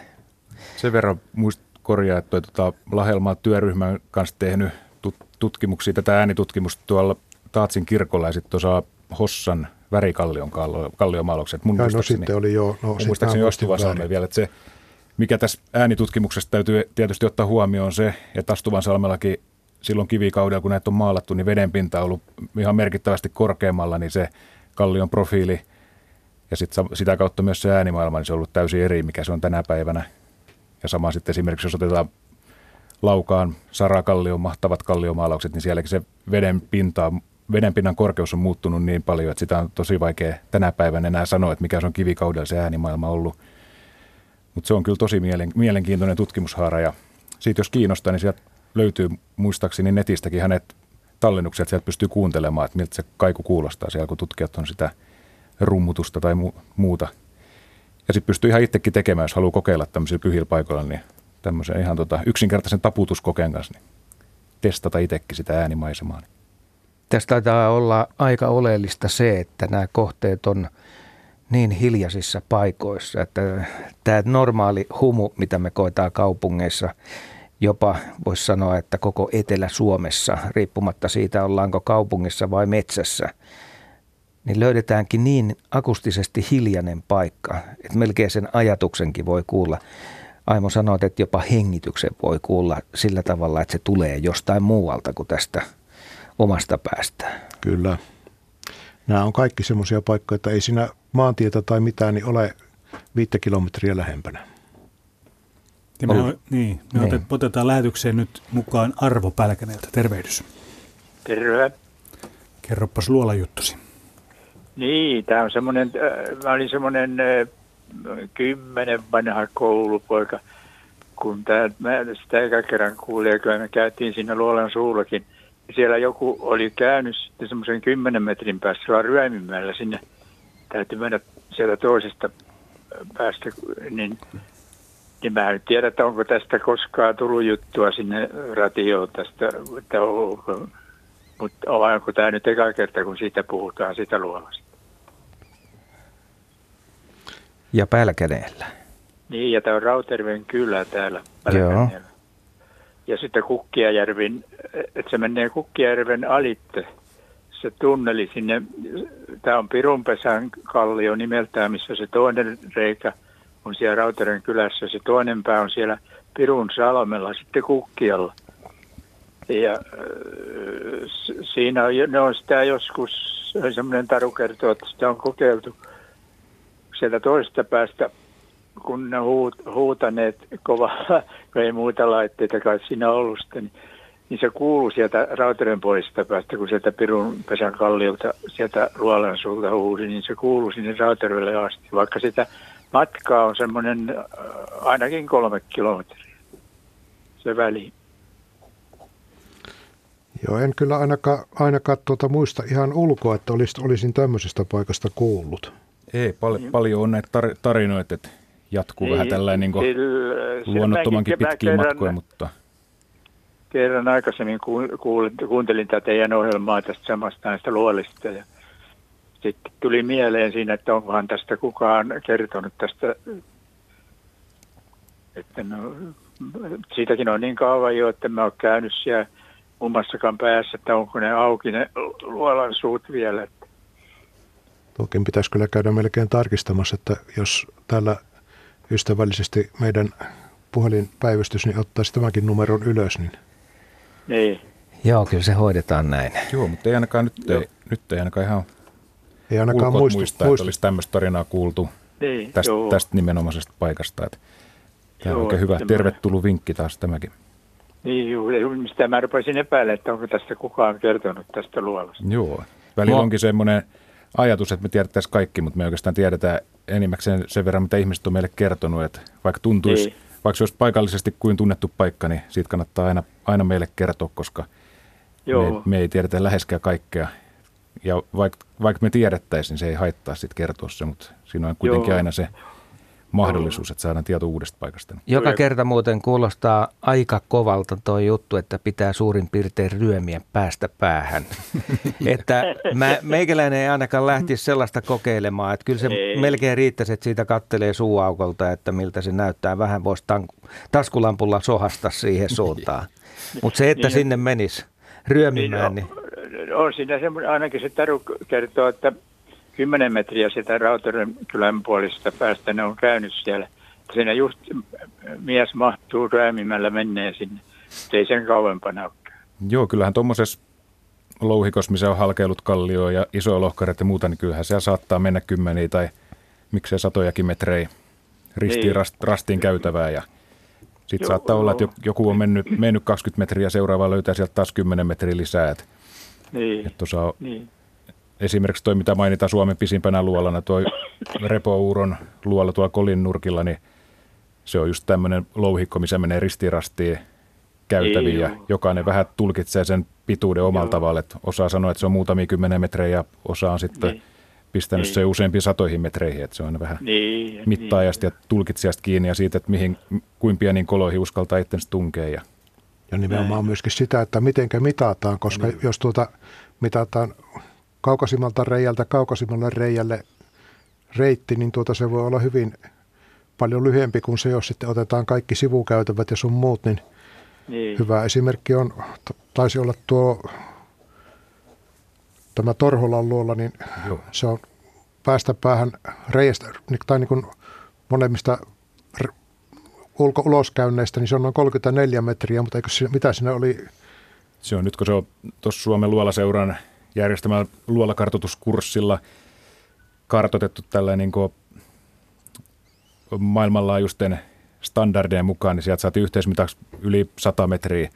Sen verran muist korjaa, että tota, Lahelmaa työryhmän kanssa tehnyt tutkimuksia, tätä äänitutkimusta tuolla Taatsin kirkolla ja sitten tuossa Hossan värikallion kalliomaalaukset. Mun ja no sitten oli jo, no, mun muistaakseni Ostuvan vielä, että se, mikä tässä äänitutkimuksessa täytyy tietysti ottaa huomioon se, että Astuvan salmellakin silloin kivikaudella, kun näitä on maalattu, niin vedenpinta on ollut ihan merkittävästi korkeammalla, niin se kallion profiili ja sit sitä kautta myös se äänimaailma, niin se on ollut täysin eri, mikä se on tänä päivänä. Ja sama sitten esimerkiksi, jos otetaan Laukaan Sarakallion mahtavat kalliomaalaukset, niin sielläkin se veden pinta, vedenpinnan korkeus on muuttunut niin paljon, että sitä on tosi vaikea tänä päivänä enää sanoa, että mikä se on kivikaudella se äänimaailma ollut. Mutta se on kyllä tosi mielenkiintoinen tutkimushaara ja siitä jos kiinnostaa, niin sieltä löytyy muistaakseni netistäkin hänet tallennuksia, että sieltä pystyy kuuntelemaan, että miltä se kaiku kuulostaa siellä, kun tutkijat on sitä rummutusta tai mu- muuta. Ja sitten pystyy ihan itsekin tekemään, jos haluaa kokeilla tämmöisillä pyhillä paikoilla, niin tämmöisen ihan tota yksinkertaisen taputuskokeen kanssa, niin testata itsekin sitä äänimaisemaa. Tästä taitaa olla aika oleellista se, että nämä kohteet on niin hiljaisissa paikoissa, että tämä normaali humu, mitä me koetaan kaupungeissa, jopa voisi sanoa, että koko Etelä-Suomessa, riippumatta siitä ollaanko kaupungissa vai metsässä, niin löydetäänkin niin akustisesti hiljainen paikka, että melkein sen ajatuksenkin voi kuulla. Aimo sanoi, että jopa hengityksen voi kuulla sillä tavalla, että se tulee jostain muualta kuin tästä omasta päästä. Kyllä. Nämä on kaikki semmoisia paikkoja, että ei siinä maantietä tai mitään niin ole viittä kilometriä lähempänä. Ja me, on, niin, me niin. otetaan lähetykseen nyt mukaan Arvo Pälkäneltä. Tervehdys. Terve. Kerropas luolajuttusi. Niin, tämä on semmoinen, äh, mä olin semmoinen äh, kymmenen vanha koulupoika, kun tää, mä sitä eka kerran kuulin, ja me käytiin siinä Luolan suullakin. Siellä joku oli käynyt sitten semmoisen kymmenen metrin päässä Ryömimäellä sinne. Täytyy mennä sieltä toisesta päästä, niin niin mä en tiedä, että onko tästä koskaan tullut juttua sinne radioon tästä, että onko, mutta onko tämä nyt eka kerta, kun siitä puhutaan, sitä luolasta. Ja Pälkäneellä. Niin, ja tämä on Rauterven kylä täällä Pälkäneellä. Joo. Ja sitten Kukkiajärvin, että se menee Kukkiajärven alitte, se tunneli sinne, tämä on Pirunpesän kallio nimeltään, missä se toinen reikä – on siellä Rauteren kylässä. Se toinen pää on siellä Pirun salmella, sitten Kukkialla. Ja siinä on, ne on sitä joskus, semmoinen taru kertoo, että sitä on kokeiltu sieltä toisesta päästä, kun ne huut, huutaneet kovaa, kun ei muuta laitteita kai siinä ollut sitten, niin, niin se kuuluu sieltä Rauteren puolesta päästä, kun sieltä Pirun pesän kalliolta, sieltä Luolan suulta huusi, niin se kuuluu sinne Rautervelle asti, vaikka sitä Matka on semmoinen äh, ainakin kolme kilometriä, se väli. Joo, en kyllä ainakaan, ainakaan tuota muista ihan ulkoa, että olisin, olisin tämmöisestä paikasta kuullut. Ei, pal- paljon on näitä tar- tarinoita, että jatkuu Ei, vähän tällainen niin luonnottomankin pitkiä kerran, matkoja, mutta... Kerran aikaisemmin kuulin, kuuntelin tätä teidän ohjelmaa tästä samasta näistä luolista ja sitten tuli mieleen siinä, että onkohan tästä kukaan kertonut tästä, että no, siitäkin on niin kauan jo, että mä oon käynyt siellä kummassakaan päässä, että onko ne auki ne luolan suut vielä. Tuokin pitäisi kyllä käydä melkein tarkistamassa, että jos täällä ystävällisesti meidän puhelinpäivystys, niin ottaisi tämänkin numeron ylös. Niin... niin. Joo, kyllä se hoidetaan näin. Joo, mutta ei ainakaan nyt, ei, nyt ei ainakaan ihan ei ainakaan muistu, muista, muistu. että olisi tämmöistä tarinaa kuultu niin, tästä, tästä nimenomaisesta paikasta. Että tämä joo, on oikein hyvä. Tervetullut vinkki taas tämäkin. Niin, joo, mistä mä rupesin epäilemään, että onko tästä kukaan kertonut tästä luolasta. Joo, välillä onkin semmoinen ajatus, että me tiedettäisiin kaikki, mutta me oikeastaan tiedetään enimmäkseen sen verran, mitä ihmiset on meille kertonut, että vaikka tuntuisi. Niin. vaikka se olisi paikallisesti kuin tunnettu paikka, niin siitä kannattaa aina, aina meille kertoa, koska Joo. Me, me ei tiedetä läheskään kaikkea. Ja vaikka, vaikka me tiedettäisiin, niin se ei haittaa sitten kertoa se, mutta siinä on kuitenkin Joo. aina se mahdollisuus, että saadaan tieto uudesta paikasta. Joka kerta muuten kuulostaa aika kovalta tuo juttu, että pitää suurin piirtein ryömiä päästä päähän. että mä, meikäläinen ei ainakaan lähtisi sellaista kokeilemaan, että kyllä se ei. melkein riittäisi, että siitä kattelee suuaukolta, että miltä se näyttää. Vähän voisi taskulampulla sohasta siihen suuntaan. Mutta se, että niin, sinne menisi ryömimään, niin... niin... On, on siinä semmoinen, ainakin se taru kertoo, että 10 metriä sitä Rautaren kylän puolista päästä ne on käynyt siellä. Siinä just mies mahtuu räämimällä menneen sinne. ei sen kauempana ole. Joo, kyllähän tuommoisessa louhikos, missä on halkeilut kallioa ja isoja lohkareita ja muuta, niin kyllähän siellä saattaa mennä kymmeniä tai miksei satojakin metrejä ristiin niin. rast, rastiin käytävää ja sitten saattaa olla, että joku on mennyt, mennyt 20 metriä ja seuraava löytää sieltä taas 10 metriä lisää. Et, niin. Et on, niin esimerkiksi toi, mitä mainitaan Suomen pisimpänä luolana, tuo Repouuron luola tuolla Kolin nurkilla, niin se on just tämmöinen louhikko, missä menee ristirastiin käytäviin ja jokainen vähän tulkitsee sen pituuden omalla tavalla. Että osaa sanoa, että se on muutamia kymmenen metrejä ja osa on sitten niin. pistänyt niin. se useampiin satoihin metreihin. Että se on vähän niin, mittaajasta niin. ja tulkitsijasta kiinni ja siitä, että mihin, kuin pieniin koloihin uskaltaa itsensä tunkea. Ja, ja nimenomaan Näin. myöskin sitä, että miten mitataan, koska niin. jos tuota mitataan kaukaisimmalta reijältä kaukaisimmalle reijälle reitti, niin tuota se voi olla hyvin paljon lyhyempi kuin se, jos sitten otetaan kaikki sivukäytävät ja sun muut, niin, niin. hyvä esimerkki on, taisi olla tuo tämä Torholan luolla, niin Joo. se on päästä päähän reiästä, tai niin kuin molemmista ulko uloskäynneistä, niin se on noin 34 metriä, mutta eikö mitä siinä oli? Se on nyt, kun se on tuossa Suomen luolaseuran järjestämällä luolakartoituskurssilla kartoitettu tällainen niin maailmanlaajuisten standardien mukaan, niin sieltä saatiin yhteismitaksi yli 100 metriä.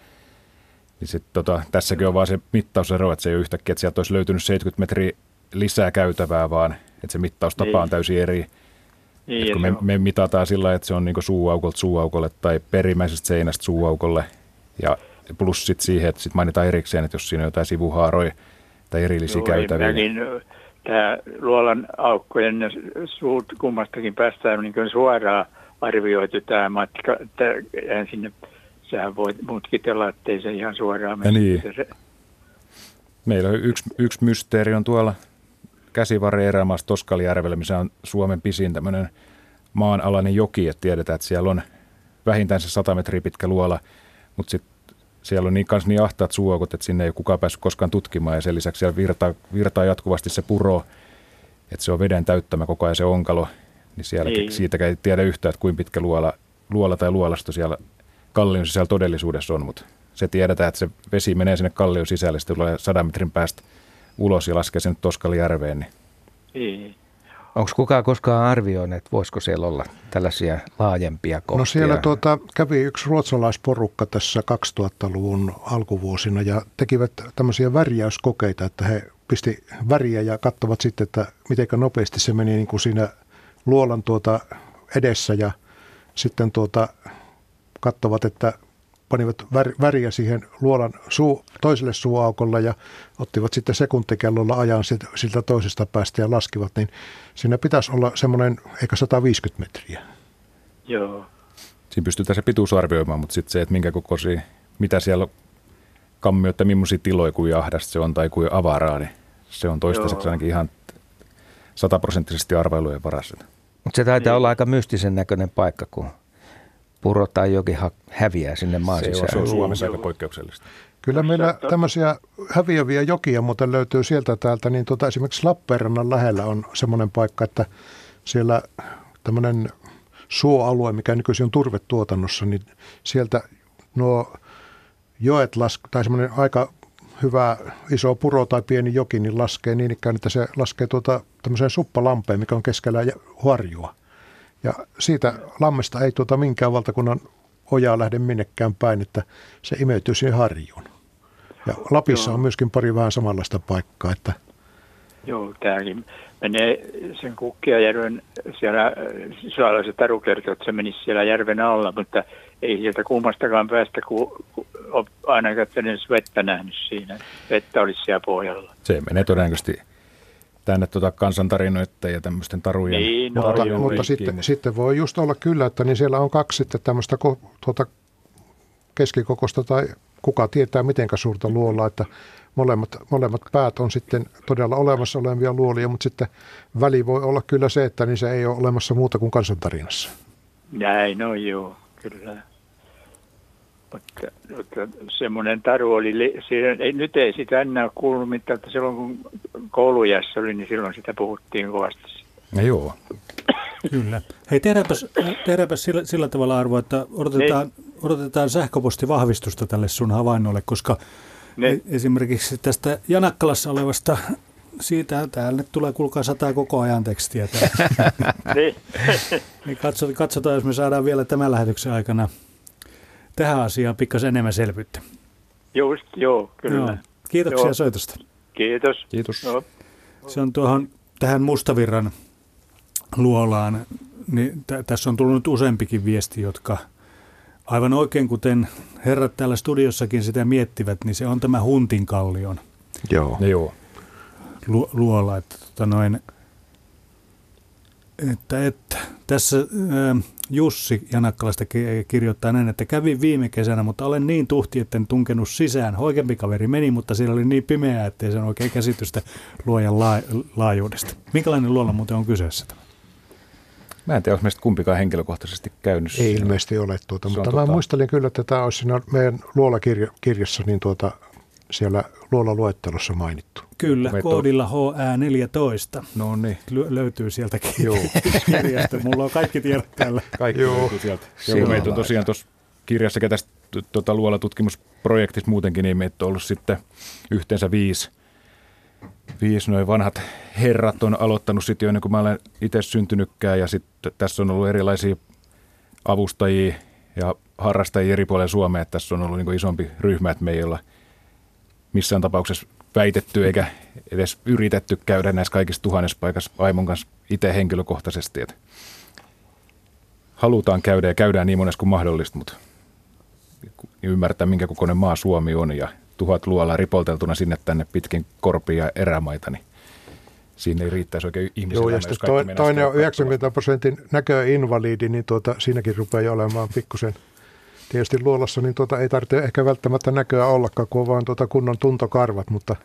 Niin sit, tota, tässäkin on vaan se mittausero, että se ei ole yhtäkkiä, että sieltä olisi löytynyt 70 metriä lisää käytävää, vaan että se mittaustapa niin. on täysin eri. Niin, kun me, me mitataan sillä että se on niin suuaukolta suuaukolle tai perimmäisestä seinästä suuaukolle, ja plus sitten siihen, että sit mainitaan erikseen, että jos siinä on jotain sivuhaaroja, tai erillisiä Joo, käytäviä. Niin, tämä luolan aukkojen ja suut kummastakin päästään niin suoraan arvioitu tämä matka. Tämä, ensin sähän voit mutkitella, ettei se ihan suoraan mene. Niin. Se... Meillä on yksi, yksi mysteeri on tuolla käsivarren erämaassa Toskalijärvellä, missä on Suomen pisin tämmöinen maanalainen joki, että tiedetään, että siellä on vähintään se 100 metriä pitkä luola, mutta sitten siellä on niin, kans niin ahtaat suokot, että sinne ei ole kukaan päässyt koskaan tutkimaan ja sen lisäksi siellä virtaa, virtaa jatkuvasti se puro, että se on veden täyttämä koko ajan se onkalo, niin siellä niin. siitäkään ei tiedä yhtään, että kuinka pitkä luola, luola tai luolasto siellä kallion sisällä todellisuudessa on, mutta se tiedetään, että se vesi menee sinne kallion sisälle, sitten tulee sadan metrin päästä ulos ja laskee sinne Toskalijärveen. Niin. niin. Onko kukaan koskaan arvioinut, että voisiko siellä olla tällaisia laajempia kohtia? No siellä tuota, kävi yksi ruotsalaisporukka tässä 2000-luvun alkuvuosina ja tekivät tämmöisiä värjäyskokeita, että he pisti väriä ja katsovat sitten, että miten nopeasti se meni niin kuin siinä luolan tuota edessä ja sitten tuota katsovat, että panivat väriä siihen luolan suu, toiselle suuaukolle ja ottivat sitten sekuntikellolla ajan siltä toisesta päästä ja laskivat, niin siinä pitäisi olla semmoinen eikä 150 metriä. Joo. Siinä pystytään se pituus arvioimaan, mutta sitten se, että minkä kokoisia, mitä siellä kammio, että millaisia tiloja kuin ahdasta se on tai kuin avaraa, niin se on toistaiseksi Joo. ainakin ihan sataprosenttisesti arvailujen varassa. Mutta se taitaa niin. olla aika mystisen näköinen paikka, kun puro tai joki häviää sinne maan se sisään. Se on Suomessa aika poikkeuksellista. Kyllä meillä tämmöisiä häviäviä jokia muuten löytyy sieltä täältä, niin tuota, esimerkiksi Lappeenrannan lähellä on semmoinen paikka, että siellä tämmöinen suoalue, mikä nykyisin on turvetuotannossa, niin sieltä nuo joet las, tai semmoinen aika hyvä iso puro tai pieni joki, niin laskee niin ikään, että se laskee tuota tämmöiseen suppalampeen, mikä on keskellä harjua. Ja siitä lammesta ei tuota minkään valtakunnan ojaa lähde minnekään päin, että se imeytyy siihen harjuun. Ja Lapissa Joo. on myöskin pari vähän samanlaista paikkaa, että Joo, tämäkin menee sen Kukkiajärven siellä, siellä se taru kertoo, että se menisi siellä järven alla, mutta ei sieltä kummastakaan päästä, kun, kun ainakaan edes vettä nähnyt siinä. Vettä olisi siellä pohjalla. Se menee todennäköisesti tänne tuota kansantarinoita ja tämmöisten tarujen. Niin, no, mutta, mutta sitten, sitten, voi just olla kyllä, että niin siellä on kaksi sitten tämmöistä tuota keskikokosta tai kuka tietää mitenkä suurta luolaa, että molemmat, molemmat päät on sitten todella olemassa olevia luolia, mutta sitten väli voi olla kyllä se, että niin se ei ole olemassa muuta kuin kansantarinassa. Näin no joo, kyllä. Mutta, mutta semmoinen taru oli, siinä, ei, nyt ei sitä enää kuulunut mitään, että silloin kun koulujässä oli, niin silloin sitä puhuttiin kovasti. Ja joo. Kyllä. Hei, tehdäänpäs, tehdäänpäs sillä, sillä tavalla arvo, että odotetaan, niin. odotetaan sähköpostivahvistusta tälle sun havainnolle, koska niin. esimerkiksi tästä Janakkalassa olevasta siitä täällä tulee kuulkaa sataa koko ajan tekstiä. niin. niin katsotaan, katsotaan, jos me saadaan vielä tämän lähetyksen aikana tähän asiaan pikkasen enemmän selvyyttä. Just, joo, kyllä. Joo. Kiitoksia joo. soitosta. Kiitos. Kiitos. Joo. Se on tuohon tähän Mustavirran luolaan, niin t- tässä on tullut useampikin viesti, jotka aivan oikein kuten herrat täällä studiossakin sitä miettivät, niin se on tämä Huntinkallion Joo. Joo. Lu- luola. Että, tota noin, että, että tässä ää, Jussi Janakkalasta kirjoittaa näin, että kävin viime kesänä, mutta olen niin tuhti, että en tunkenut sisään. Hoikempi kaveri meni, mutta siellä oli niin pimeää, ettei sen oikein käsitystä luojan laa- laajuudesta. Minkälainen luola muuten on kyseessä tämä? Mä en tiedä, onko meistä kumpikaan henkilökohtaisesti käynyt. Ei ilmeisesti ole tuota, mutta tota... mä muistelin kyllä, että tämä olisi siinä meidän luolakirjassa niin tuota, siellä luolaluettelossa mainittu. Kyllä, Meto. koodilla HA14. No niin. L- löytyy sieltäkin Joo. kirjasta. Mulla on kaikki tiedot täällä. Kaikki Joo. löytyy sieltä. Joo, meitä on tosiaan tuossa kirjassa, ketä tuota, luolatutkimusprojektissa muutenkin, niin meitä on ollut sitten yhteensä viisi viisi noin vanhat herrat on aloittanut sitten jo ennen kuin mä olen itse syntynytkään ja sitten tässä on ollut erilaisia avustajia ja harrastajia eri puolilla Suomea. Että tässä on ollut niin isompi ryhmä, että me ei olla missään tapauksessa väitetty eikä edes yritetty käydä näissä kaikissa tuhannessa paikassa Aimon kanssa itse henkilökohtaisesti. Että halutaan käydä ja käydään niin monessa kuin mahdollista, mutta ymmärtää, minkä kokoinen maa Suomi on ja tuhat luolla ripolteltuna sinne tänne pitkin korpia ja erämaita, niin siinä ei riittäisi oikein ihmisillä. Joo, ja sitten to, toinen on 90 prosentin näköinvalidi, niin tuota, siinäkin rupeaa jo olemaan pikkusen tietysti luolassa, niin tuota, ei tarvitse ehkä välttämättä näköä ollakaan, kun on vaan tuota kunnon tuntokarvat, mutta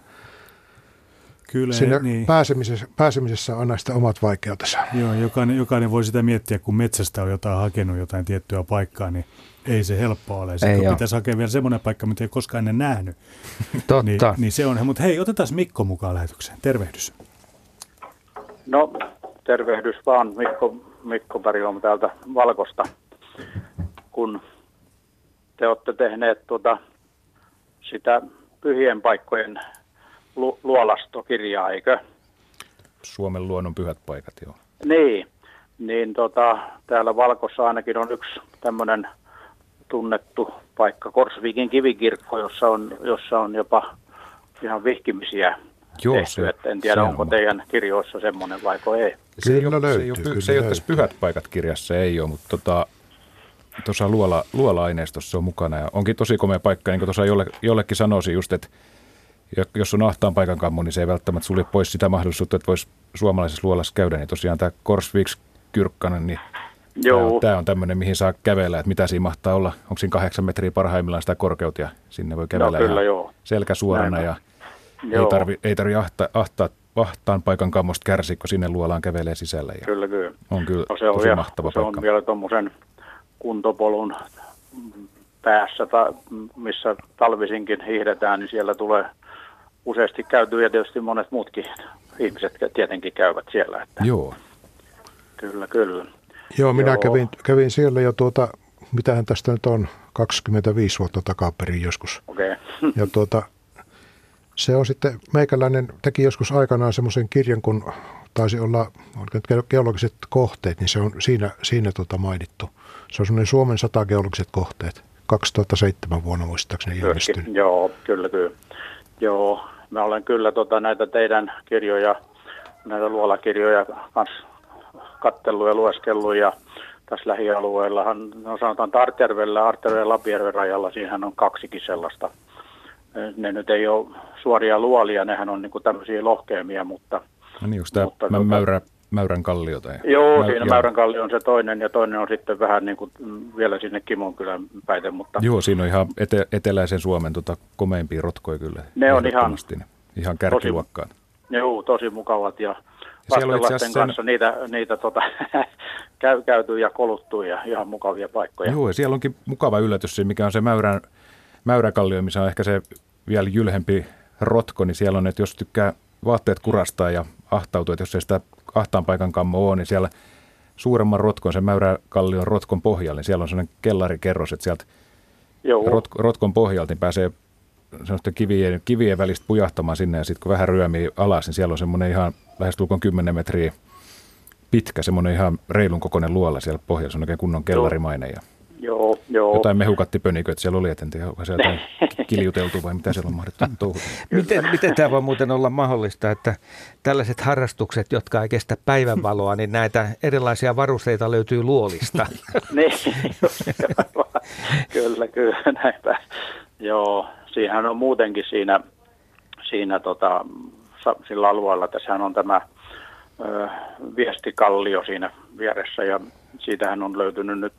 Kyllä, sinne niin. pääsemisessä, pääsemisessä on aina sitä omat vaikeutensa. Joo, jokainen, jokainen voi sitä miettiä, kun metsästä on jotain hakenut jotain tiettyä paikkaa, niin ei se helppoa ole. Sitten ei pitäisi hakea vielä semmoinen paikka, mitä ei koskaan ennen nähnyt. Totta. Niin, niin se on. Mutta hei, otetaan Mikko mukaan lähetykseen. Tervehdys. No, tervehdys vaan. Mikko, Mikko Pariholm täältä Valkosta. Kun te olette tehneet tuota, sitä pyhien paikkojen lu- luolastokirjaa, eikö? Suomen luonnon pyhät paikat, joo. Niin, niin tota, täällä Valkossa ainakin on yksi tämmöinen tunnettu paikka, Korsvikin kivikirkko, jossa on, jossa on jopa ihan vihkimisiä Joo, tehty. Se, että en tiedä, onko on. teidän kirjoissa semmoinen vai ei. Se ei, ole, löytyy, se ei ole, kyllä se ei ole tässä Pyhät paikat kirjassa, ei ole, mutta tota, tuossa luola, luola-aineistossa on mukana. Ja onkin tosi komea paikka, niin kuin tuossa jolle, jollekin sanoisin just, että jos on ahtaan paikan kammo, niin se ei välttämättä sulje pois sitä mahdollisuutta, että voisi suomalaisessa luolassa käydä. Niin tosiaan tämä Korsviks Kyrkkanen, niin Joo. Tämä on tämmöinen, mihin saa kävellä, että mitä siinä mahtaa olla. Onko siinä kahdeksan metriä parhaimmillaan sitä korkeutta ja sinne voi kävellä no, kyllä, joo. selkä suorana ja joo. ei tarvi, ei tarvi ahta, ahtaa, ahtaan paikan kammosta kärsiä, kun sinne luolaan kävelee sisällä. Ja kyllä, kyllä. On kyllä no, se on tosi vielä, mahtava se paikka. on vielä tuommoisen kuntopolun päässä, ta, missä talvisinkin hiihdetään, niin siellä tulee useasti käytyä ja tietysti monet muutkin ihmiset tietenkin käyvät siellä. Että Joo. Kyllä, kyllä. Joo, minä Joo. Kävin, kävin siellä jo tuota, mitähän tästä nyt on, 25 vuotta takaperin joskus. Okay. Ja tuota, se on sitten, meikäläinen teki joskus aikanaan semmoisen kirjan, kun taisi olla geologiset kohteet, niin se on siinä, siinä tuota mainittu. Se on semmoinen Suomen sata geologiset kohteet. 2007 vuonna muistaakseni ilmestynyt. Joo, kyllä, kyllä. Joo, mä olen kyllä tota, näitä teidän kirjoja, näitä luolakirjoja kanssa kattellut ja lueskellut ja tässä lähialueellahan, no sanotaan Tartjärvellä, Artervellä ja Lapijärven rajalla, siihen on kaksikin sellaista. Ne nyt ei ole suoria luolia, nehän on niinku tämmöisiä lohkeamia, mutta... No niin, onko tämä mutta, mä, tota- mäyrä, Mäyrän kalliota? Ja, joo, Mäy- siinä Mäyrän kallio on se toinen ja toinen on sitten vähän niin kuin vielä sinne Kimonkylän päin. Mutta... Joo, siinä on ihan ete- eteläisen Suomen tota, komeimpia rotkoja kyllä. Ne on ihan, ihan kärkiluokkaan. Tosi, joo, tosi mukavat ja lasten sen... kanssa niitä, niitä tota, käy, käyty ja koluttu ja ihan mukavia paikkoja. Joo, ja siellä onkin mukava yllätys, mikä on se Mäyrän, Mäyräkallio, missä on ehkä se vielä jylhempi rotko, niin siellä on, että jos tykkää vaatteet kurastaa ja ahtautua, että jos ei sitä ahtaan paikan kammo ole, niin siellä suuremman rotkon, sen Mäyräkallion rotkon pohjalle, niin siellä on sellainen kellarikerros, että sieltä rot, rotkon pohjalta niin pääsee semmoisten kivien, kivien välistä pujahtamaan sinne ja sitten kun vähän ryömii alas, niin siellä on semmoinen ihan lähestulkoon 10 metriä pitkä, semmoinen ihan reilun kokoinen luola siellä pohjalla, se on oikein kunnon kellarimainen. Ja Joo, joo. Jotain mehukatti-pöniköitä siellä oli, en tiedä, onko se jotain kiljuteltu vai mitä siellä on mahdettu touhuta. Miten, miten tämä voi muuten olla mahdollista, että tällaiset harrastukset, jotka ei kestä päivänvaloa, niin näitä erilaisia varusteita löytyy luolista? niin, kyllä, kyllä, näinpä. Joo, siihen on muutenkin siinä, siinä tota, sillä alueella, tässä on tämä ö, viestikallio siinä vieressä ja siitähän on löytynyt nyt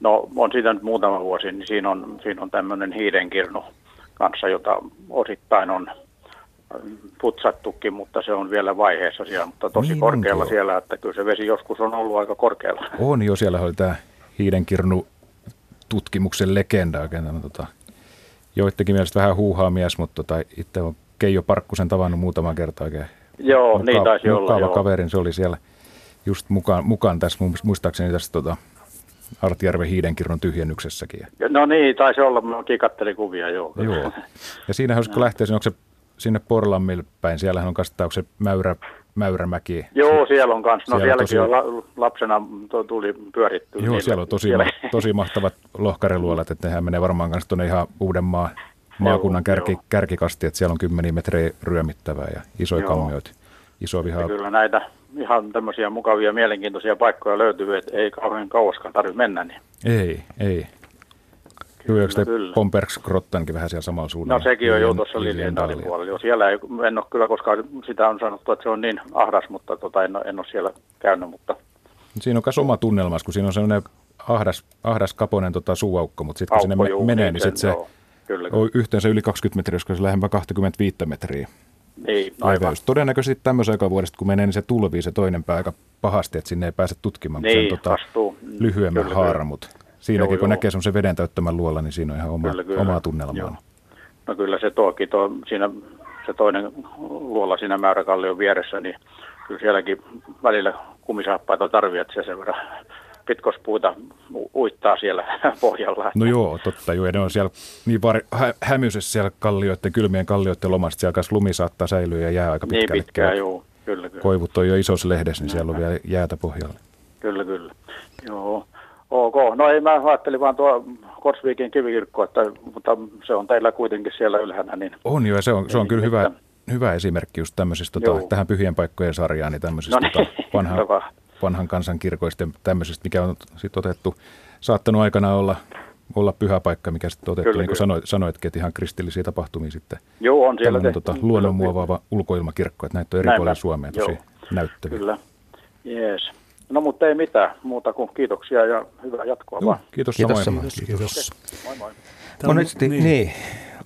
No on siitä nyt muutama vuosi, niin siinä on, siinä on tämmöinen hiidenkirnu kanssa, jota osittain on putsattukin, mutta se on vielä vaiheessa siellä, mutta tosi niin korkealla onko. siellä, että kyllä se vesi joskus on ollut aika korkealla. On jo, siellä oli tämä hiidenkirnu tutkimuksen legenda oikein. Tämä, tota, joittekin mielestä vähän huuhaa mies, mutta tota, itse on Keijo Parkkusen tavannut muutaman kertaa oikein. Joo, mukava, niin taisi mukava olla. kaverin, se oli siellä just mukaan, mukaan tässä, muistaakseni tässä tota, Artjärven hiidenkirron tyhjennyksessäkin. No niin, taisi olla, mä kikattelin kuvia, joo. Joo. Ja siinähän, jos kun lähtee, onko se sinne Porlammille päin, siellähän on kanssa se Mäyrä, Mäyrämäki. Joo, siellä on kanssa. No siellä sielläkin tosi... on la, lapsena tuli pyöritty. Joo, siellä on tosi, siellä. tosi mahtavat lohkariluolat, että nehän menee varmaan kanssa tuonne ihan Uudenmaan maakunnan joo, kärki, joo. kärkikasti, että siellä on kymmeniä metrejä ryömittävää ja isoja kammioita. Iso viha. Kyllä näitä ihan tämmöisiä mukavia, mielenkiintoisia paikkoja löytyy, että ei kauhean kauaskaan tarvitse mennä. Niin. Ei, ei. Kyllä, kyllä. Pomperksgrottankin vähän siellä samalla suunnalla? No sekin on jo tuossa Liljendalin puolella. Jo, siellä ei, en ole kyllä koskaan, sitä on sanottu, että se on niin ahdas, mutta tota, en, ole, en ole siellä käynyt. Mutta... Siinä on myös oma tunnelma, kun siinä on sellainen ahdas, ahdas kaponen tota, suuaukko, mutta sitten kun sinne juu, menee, niin, niin se kyllä, on yhteensä yli 20 metriä, koska se lähempää 25 metriä. Niin, aivan. Todennäköisesti tämmöisen aikavuodesta, kun menee, niin se tulvii se toinen pää aika pahasti, että sinne ei pääse tutkimaan, niin, kun se on tota, lyhyemmän kyllä, mutta siinäkin joo, kun joo. näkee se veden täyttämän luolla, niin siinä on ihan oma, kyllä, kyllä. omaa tunnelmaa. No kyllä se tuokin, tuo, siinä, se toinen luola siinä Määräkallion vieressä, niin kyllä sielläkin välillä kumisaappaita tarvii, että se sen verran pitkospuuta uittaa siellä pohjalla. No joo, totta joo. Ja ne on siellä niin var, hä, hämyisessä siellä kallioiden, kylmien kallioiden lomasta. Siellä kanssa lumi saattaa säilyä ja jää aika pitkälle. Niin pitkään, joo. Kyllä, kyllä. Koivut on jo isossa lehdessä, niin siellä on vielä jäätä pohjalla. Kyllä, kyllä. Joo. Ok. No ei, mä ajattelin vaan tuo Korsviikin kivikirkko, että, mutta se on teillä kuitenkin siellä ylhäällä. Niin on jo, ja se on, se on kyllä hyvä, hyvä esimerkki just tämmöisistä, tota, tähän pyhien paikkojen sarjaan, niin tämmöisistä no niin, tota, vanha, vanhan kansan kirkoista ja tämmöisestä, mikä on sitten otettu, saattanut aikana olla, olla pyhä paikka, mikä sitten otettu, kyllä, niin kuin sanoit, sanoitkin, että ihan kristillisiä tapahtumia sitten. Joo, on siellä tehty. Tota, luonnonmuovaava ulkoilmakirkko, että näitä on eri puolilla Suomea tosi Joo. näyttäviä. Kyllä, jees. No mutta ei mitään muuta kuin kiitoksia ja hyvää jatkoa Joo, vaan. Kiitos, kiitos samoin. Kiitos. kiitos. Moi moi. Monesti, niin. niin,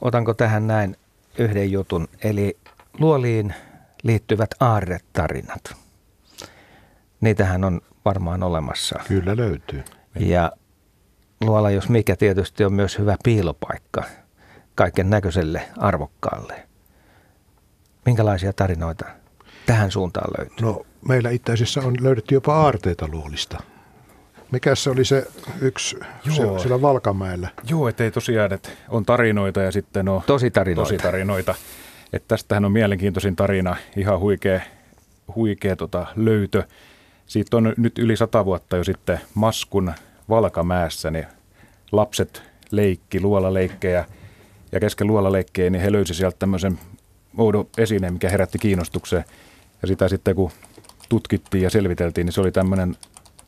otanko tähän näin yhden jutun, eli luoliin liittyvät aarretarinat. Niitähän on varmaan olemassa. Kyllä löytyy. Ja luola, jos mikä tietysti on myös hyvä piilopaikka kaiken näköiselle arvokkaalle. Minkälaisia tarinoita tähän suuntaan löytyy? No meillä itse asiassa on löydetty jopa aarteita luolista. Mikä se oli se yksi Joo. Se, siellä Valkamäellä? Joo, ettei tosiaan, että on tarinoita ja sitten on tosi tarinoita. Tosi tarinoita. Että tästähän on mielenkiintoisin tarina, ihan huikea, huikea tota, löytö. Siitä on nyt yli sata vuotta jo sitten Maskun Valkamäessä, niin lapset leikki luolaleikkejä ja kesken luolaleikkejä, niin he löysivät sieltä tämmöisen oudo esine, mikä herätti kiinnostukseen. Ja sitä sitten kun tutkittiin ja selviteltiin, niin se oli tämmöinen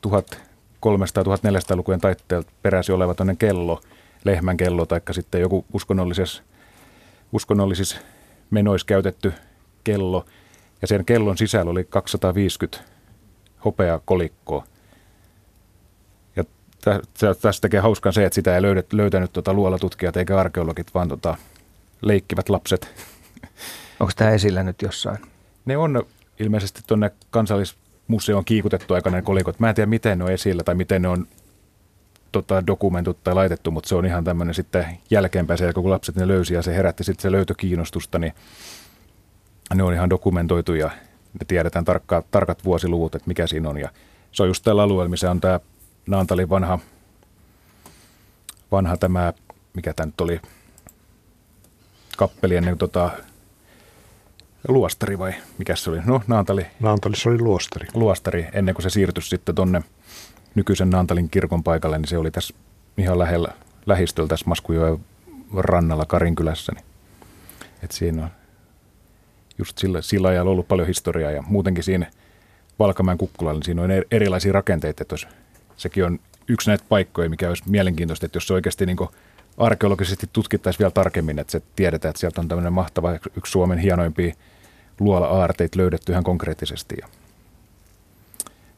1300-1400-lukujen taitteelta peräsi oleva kello, lehmän kello, tai sitten joku uskonnollisessa, uskonnollisissa menoissa käytetty kello. Ja sen kellon sisällä oli 250 kolikkoa. Ja tästä tekee hauskan se, että sitä ei löydet, löytänyt tuota luolatutkijat eikä arkeologit, vaan tota, leikkivät lapset. Onko tämä esillä nyt jossain? Ne on ilmeisesti tuonne kansallismuseoon kiikutettu aikainen kolikot. Mä en tiedä, miten ne on esillä tai miten ne on tota, dokumentut tai laitettu, mutta se on ihan tämmöinen sitten jälkeenpäin se, kun lapset ne löysi ja se herätti sitten se löytökiinnostusta, niin ne on ihan dokumentoitu ja me tiedetään tarkka, tarkat vuosiluvut, että mikä siinä on. Ja se on just tällä alueella, missä on tämä Naantalin vanha, vanha tämä, mikä tämä nyt oli, kappeli ennen tota, luostari vai mikä se oli? No Naantali. Naantalissa oli luostari. Luostari, ennen kuin se siirtyi sitten tonne nykyisen Naantalin kirkon paikalle, niin se oli tässä ihan lähellä, lähistöllä tässä Maskujoen rannalla Karinkylässä. Niin. Et siinä on just sillä, sillä ajalla ollut paljon historiaa ja muutenkin siinä Valkamäen kukkulalla, niin siinä on erilaisia rakenteita. Että sekin on yksi näitä paikkoja, mikä olisi mielenkiintoista, että jos se oikeasti niin arkeologisesti tutkittaisiin vielä tarkemmin, että se tiedetään, että sieltä on tämmöinen mahtava, yksi Suomen hienoimpia luola-aarteita löydetty ihan konkreettisesti. Ja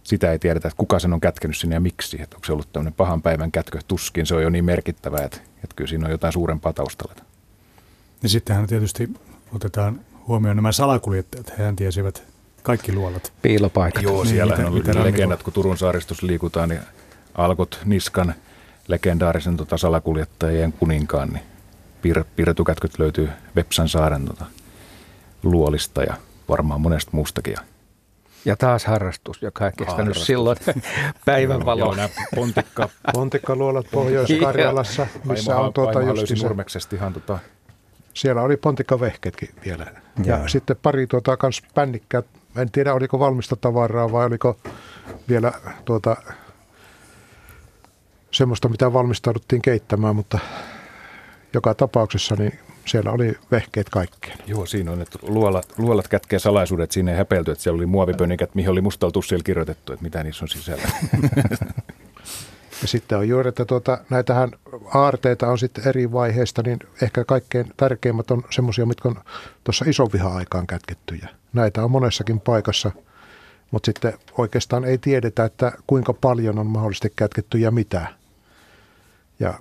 sitä ei tiedetä, että kuka sen on kätkenyt sinne ja miksi. Että onko se ollut tämmöinen pahan päivän kätkö, tuskin se on jo niin merkittävä, että, että kyllä siinä on jotain suurempaa taustalla. Ja sittenhän tietysti otetaan huomioon nämä salakuljettajat. Hehän tiesivät kaikki luolat. Piilopaikat. Joo, siellä niin, on mitä legendat, kun Turun saaristossa liikutaan, niin Alkot Niskan legendaarisen tota, salakuljettajien kuninkaan, niin piir, piirretukätköt löytyy Vepsan saaren tota, luolista ja varmaan monesta muustakin. Ja taas harrastus, joka ei kestänyt harrastus. silloin päivänvaloa. Joo, pontikka. Pontikkaluolat Pohjois-Karjalassa, missä on tuota just se... ihan tota... Siellä oli pontikkavehketkin vielä. Ja, ja sitten pari tuota kans pännikkää. En tiedä, oliko valmista tavaraa vai oliko vielä tuota semmoista, mitä valmistauduttiin keittämään, mutta joka tapauksessa niin siellä oli vehkeet kaikkeen. Joo, siinä on, että luolat, luolat kätkee salaisuudet. Siinä ei häpelty, että siellä oli muovipönikät, mihin oli mustalla tussilla kirjoitettu, että mitä niissä on sisällä. ja sitten on juuri, että tuota, näitähän aarteita on sitten eri vaiheista, niin ehkä kaikkein tärkeimmät on semmoisia, mitkä on tuossa isoviha-aikaan kätkettyjä. Näitä on monessakin paikassa, mutta sitten oikeastaan ei tiedetä, että kuinka paljon on mahdollisesti kätketty ja mitä. Ja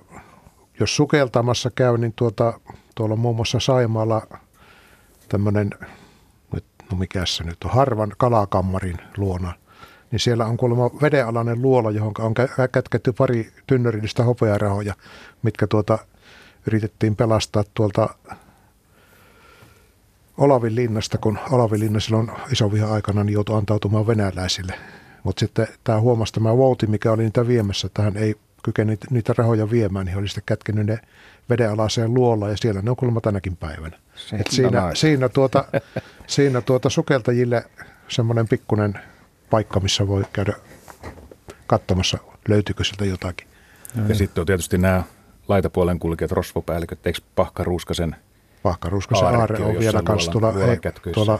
jos sukeltamassa käy, niin tuota, tuolla muun muassa Saimaalla tämmöinen, no mikä se nyt on, harvan kalakammarin luona, niin siellä on kuulemma vedenalainen luola, johon on kätketty pari tynnörillistä hopearahoja, mitkä tuota yritettiin pelastaa tuolta Olavin linnasta, kun Olavin linna silloin isovihan aikana niin joutui antautumaan venäläisille. Mutta sitten tämä huomasi tämä Vouti, mikä oli niitä viemässä, että hän ei kykeni niitä rahoja viemään, niin oli sitten kätkenyt ne vedenalaiseen luolaan ja siellä ne on kuulemma tänäkin päivänä. Et siinä, siinä, tuota, siinä tuota sukeltajille semmoinen pikkunen paikka, missä voi käydä katsomassa, löytyykö sieltä jotakin. Ja, ja sitten on tietysti nämä laitapuolen kulkijat, rosvopäälliköt, eikö Pahka Ruuskasen Pahka Ruuskasen aare on, vielä kanssa tuolla, tuolla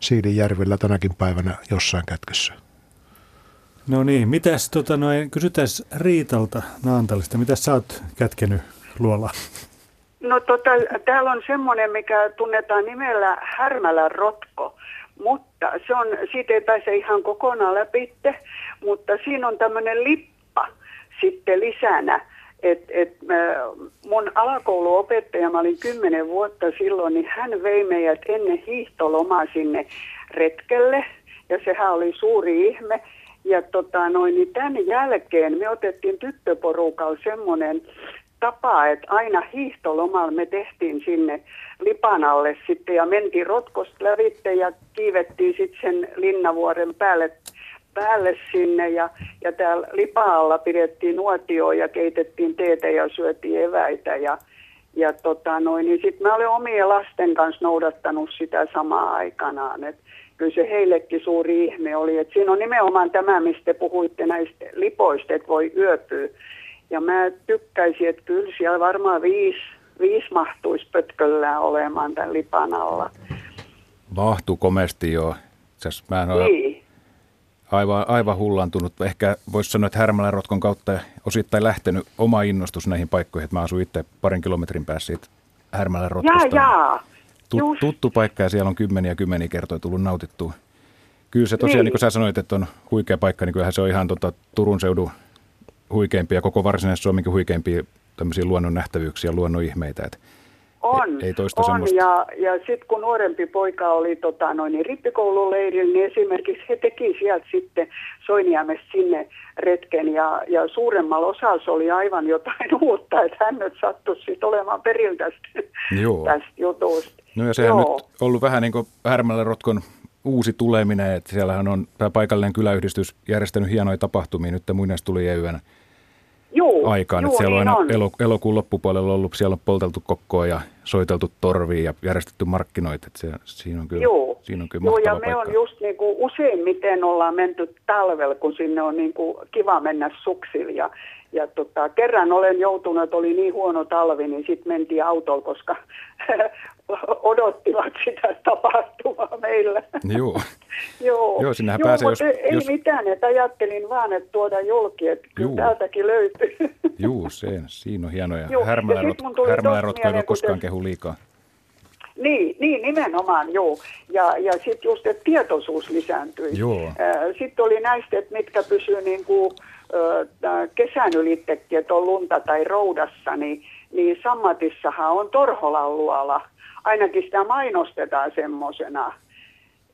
Siidinjärvellä tänäkin päivänä jossain kätkössä. No niin, mitäs tota noin, kysytään Riitalta Naantalista, mitä sä oot kätkenyt luola? No tota, täällä on semmoinen, mikä tunnetaan nimellä härmälä rotko, mutta se on, siitä ei pääse ihan kokonaan läpi, mutta siinä on tämmöinen lippa sitten lisänä. Et, et, mun alakouluopettaja, mä olin kymmenen vuotta silloin, niin hän vei meidät ennen hiihtolomaa sinne retkelle, ja sehän oli suuri ihme. Ja tota, noin, niin tämän jälkeen me otettiin tyttöporukalla semmoinen tapa, että aina hiihtolomalla me tehtiin sinne Lipanalle sitten ja mentiin rotkosta lävitte ja kiivettiin sitten sen linnavuoren päälle, päälle sinne ja, ja täällä Lipaalla pidettiin nuotio ja keitettiin teetä ja syötiin eväitä ja, ja tota noin, niin sitten mä olen omien lasten kanssa noudattanut sitä samaa aikanaan, että kyllä se heillekin suuri ihme oli. että siinä on nimenomaan tämä, mistä te puhuitte näistä lipoista, että voi yöpyä. Ja mä tykkäisin, että kyllä siellä varmaan viisi, viisi mahtuisi pötköllään olemaan tämän lipan alla. Mahtuu komesti joo. Mä en ole niin. aivan, aivan hullantunut. Ehkä voisi sanoa, että Härmälän rotkon kautta osittain lähtenyt oma innostus näihin paikkoihin. Että mä asun itse parin kilometrin päässä siitä Härmälän rotkosta. Jaa, jaa. Tut, tuttu paikka ja siellä on kymmeniä kymmeniä kertoja tullut nautittua. Kyllä se tosiaan, niin. niin kuin sä sanoit, että on huikea paikka, niin kyllähän se on ihan tota, Turun seudun huikeimpia, koko varsinaisen Suomenkin huikeimpia tämmöisiä luonnon nähtävyyksiä, luonnon ihmeitä. Että on, ei toista on. Semmoista. ja, ja sitten kun nuorempi poika oli tota, noin, niin rippikoululeirillä, niin esimerkiksi he teki sieltä sitten Soiniämestä sinne retken ja, ja suuremmalla osalla se oli aivan jotain uutta, että hän nyt sattui sitten olemaan periltä tästä, tästä jutusta. No ja sehän Joo. on nyt ollut vähän niin kuin Härmällä Rotkon uusi tuleminen, että siellähän on tämä paikallinen kyläyhdistys järjestänyt hienoja tapahtumia nyt tuli yönä Juu, aikaan. Juu, siellä niin on, on elo, elokuun loppupuolella ollut, siellä on polteltu kokkoa ja soiteltu torviin ja järjestetty markkinoita. Että se, siinä on kyllä, Joo. Siinä on kyllä Joo, ja paikka. me on just niin kuin useimmiten ollaan menty talvella, kun sinne on niin kuin kiva mennä suksilla. Ja, ja tota, kerran olen joutunut, että oli niin huono talvi, niin sitten mentiin autolla, koska odottivat sitä tapahtumaa meillä. Joo. Joo, Joo sinnehän Joo, pääsee, jos, ei jos... mitään, että ajattelin vaan, että tuoda julki, että kyllä Juu. täältäkin löytyy. Juu, se, siinä on hienoja. Joo, ja Härmälä, sit rot, mun tuli Härmälä tosta rotko ei kun koskaan kehu liikaa. Niin, niin nimenomaan, joo. Ja, ja sitten just, että tietoisuus lisääntyi. Joo. Sitten oli näistä, että mitkä pysyy niin kuin, kesän ylittekin, että on lunta tai roudassa, niin, niin Sammatissahan on Torholan luola. Ainakin sitä mainostetaan semmoisena.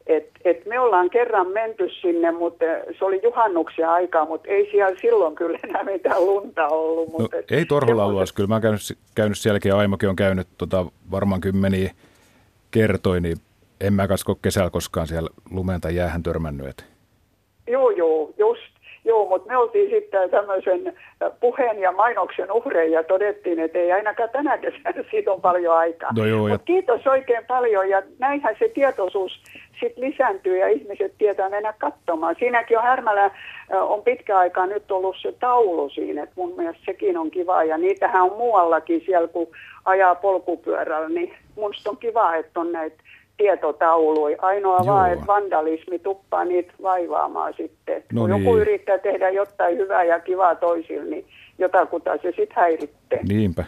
Et, et me ollaan kerran menty sinne, mutta se oli juhannuksen aikaa, mutta ei siellä silloin kyllä enää mitään lunta ollut. No, Mutta et ei Torholla semmoiset- alueessa. Kyllä mä oon käynyt, käynyt sielläkin ja Aimokin on käynyt tota, varmaan kymmeniä kertoi, niin en mä kasko kesällä koskaan siellä lumeen tai jäähän törmännyt. Joo, joo, just. Joo, mutta me oltiin sitten tämmöisen puheen ja mainoksen uhreja ja todettiin, että ei ainakaan tänä kesänä siitä on paljon aikaa. No joo, ja- Mut kiitos oikein paljon ja näinhän se tietoisuus sitten lisääntyy ja ihmiset tietää mennä katsomaan. Siinäkin on Härmälä on pitkä aikaa nyt ollut se taulu siinä, että mun mielestä sekin on kiva ja niitähän on muuallakin siellä, kun ajaa polkupyörällä, niin musta on kiva, että on näitä tietotauluja. Ainoa Joo. vaan, että vandalismi tuppaa niitä vaivaamaan sitten. No kun niin. joku yrittää tehdä jotain hyvää ja kivaa toisille, niin jotakuta se sitten häiritsee. Niinpä.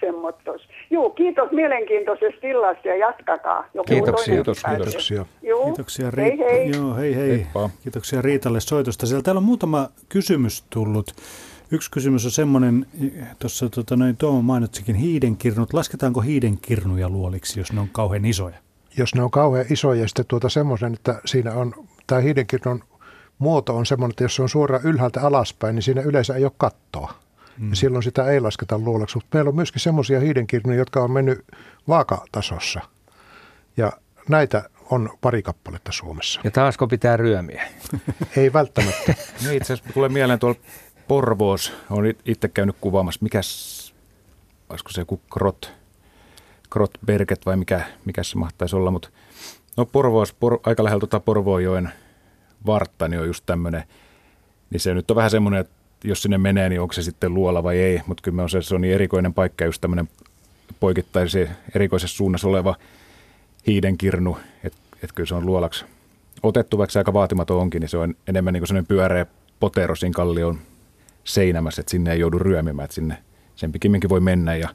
Semmottos. Joo, kiitos mielenkiintoisesta illasta ja jatkakaa. Joku Kiitoksia. Kiitos, pääsee. Kiitoksia. Joo. Kiitoksia, hei Ri- hei. Joo, hei hei. Heippa. Kiitoksia Riitalle soitosta. Siellä täällä on muutama kysymys tullut. Yksi kysymys on semmoinen, tuossa tota, noin Tuomo mainitsikin hiidenkirnut. Lasketaanko hiidenkirnuja luoliksi, jos ne on kauhean isoja? Jos ne on kauhean isoja ja sitten tuota semmoisen, että siinä on, tämä hiidenkirnon muoto on semmoinen, että jos se on suoraan ylhäältä alaspäin, niin siinä yleensä ei ole kattoa. Mm. Ja silloin sitä ei lasketa luolaksi. Mutta meillä on myöskin semmoisia hiidenkirnuja, jotka on mennyt vaakatasossa. Ja näitä on pari kappaletta Suomessa. Ja taasko pitää ryömiä? Ei välttämättä. Niin itse asiassa tulee mieleen tuolla Porvoos, olen it- itse käynyt kuvaamassa, mikäs, olisiko se joku Krot, Krotberget vai mikä, mikä se mahtaisi olla, mutta no Porvoos, por, aika lähellä tuota Porvoojoen vartta, niin on just tämmöinen, niin se nyt on vähän semmoinen, että jos sinne menee, niin onko se sitten luola vai ei, mutta kyllä on se, se on niin erikoinen paikka, just tämmöinen poikittaisi erikoisessa suunnassa oleva hiidenkirnu, että et kyllä se on luolaksi otettu, vaikka se aika vaatimaton onkin, niin se on enemmän niin kuin sellainen pyöreä potero siinä kallion seinämässä, että sinne ei joudu ryömimään, että sinne sen pikimminkin voi mennä ja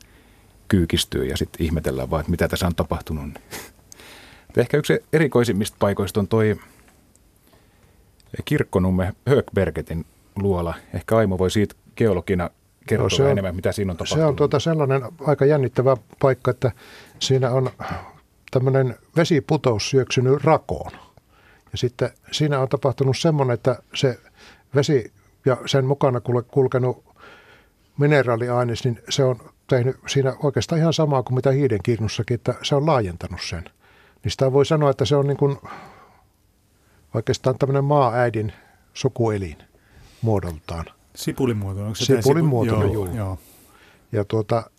kyykistyä ja sitten ihmetellään vaan, että mitä tässä on tapahtunut. Mutta Ehkä yksi erikoisimmista paikoista on toi Kirkkonumme Högbergetin luola. Ehkä Aimo voi siitä geologina kertoa No, se on- enemmän, mitä siinä on tapahtunut. Se on tuota sellainen aika jännittävä paikka, että siinä on tämmöinen vesiputous syöksynyt rakoon. Ja sitten siinä on tapahtunut semmoinen, että se vesi ja sen mukana kul- kulkenut mineraaliaines, niin se on tehnyt siinä oikeastaan ihan samaa kuin mitä hiidenkirnussakin, että se on laajentanut sen. Niin sitä voi sanoa, että se on niin kuin oikeastaan tämmöinen maa-äidin sukuelin muodoltaan. Sipulimuotoinen. Onko se Sipulimuotoinen, joo, joo. joo. Ja tuota,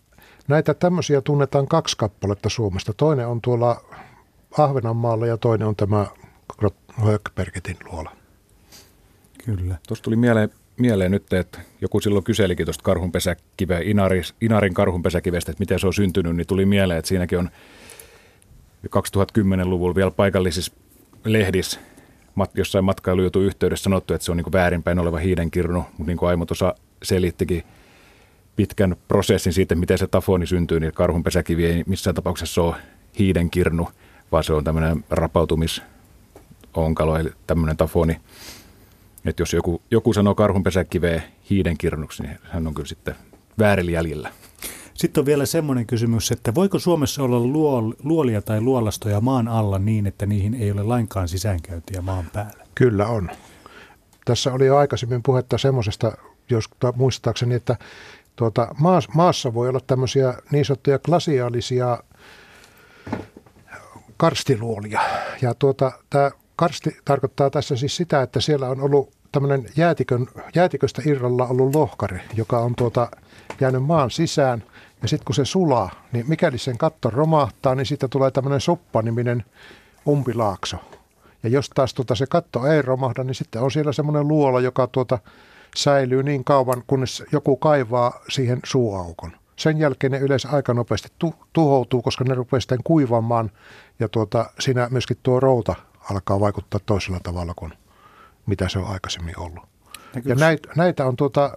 näitä tämmöisiä tunnetaan kaksi kappaletta Suomesta. Toinen on tuolla Ahvenanmaalla ja toinen on tämä Högbergetin luola. Kyllä. Tuosta tuli mieleen, mieleen nyt, että joku silloin kyselikin tuosta karhunpesäkiveä, Inaris, Inarin karhunpesäkivestä, että miten se on syntynyt, niin tuli mieleen, että siinäkin on 2010-luvulla vielä paikallisissa lehdissä jossain matkailujutu yhteydessä sanottu, että se on niin väärinpäin oleva hiidenkirnu, mutta niin kuin Aimo tuossa selittikin pitkän prosessin siitä, miten se tafoni syntyy, niin karhunpesäkivi ei missään tapauksessa ole hiidenkirnu, vaan se on tämmöinen rapautumisonkalo, eli tämmöinen tafoni. Että jos joku, joku sanoo karhunpesäkiveä hiidenkirnuksi, niin hän on kyllä sitten väärillä jäljellä. Sitten on vielä semmoinen kysymys, että voiko Suomessa olla luol, luolia tai luolastoja maan alla niin, että niihin ei ole lainkaan sisäänkäyntiä maan päällä? Kyllä on. Tässä oli jo aikaisemmin puhetta semmoisesta, jos muistaakseni, että tuota, maassa voi olla tämmöisiä niin sanottuja klasiaalisia karstiluolia. Ja tuota, tämä karsti tarkoittaa tässä siis sitä, että siellä on ollut tämmöinen jäätikön, jäätiköstä irralla ollut lohkare, joka on tuota, jäänyt maan sisään. Ja sitten kun se sulaa, niin mikäli sen katto romahtaa, niin siitä tulee tämmöinen suppaniminen umpilaakso. Ja jos taas tuota se katto ei romahda, niin sitten on siellä semmoinen luola, joka tuota säilyy niin kauan, kunnes joku kaivaa siihen suuaukon. Sen jälkeen ne yleensä aika nopeasti tu- tuhoutuu, koska ne rupeaa sitten kuivamaan ja tuota, siinä myöskin tuo routa alkaa vaikuttaa toisella tavalla kuin mitä se on aikaisemmin ollut. Ja näitä, näitä on tuota,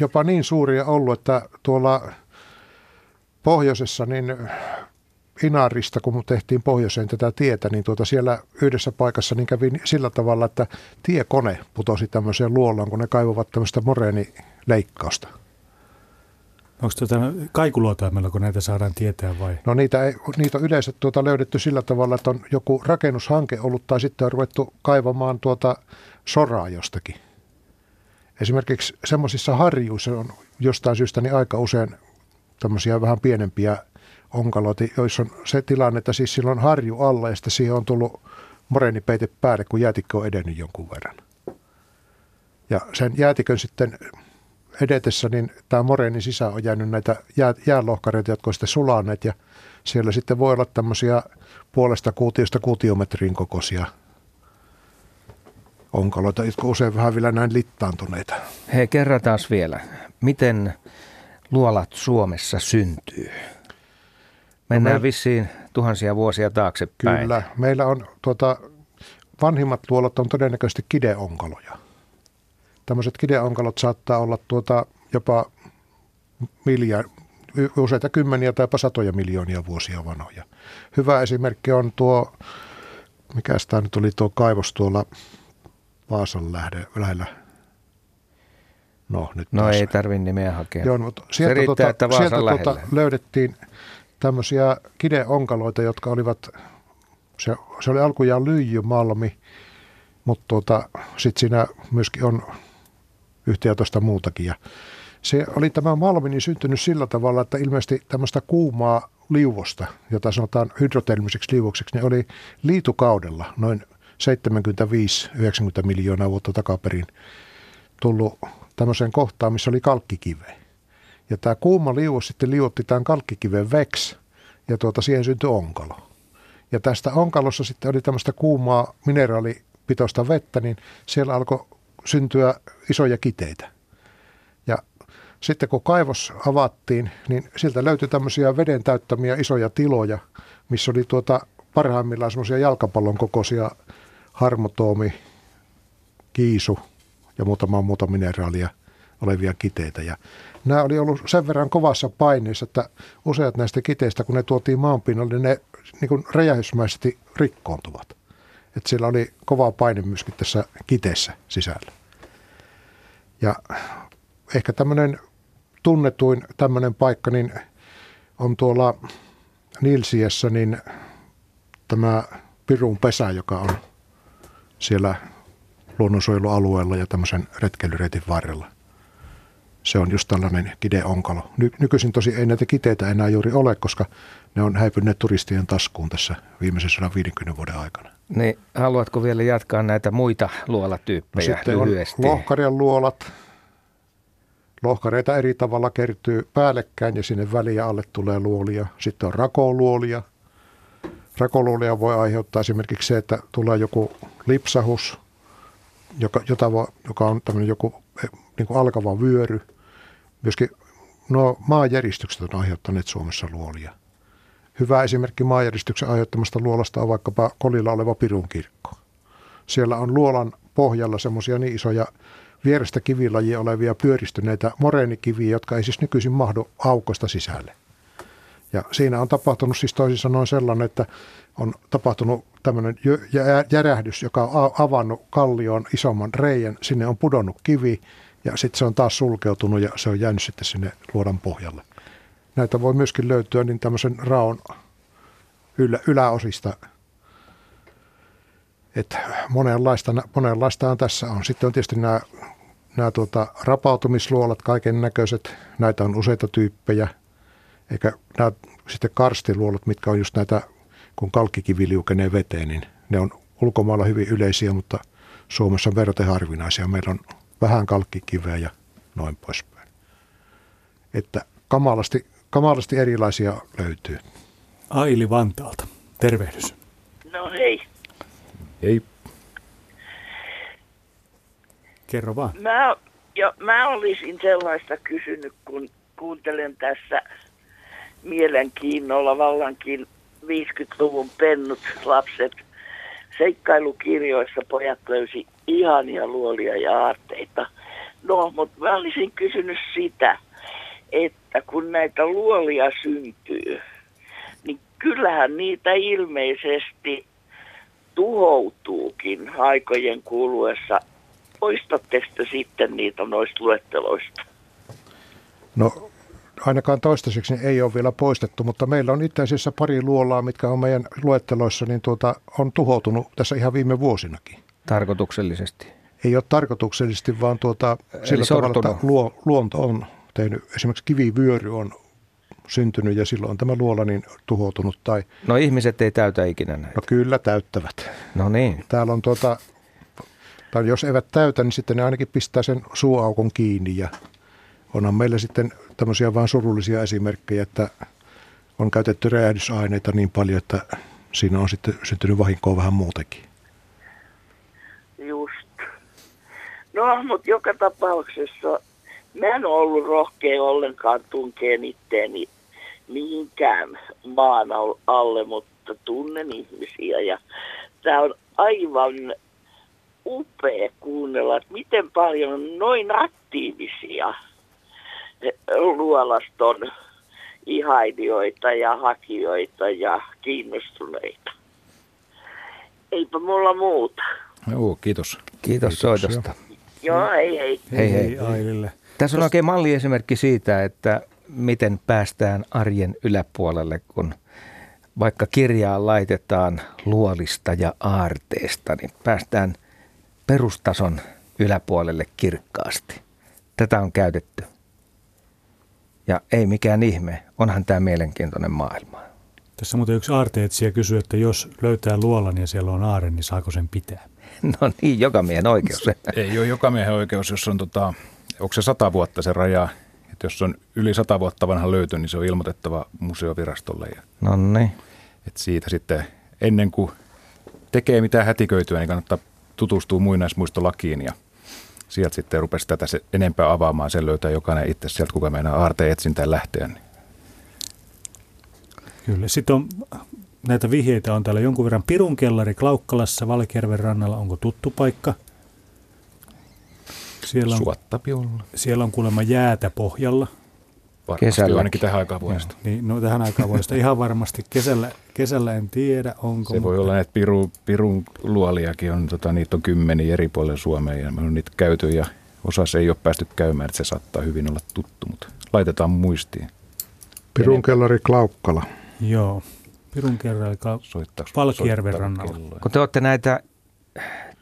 jopa niin suuria ollut, että tuolla pohjoisessa niin Inarista, kun tehtiin pohjoiseen tätä tietä, niin tuota siellä yhdessä paikassa niin kävi sillä tavalla, että tiekone putosi tämmöiseen luolaan, kun ne kaivavat tämmöistä moreenileikkausta. Onko tuota kaikuluotaimella, kun näitä saadaan tietää vai? No niitä, ei, niitä on yleensä tuota löydetty sillä tavalla, että on joku rakennushanke ollut tai sitten on ruvettu kaivamaan tuota soraa jostakin. Esimerkiksi semmoisissa harjuissa on jostain syystä niin aika usein tämmöisiä vähän pienempiä onkaloita, joissa on se tilanne, että siis silloin harju alla ja sitten siihen on tullut moreenipeite päälle, kun jäätikkö on edennyt jonkun verran. Ja sen jäätikön sitten edetessä, niin tämä moreenin sisään on jäänyt näitä jää, jäälohkareita, jotka on sitten sulaneet ja siellä sitten voi olla tämmöisiä puolesta kuutiosta kuutiometrin kokoisia onkaloita, jotka usein vähän vielä näin littaantuneita. Hei, kerrataan vielä. Miten luolat Suomessa syntyy? Mennään no me... vissiin tuhansia vuosia taaksepäin. Kyllä. Meillä on tuota, vanhimmat luolat on todennäköisesti kideonkaloja. Tämmöiset kideonkalot saattaa olla tuota, jopa miljard, useita kymmeniä tai satoja miljoonia vuosia vanhoja. Hyvä esimerkki on tuo, mikä tämä nyt oli tuo kaivos tuolla Vaasan lähde, lähellä. No, nyt no ei tarvitse nimeä hakea. Joo, mutta sieltä, riittää, tuota, sieltä tuota löydettiin tämmöisiä kideonkaloita, jotka olivat, se, se oli alkujaan lyijymalmi, mutta tuota, sitten siinä myöskin on yhtä ja toista muutakin. Ja se oli tämä malmi niin syntynyt sillä tavalla, että ilmeisesti tämmöistä kuumaa liuvosta, jota sanotaan hydrotermiseksi liuvokseksi, niin oli liitukaudella noin 75-90 miljoonaa vuotta takaperin tullut tämmöiseen kohtaan, missä oli kalkkikive. Ja tämä kuuma liuos sitten liuotti tämän kalkkikiven veksi ja tuota, siihen syntyi onkalo. Ja tästä onkalossa sitten oli tämmöistä kuumaa mineraalipitoista vettä, niin siellä alkoi syntyä isoja kiteitä. Ja sitten kun kaivos avattiin, niin sieltä löytyi tämmöisiä veden täyttämiä isoja tiloja, missä oli tuota parhaimmillaan semmoisia jalkapallon kokoisia harmotoomi, kiisu ja muutama muuta mineraalia olevia kiteitä. Ja nämä oli ollut sen verran kovassa paineessa, että useat näistä kiteistä, kun ne tuotiin maanpinnalle, niin ne niin kuin räjähdysmäisesti rikkoontuvat. Että siellä oli kova paine myöskin tässä kiteessä sisällä. Ja ehkä tämmöinen tunnetuin tämmöinen paikka niin on tuolla Nilsiessä niin tämä Pirun pesä, joka on siellä luonnonsuojelualueella ja tämmöisen retkeilyreitin varrella. Se on just tällainen kideonkalo. Ny- nykyisin tosi ei näitä kiteitä enää juuri ole, koska ne on häipyneet turistien taskuun tässä viimeisen 150 vuoden aikana. Niin, haluatko vielä jatkaa näitä muita luolatyyppejä no sitten lyhyesti? on lohkarien luolat. Lohkareita eri tavalla kertyy päällekkäin ja sinne väliä alle tulee luolia. Sitten on rakoluolia. Rakoluolia voi aiheuttaa esimerkiksi se, että tulee joku lipsahus, joka, jota voi, joka on tämmöinen joku niin kuin alkava vyöry. Myöskin no, maanjäristykset on aiheuttaneet Suomessa luolia Hyvä esimerkki maanjäristyksen aiheuttamasta luolasta on vaikkapa Kolilla oleva Pirun kirkko. Siellä on luolan pohjalla semmoisia niin isoja vierestä kivilajia olevia pyöristyneitä moreenikiviä, jotka ei siis nykyisin mahdu aukosta sisälle. Ja siinä on tapahtunut siis toisin sanoen sellainen, että on tapahtunut tämmöinen järähdys, joka on avannut kallioon isomman reijän. Sinne on pudonnut kivi ja sitten se on taas sulkeutunut ja se on jäänyt sitten sinne luodan pohjalle. Näitä voi myöskin löytyä niin tämmöisen raon ylä, yläosista. Että monenlaista, monenlaista on tässä on. Sitten on tietysti nämä, nämä tuota, rapautumisluolat, kaiken näköiset. Näitä on useita tyyppejä. Eikä nämä sitten karstiluolat, mitkä on just näitä, kun kalkkikivi liukenee veteen, niin ne on ulkomailla hyvin yleisiä, mutta Suomessa on verraten harvinaisia. Meillä on vähän kalkkikiveä ja noin poispäin. Että kamalasti, kamalasti erilaisia löytyy. Aili Vantaalta, tervehdys. No hei. Hei. Kerro vaan. Mä, jo, mä olisin sellaista kysynyt, kun kuuntelen tässä mielenkiinnolla vallankin 50-luvun pennut lapset seikkailukirjoissa pojat löysi ihania luolia ja aarteita. No, mutta mä olisin kysynyt sitä, että kun näitä luolia syntyy, niin kyllähän niitä ilmeisesti tuhoutuukin aikojen kuluessa. Poistatteko sitten niitä noista luetteloista? No ainakaan toistaiseksi ei ole vielä poistettu, mutta meillä on itse asiassa pari luolaa, mitkä on meidän luetteloissa, niin tuota, on tuhoutunut tässä ihan viime vuosinakin. Tarkoituksellisesti? Ei ole tarkoituksellisesti, vaan tuota, sillä sortunut. tavalla, että luo, luonto on tehnyt, esimerkiksi kivivyöry on syntynyt ja silloin on tämä luola niin tuhoutunut. Tai, no ihmiset ei täytä ikinä näitä. No kyllä täyttävät. No niin. Täällä on tuota, tai jos eivät täytä, niin sitten ne ainakin pistää sen suuaukon kiinni ja onhan meillä sitten tämmöisiä vain surullisia esimerkkejä, että on käytetty räjähdysaineita niin paljon, että siinä on sitten syntynyt vahinkoa vähän muutenkin. Just. No, mutta joka tapauksessa mä en ollut rohkea ollenkaan tunkeen itteeni mihinkään maan alle, mutta tunnen ihmisiä ja tämä on aivan upea kuunnella, että miten paljon noin aktiivisia luolaston ihailijoita ja hakijoita ja kiinnostuneita. Eipä mulla muuta. Joo, kiitos. Kiitos soitosta. Joo, hei hei. Hei hei. Ailille. Tässä on oikein malliesimerkki siitä, että miten päästään arjen yläpuolelle, kun vaikka kirjaa laitetaan luolista ja aarteesta, niin päästään perustason yläpuolelle kirkkaasti. Tätä on käytetty. Ja ei mikään ihme, onhan tämä mielenkiintoinen maailma. Tässä muuten yksi aarteetsija kysyy, että jos löytää luolan ja siellä on aare, niin saako sen pitää? No niin, joka miehen oikeus. Ei ole joka miehen oikeus, jos on tota, onko se sata vuotta se raja, että jos on yli sata vuotta vanha löyty, niin se on ilmoitettava museovirastolle. Ja, no niin. Että siitä sitten ennen kuin tekee mitään hätiköityä, niin kannattaa tutustua muinaismuistolakiin ja sieltä sitten rupesi tätä se enempää avaamaan. Sen löytää jokainen itse sieltä, kuka meinaa aarteen etsintään lähteä. Niin. Kyllä. Sitten on näitä vihjeitä on täällä jonkun verran. Pirun kellari Klaukkalassa Valkjärven rannalla. Onko tuttu paikka? Siellä on, Siellä on kuulemma jäätä pohjalla. Kesällä. ainakin tähän aikaan vuodesta. Niin, no tähän aikaan vuodesta ihan varmasti. Kesällä, kesällä en tiedä, onko. Se mutta... voi olla, että piru, pirun luoliakin on, tota, niitä on kymmeniä eri puolilla Suomea ja me on niitä käyty ja osassa ei ole päästy käymään, että se saattaa hyvin olla tuttu, mutta laitetaan muistiin. Pirun kellari Klaukkala. Joo, Pirun kellari Klaukkala. Palkijärven rannalla. Kun te olette näitä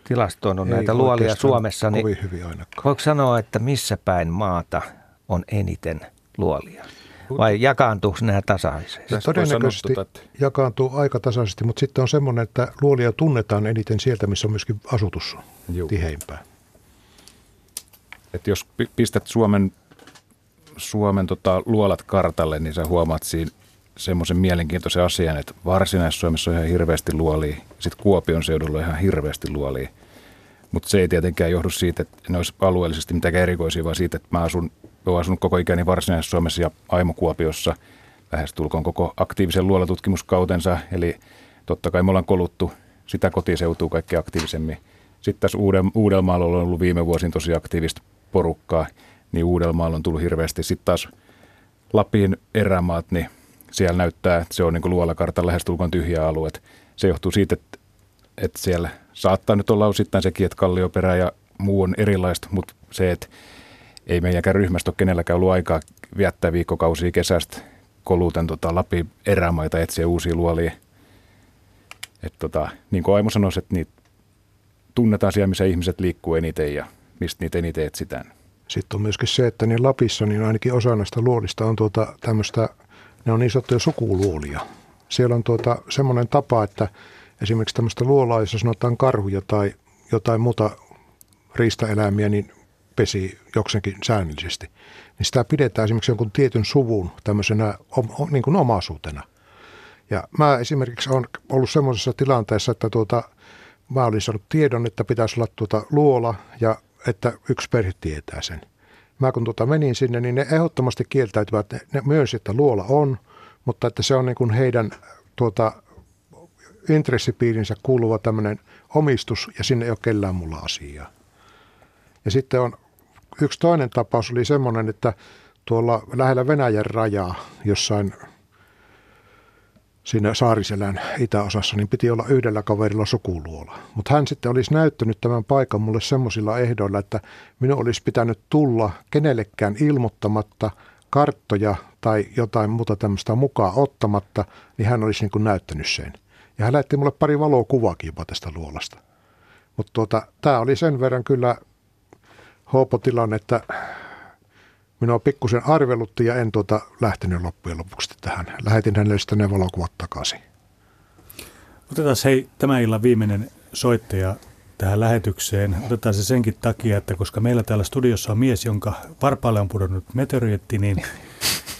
tilastoinut Ei näitä luolia Suomessa, niin hyvin voiko sanoa, että missä päin maata on eniten luolia? Vai jakaantuuko nämä tasaisesti? Se todennäköisesti jakaantuu aika tasaisesti, mutta sitten on semmoinen, että luolia tunnetaan eniten sieltä, missä on myöskin asutus Juu. tiheimpää. Et jos pistät Suomen, Suomen tota, luolat kartalle, niin sä huomaat siinä semmoisen mielenkiintoisen asian, että Varsinais-Suomessa on ihan hirveästi luolia, sitten Kuopion seudulla on ihan hirveästi luolia. Mutta se ei tietenkään johdu siitä, että ne olisi alueellisesti mitään erikoisia, vaan siitä, että mä asun, olen asunut koko ikäni Varsinais-Suomessa ja Aimo Kuopiossa, lähestulkoon koko aktiivisen luolatutkimuskautensa, eli totta kai me ollaan koluttu sitä kotiseutuu kaikkein aktiivisemmin. Sitten tässä Uuden, on ollut viime vuosin tosi aktiivista porukkaa, niin Uudelmaalla on tullut hirveästi. Sitten taas Lapin erämaat, niin siellä näyttää, että se on niin luolakartan lähestulkoon tyhjä alue. Se johtuu siitä, että, että siellä saattaa nyt olla osittain sekin, että kallioperä ja muu on erilaista, mutta se, että ei meidänkään ryhmästä ole kenelläkään ollut aikaa viettää viikkokausia kesästä koluten tota, Lapin erämaita etsiä uusia luolia. Et, tota, niin kuin Aimo sanoi, että niitä tunnetaan siellä, missä ihmiset liikkuu eniten ja mistä niitä eniten etsitään. Sitten on myöskin se, että niin Lapissa niin ainakin osa näistä luolista on tuota tämmöistä, ne on niin sanottuja sukuluolia. Siellä on tuota semmoinen tapa, että esimerkiksi tämmöistä luolaa, jos sanotaan karhuja tai jotain muuta riistaeläimiä, niin pesi jokseenkin säännöllisesti. Niin sitä pidetään esimerkiksi jonkun tietyn suvun tämmöisenä niin kuin omaisuutena. Ja mä esimerkiksi olen ollut semmoisessa tilanteessa, että tuota, mä olin saanut tiedon, että pitäisi olla tuota luola ja että yksi perhe tietää sen. Mä kun tuota menin sinne, niin ne ehdottomasti kieltäytyvät, ne myönsi, että luola on, mutta että se on niin kuin heidän tuota, intressipiirinsä kuuluva tämmöinen omistus ja sinne ei ole kellään mulla asiaa. Ja sitten on yksi toinen tapaus oli semmoinen, että tuolla lähellä Venäjän rajaa jossain siinä Saariselän itäosassa, niin piti olla yhdellä kaverilla sukuluola. Mutta hän sitten olisi näyttänyt tämän paikan mulle semmoisilla ehdoilla, että minun olisi pitänyt tulla kenellekään ilmoittamatta karttoja tai jotain muuta tämmöistä mukaan ottamatta, niin hän olisi niin kuin näyttänyt sen. Ja hän lähetti mulle pari valokuvaakin jopa tästä luolasta. Mutta tuota, tämä oli sen verran kyllä hoopotilanne, että minua pikkusen arvelutti ja en tuota lähtenyt loppujen lopuksi tähän. Lähetin hänelle sitten ne valokuvat takaisin. Otetaan hei tämä illan viimeinen soittaja tähän lähetykseen. Otetaan se senkin takia, että koska meillä täällä studiossa on mies, jonka varpaalle on pudonnut meteorietti, niin,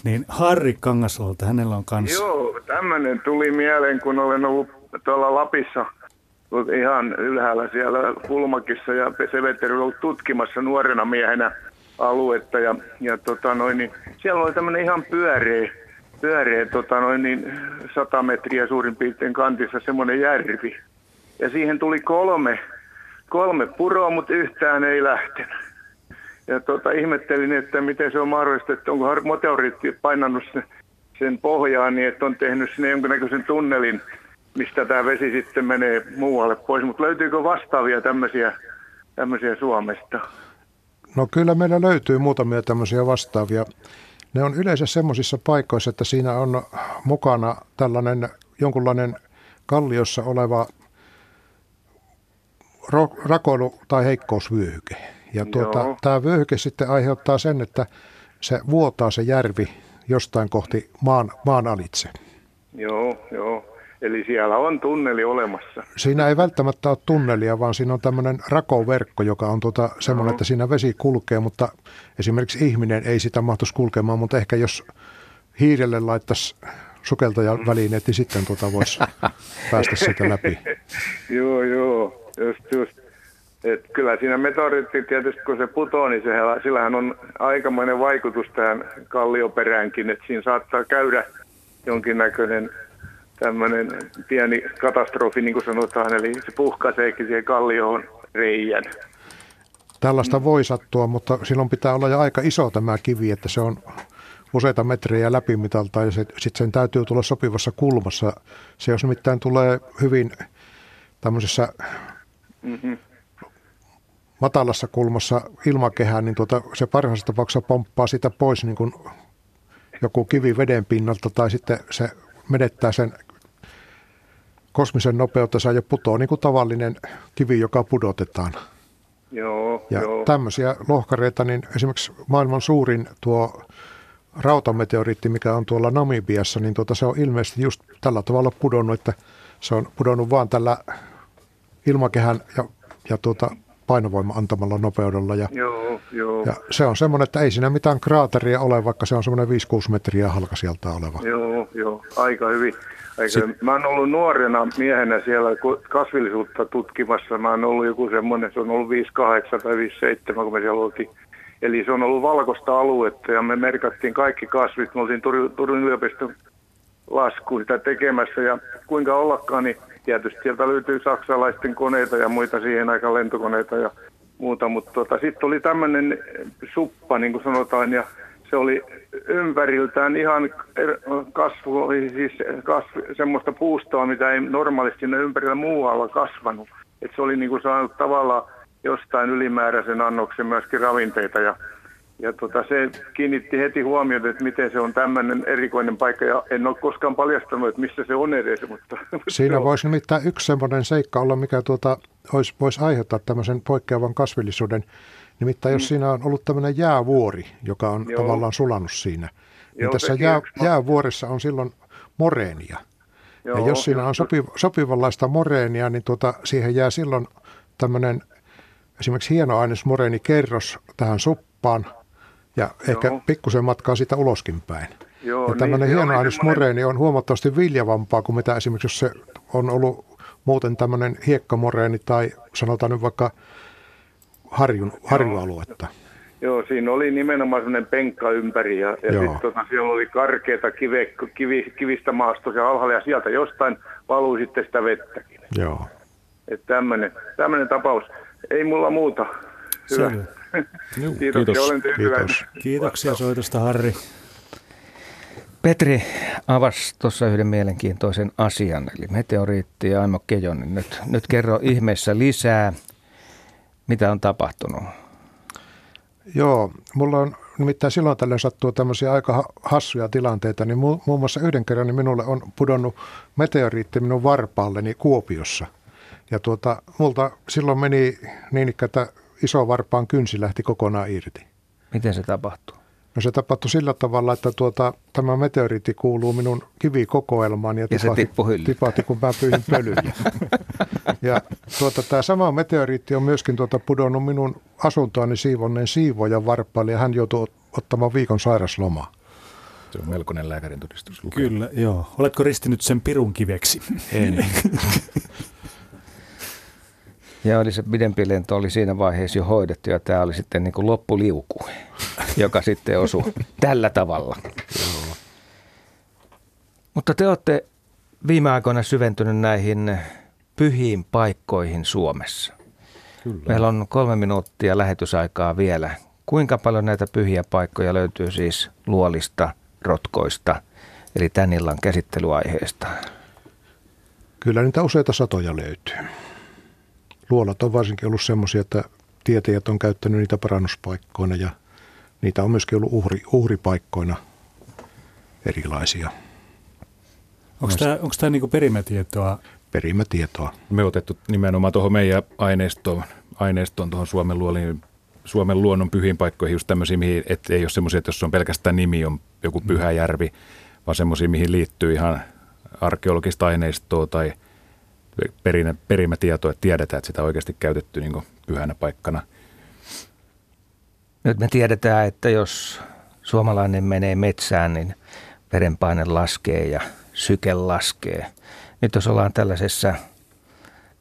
niin Harri Kangasalalta, hänellä on kanssa. Joo, tämmöinen tuli mieleen, kun olen ollut tuolla Lapissa ihan ylhäällä siellä Kulmakissa ja Seveteri on ollut tutkimassa nuorena miehenä aluetta ja, ja tota noin, niin siellä oli tämmöinen ihan pyöreä, pyöreä tota noin, niin 100 metriä suurin piirtein kantissa semmoinen järvi. Ja siihen tuli kolme, kolme puroa, mutta yhtään ei lähtenyt. Ja tota, ihmettelin, että miten se on mahdollista, että onko meteoriitti painannut sen, sen pohjaan niin, että on tehnyt sinne jonkinnäköisen tunnelin, mistä tämä vesi sitten menee muualle pois. Mutta löytyykö vastaavia tämmöisiä, tämmöisiä Suomesta? No kyllä meillä löytyy muutamia tämmöisiä vastaavia. Ne on yleensä semmoisissa paikoissa, että siinä on mukana tällainen jonkunlainen kalliossa oleva rakoilu- tai heikkousvyöhyke. Ja tuota, tämä vyöhyke sitten aiheuttaa sen, että se vuotaa se järvi jostain kohti maan, maan alitse. Joo, joo. Eli siellä on tunneli olemassa. Siinä ei välttämättä ole tunnelia, vaan siinä on tämmöinen rakoverkko, joka on tuota semmoinen, no. että siinä vesi kulkee, mutta esimerkiksi ihminen ei sitä mahtuisi kulkemaan, mutta ehkä jos hiirelle laittaisi sukeltajan mm. välineet, niin sitten tuota voisi päästä siitä läpi. joo, joo, just, just. Et kyllä siinä meteoriitti tietysti, kun se putoo, niin se, sillähän on aikamoinen vaikutus tähän kallioperäänkin, että siinä saattaa käydä jonkinnäköinen tämmöinen pieni katastrofi, niin kuin sanotaan, eli se puhkaiseekin siihen kallioon reijän. Tällaista voi sattua, mutta silloin pitää olla jo aika iso tämä kivi, että se on useita metrejä läpimitalta ja sitten sen täytyy tulla sopivassa kulmassa. Se jos nimittäin tulee hyvin tämmöisessä mm-hmm. matalassa kulmassa ilmakehään, niin tuota, se parhaassa tapauksessa pomppaa sitä pois niin kuin joku kivi veden pinnalta tai sitten se menettää sen kosmisen nopeutta saa jo putoa niin kuin tavallinen kivi, joka pudotetaan. Joo, ja joo. tämmöisiä lohkareita, niin esimerkiksi maailman suurin tuo rautameteoriitti, mikä on tuolla Namibiassa, niin tuota, se on ilmeisesti just tällä tavalla pudonnut, että se on pudonnut vaan tällä ilmakehän ja, ja tuota, painovoima antamalla nopeudella. Ja, joo, joo. ja se on semmoinen, että ei siinä mitään kraateria ole, vaikka se on semmoinen 5-6 metriä halka sieltä oleva. Joo, joo, aika hyvin. Eikö, mä oon ollut nuorena miehenä siellä kasvillisuutta tutkimassa. Mä oon ollut joku semmoinen, se on ollut 58 tai 57, kun me siellä oltiin. Eli se on ollut valkoista aluetta ja me merkattiin kaikki kasvit. Me oltiin Turun, Turun yliopiston lasku sitä tekemässä ja kuinka ollakaan, niin tietysti sieltä löytyy saksalaisten koneita ja muita siihen aikaan lentokoneita ja muuta, mutta tota, sitten oli tämmöinen suppa, niin kuin sanotaan, ja se oli ympäriltään ihan er, kasvu, siis kasvu, semmoista puustoa, mitä ei normaalisti sinne ympärillä muualla kasvanut. Et se oli niin kuin saanut tavallaan jostain ylimääräisen annoksen myöskin ravinteita ja ja tota, se kiinnitti heti huomiota, että miten se on tämmöinen erikoinen paikka. Ja en ole koskaan paljastanut, että missä se on edes. Mutta, Siinä voisi nimittäin yksi semmoinen seikka olla, mikä tuota, olisi, voisi aiheuttaa tämmöisen poikkeavan kasvillisuuden. Nimittäin jos mm. siinä on ollut tämmöinen jäävuori, joka on Joo. tavallaan sulannut siinä, niin Joo, tässä jää, jäävuoressa on silloin moreenia. Joo, ja jos siinä on sopi, sopivanlaista moreenia, niin tuota, siihen jää silloin tämmöinen esimerkiksi hienoaines kerros tähän suppaan, ja ehkä Joo. pikkusen matkaa sitä uloskin päin. Joo, ja niin, tämmöinen niin, hienoaines moreeni on huomattavasti viljavampaa kuin mitä esimerkiksi jos se on ollut muuten tämmöinen hiekkamoreeni tai sanotaan nyt vaikka harjun, harjualuetta. Joo, siinä oli nimenomaan semmoinen penkka ympäri ja, ja sitten tota, siellä oli karkeata kive, kivi, kivistä maastoa alhaalla ja sieltä jostain valui sitten sitä vettäkin. Joo. Että tämmöinen tapaus. Ei mulla muuta. Hyvä. Selvä. Kiitos. Kiitos. Olen Kiitos. Kiitoksia soitosta, Harri. Petri avasi tuossa yhden mielenkiintoisen asian, eli meteoriitti ja Aimo Kejonen. Nyt, nyt kerro ihmeessä lisää, mitä on tapahtunut. Joo, mulla on nimittäin silloin tällöin sattuu tämmöisiä aika hassuja tilanteita, niin mu- muun muassa yhden kerran niin minulle on pudonnut meteoriitti minun varpaalleni Kuopiossa. Ja tuota, multa silloin meni niin, että iso varpaan kynsi lähti kokonaan irti. Miten se tapahtuu? No se tapahtui sillä tavalla, että tuota, tämä meteoriitti kuuluu minun kivikokoelmaan ja, ja tipahti, tipahti, kun mä pyyhin pölyjä. ja tuota, tämä sama meteoriitti on myöskin tuota, pudonnut minun asuntoani siivonneen siivojan varppaalle ja hän joutui ottamaan viikon sairaslomaa. Se on melkoinen lääkärin todistus. Kyllä, joo. Oletko ristinyt sen pirun kiveksi? En. Ja oli se pidempi lento oli siinä vaiheessa jo hoidettu ja tämä oli sitten niin kuin loppuliuku, joka sitten osui tällä tavalla. Mutta te olette viime aikoina syventynyt näihin pyhiin paikkoihin Suomessa. Kyllä. Meillä on kolme minuuttia lähetysaikaa vielä. Kuinka paljon näitä pyhiä paikkoja löytyy siis luolista, rotkoista, eli tän illan käsittelyaiheesta? Kyllä niitä useita satoja löytyy luolat on varsinkin ollut semmoisia, että tietäjät on käyttänyt niitä parannuspaikkoina ja niitä on myöskin ollut uhri, uhripaikkoina erilaisia. Onko tämä, onko tämä niin perimätietoa? Perimätietoa. Me otettu nimenomaan tuohon meidän aineistoon, aineistoon tuohon Suomen, luoliin, Suomen luonnon pyhiin paikkoihin just tämmöisiä, mihin, että ei ole semmoisia, että jos on pelkästään nimi, on joku pyhä järvi, vaan semmoisia, mihin liittyy ihan arkeologista aineistoa tai – perinä, perimätieto, että tiedetään, että sitä on oikeasti käytetty niin pyhänä paikkana. Nyt me tiedetään, että jos suomalainen menee metsään, niin verenpaine laskee ja syke laskee. Nyt jos ollaan tällaisessa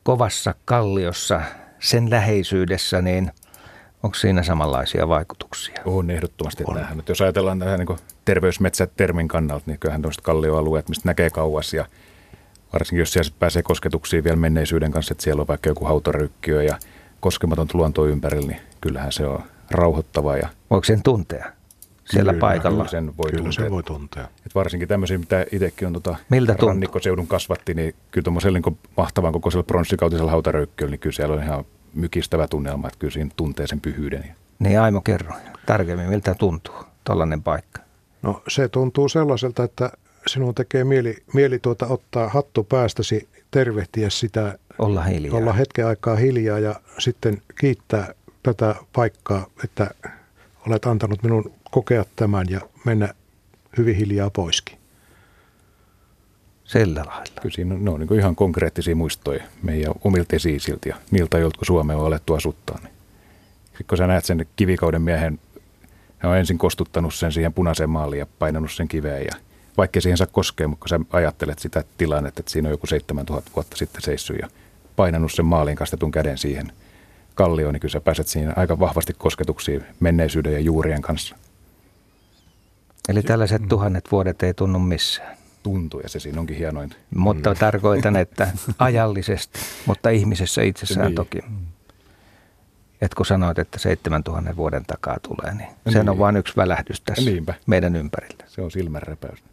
kovassa kalliossa, sen läheisyydessä, niin onko siinä samanlaisia vaikutuksia? On ehdottomasti. On. Tähän. Nyt jos ajatellaan tähän niin terveysmetsät termin kannalta, niin kyllähän tuollaiset kallioalueet, mistä näkee kauas ja – varsinkin jos siellä pääsee kosketuksiin vielä menneisyyden kanssa, että siellä on vaikka joku hautarykkiö ja koskematonta luontoa ympärillä, niin kyllähän se on rauhoittavaa. Ja Voiko sen tuntea siellä kyllä, paikalla? Kyllä sen voi kyllä tuntea. Sen voi tuntea. Et varsinkin tämmöisiä, mitä itsekin on tota Miltä rannikkoseudun kasvatti, niin kyllä tuommoisella niin mahtavan kokoisella pronssikautisella hautaröykköllä, niin kyllä siellä on ihan mykistävä tunnelma, että kyllä siinä tuntee sen pyhyyden. Niin Aimo, kerro tarkemmin, miltä tuntuu tällainen paikka? No se tuntuu sellaiselta, että sinun tekee mieli, mieli tuota ottaa hattu päästäsi, tervehtiä sitä. Olla hiljaa. Olla hetken aikaa hiljaa ja sitten kiittää tätä paikkaa, että olet antanut minun kokea tämän ja mennä hyvin hiljaa poiskin. Sillä lailla. Kyllä siinä on, ne on niin ihan konkreettisia muistoja meidän omilta esiisiltä ja niiltä, joilta Suomea on alettu asuttaa. Niin. Sitten kun sä näet sen kivikauden miehen, hän on ensin kostuttanut sen siihen punaiseen maaliin ja painanut sen kiveen ja vaikka siihen saa koskea, mutta kun sä ajattelet sitä tilannetta, että siinä on joku 7000 vuotta sitten seissyt ja painanut sen maaliin kastetun käden siihen kallioon, niin kyllä sä pääset siinä aika vahvasti kosketuksiin menneisyyden ja juurien kanssa. Eli tällaiset tuhannet vuodet ei tunnu missään. tuntuu ja se siinä onkin hienoin. Mutta mm. tarkoitan, että ajallisesti, mutta ihmisessä itsessään niin. toki. Et kun sanoit, että 7000 vuoden takaa tulee, niin, niin. sen on vain yksi välähdys tässä Niinpä. meidän ympärillä. Se on silmänrepäys.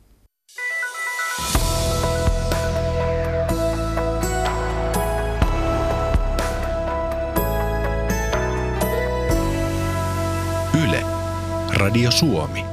Radio Suomi.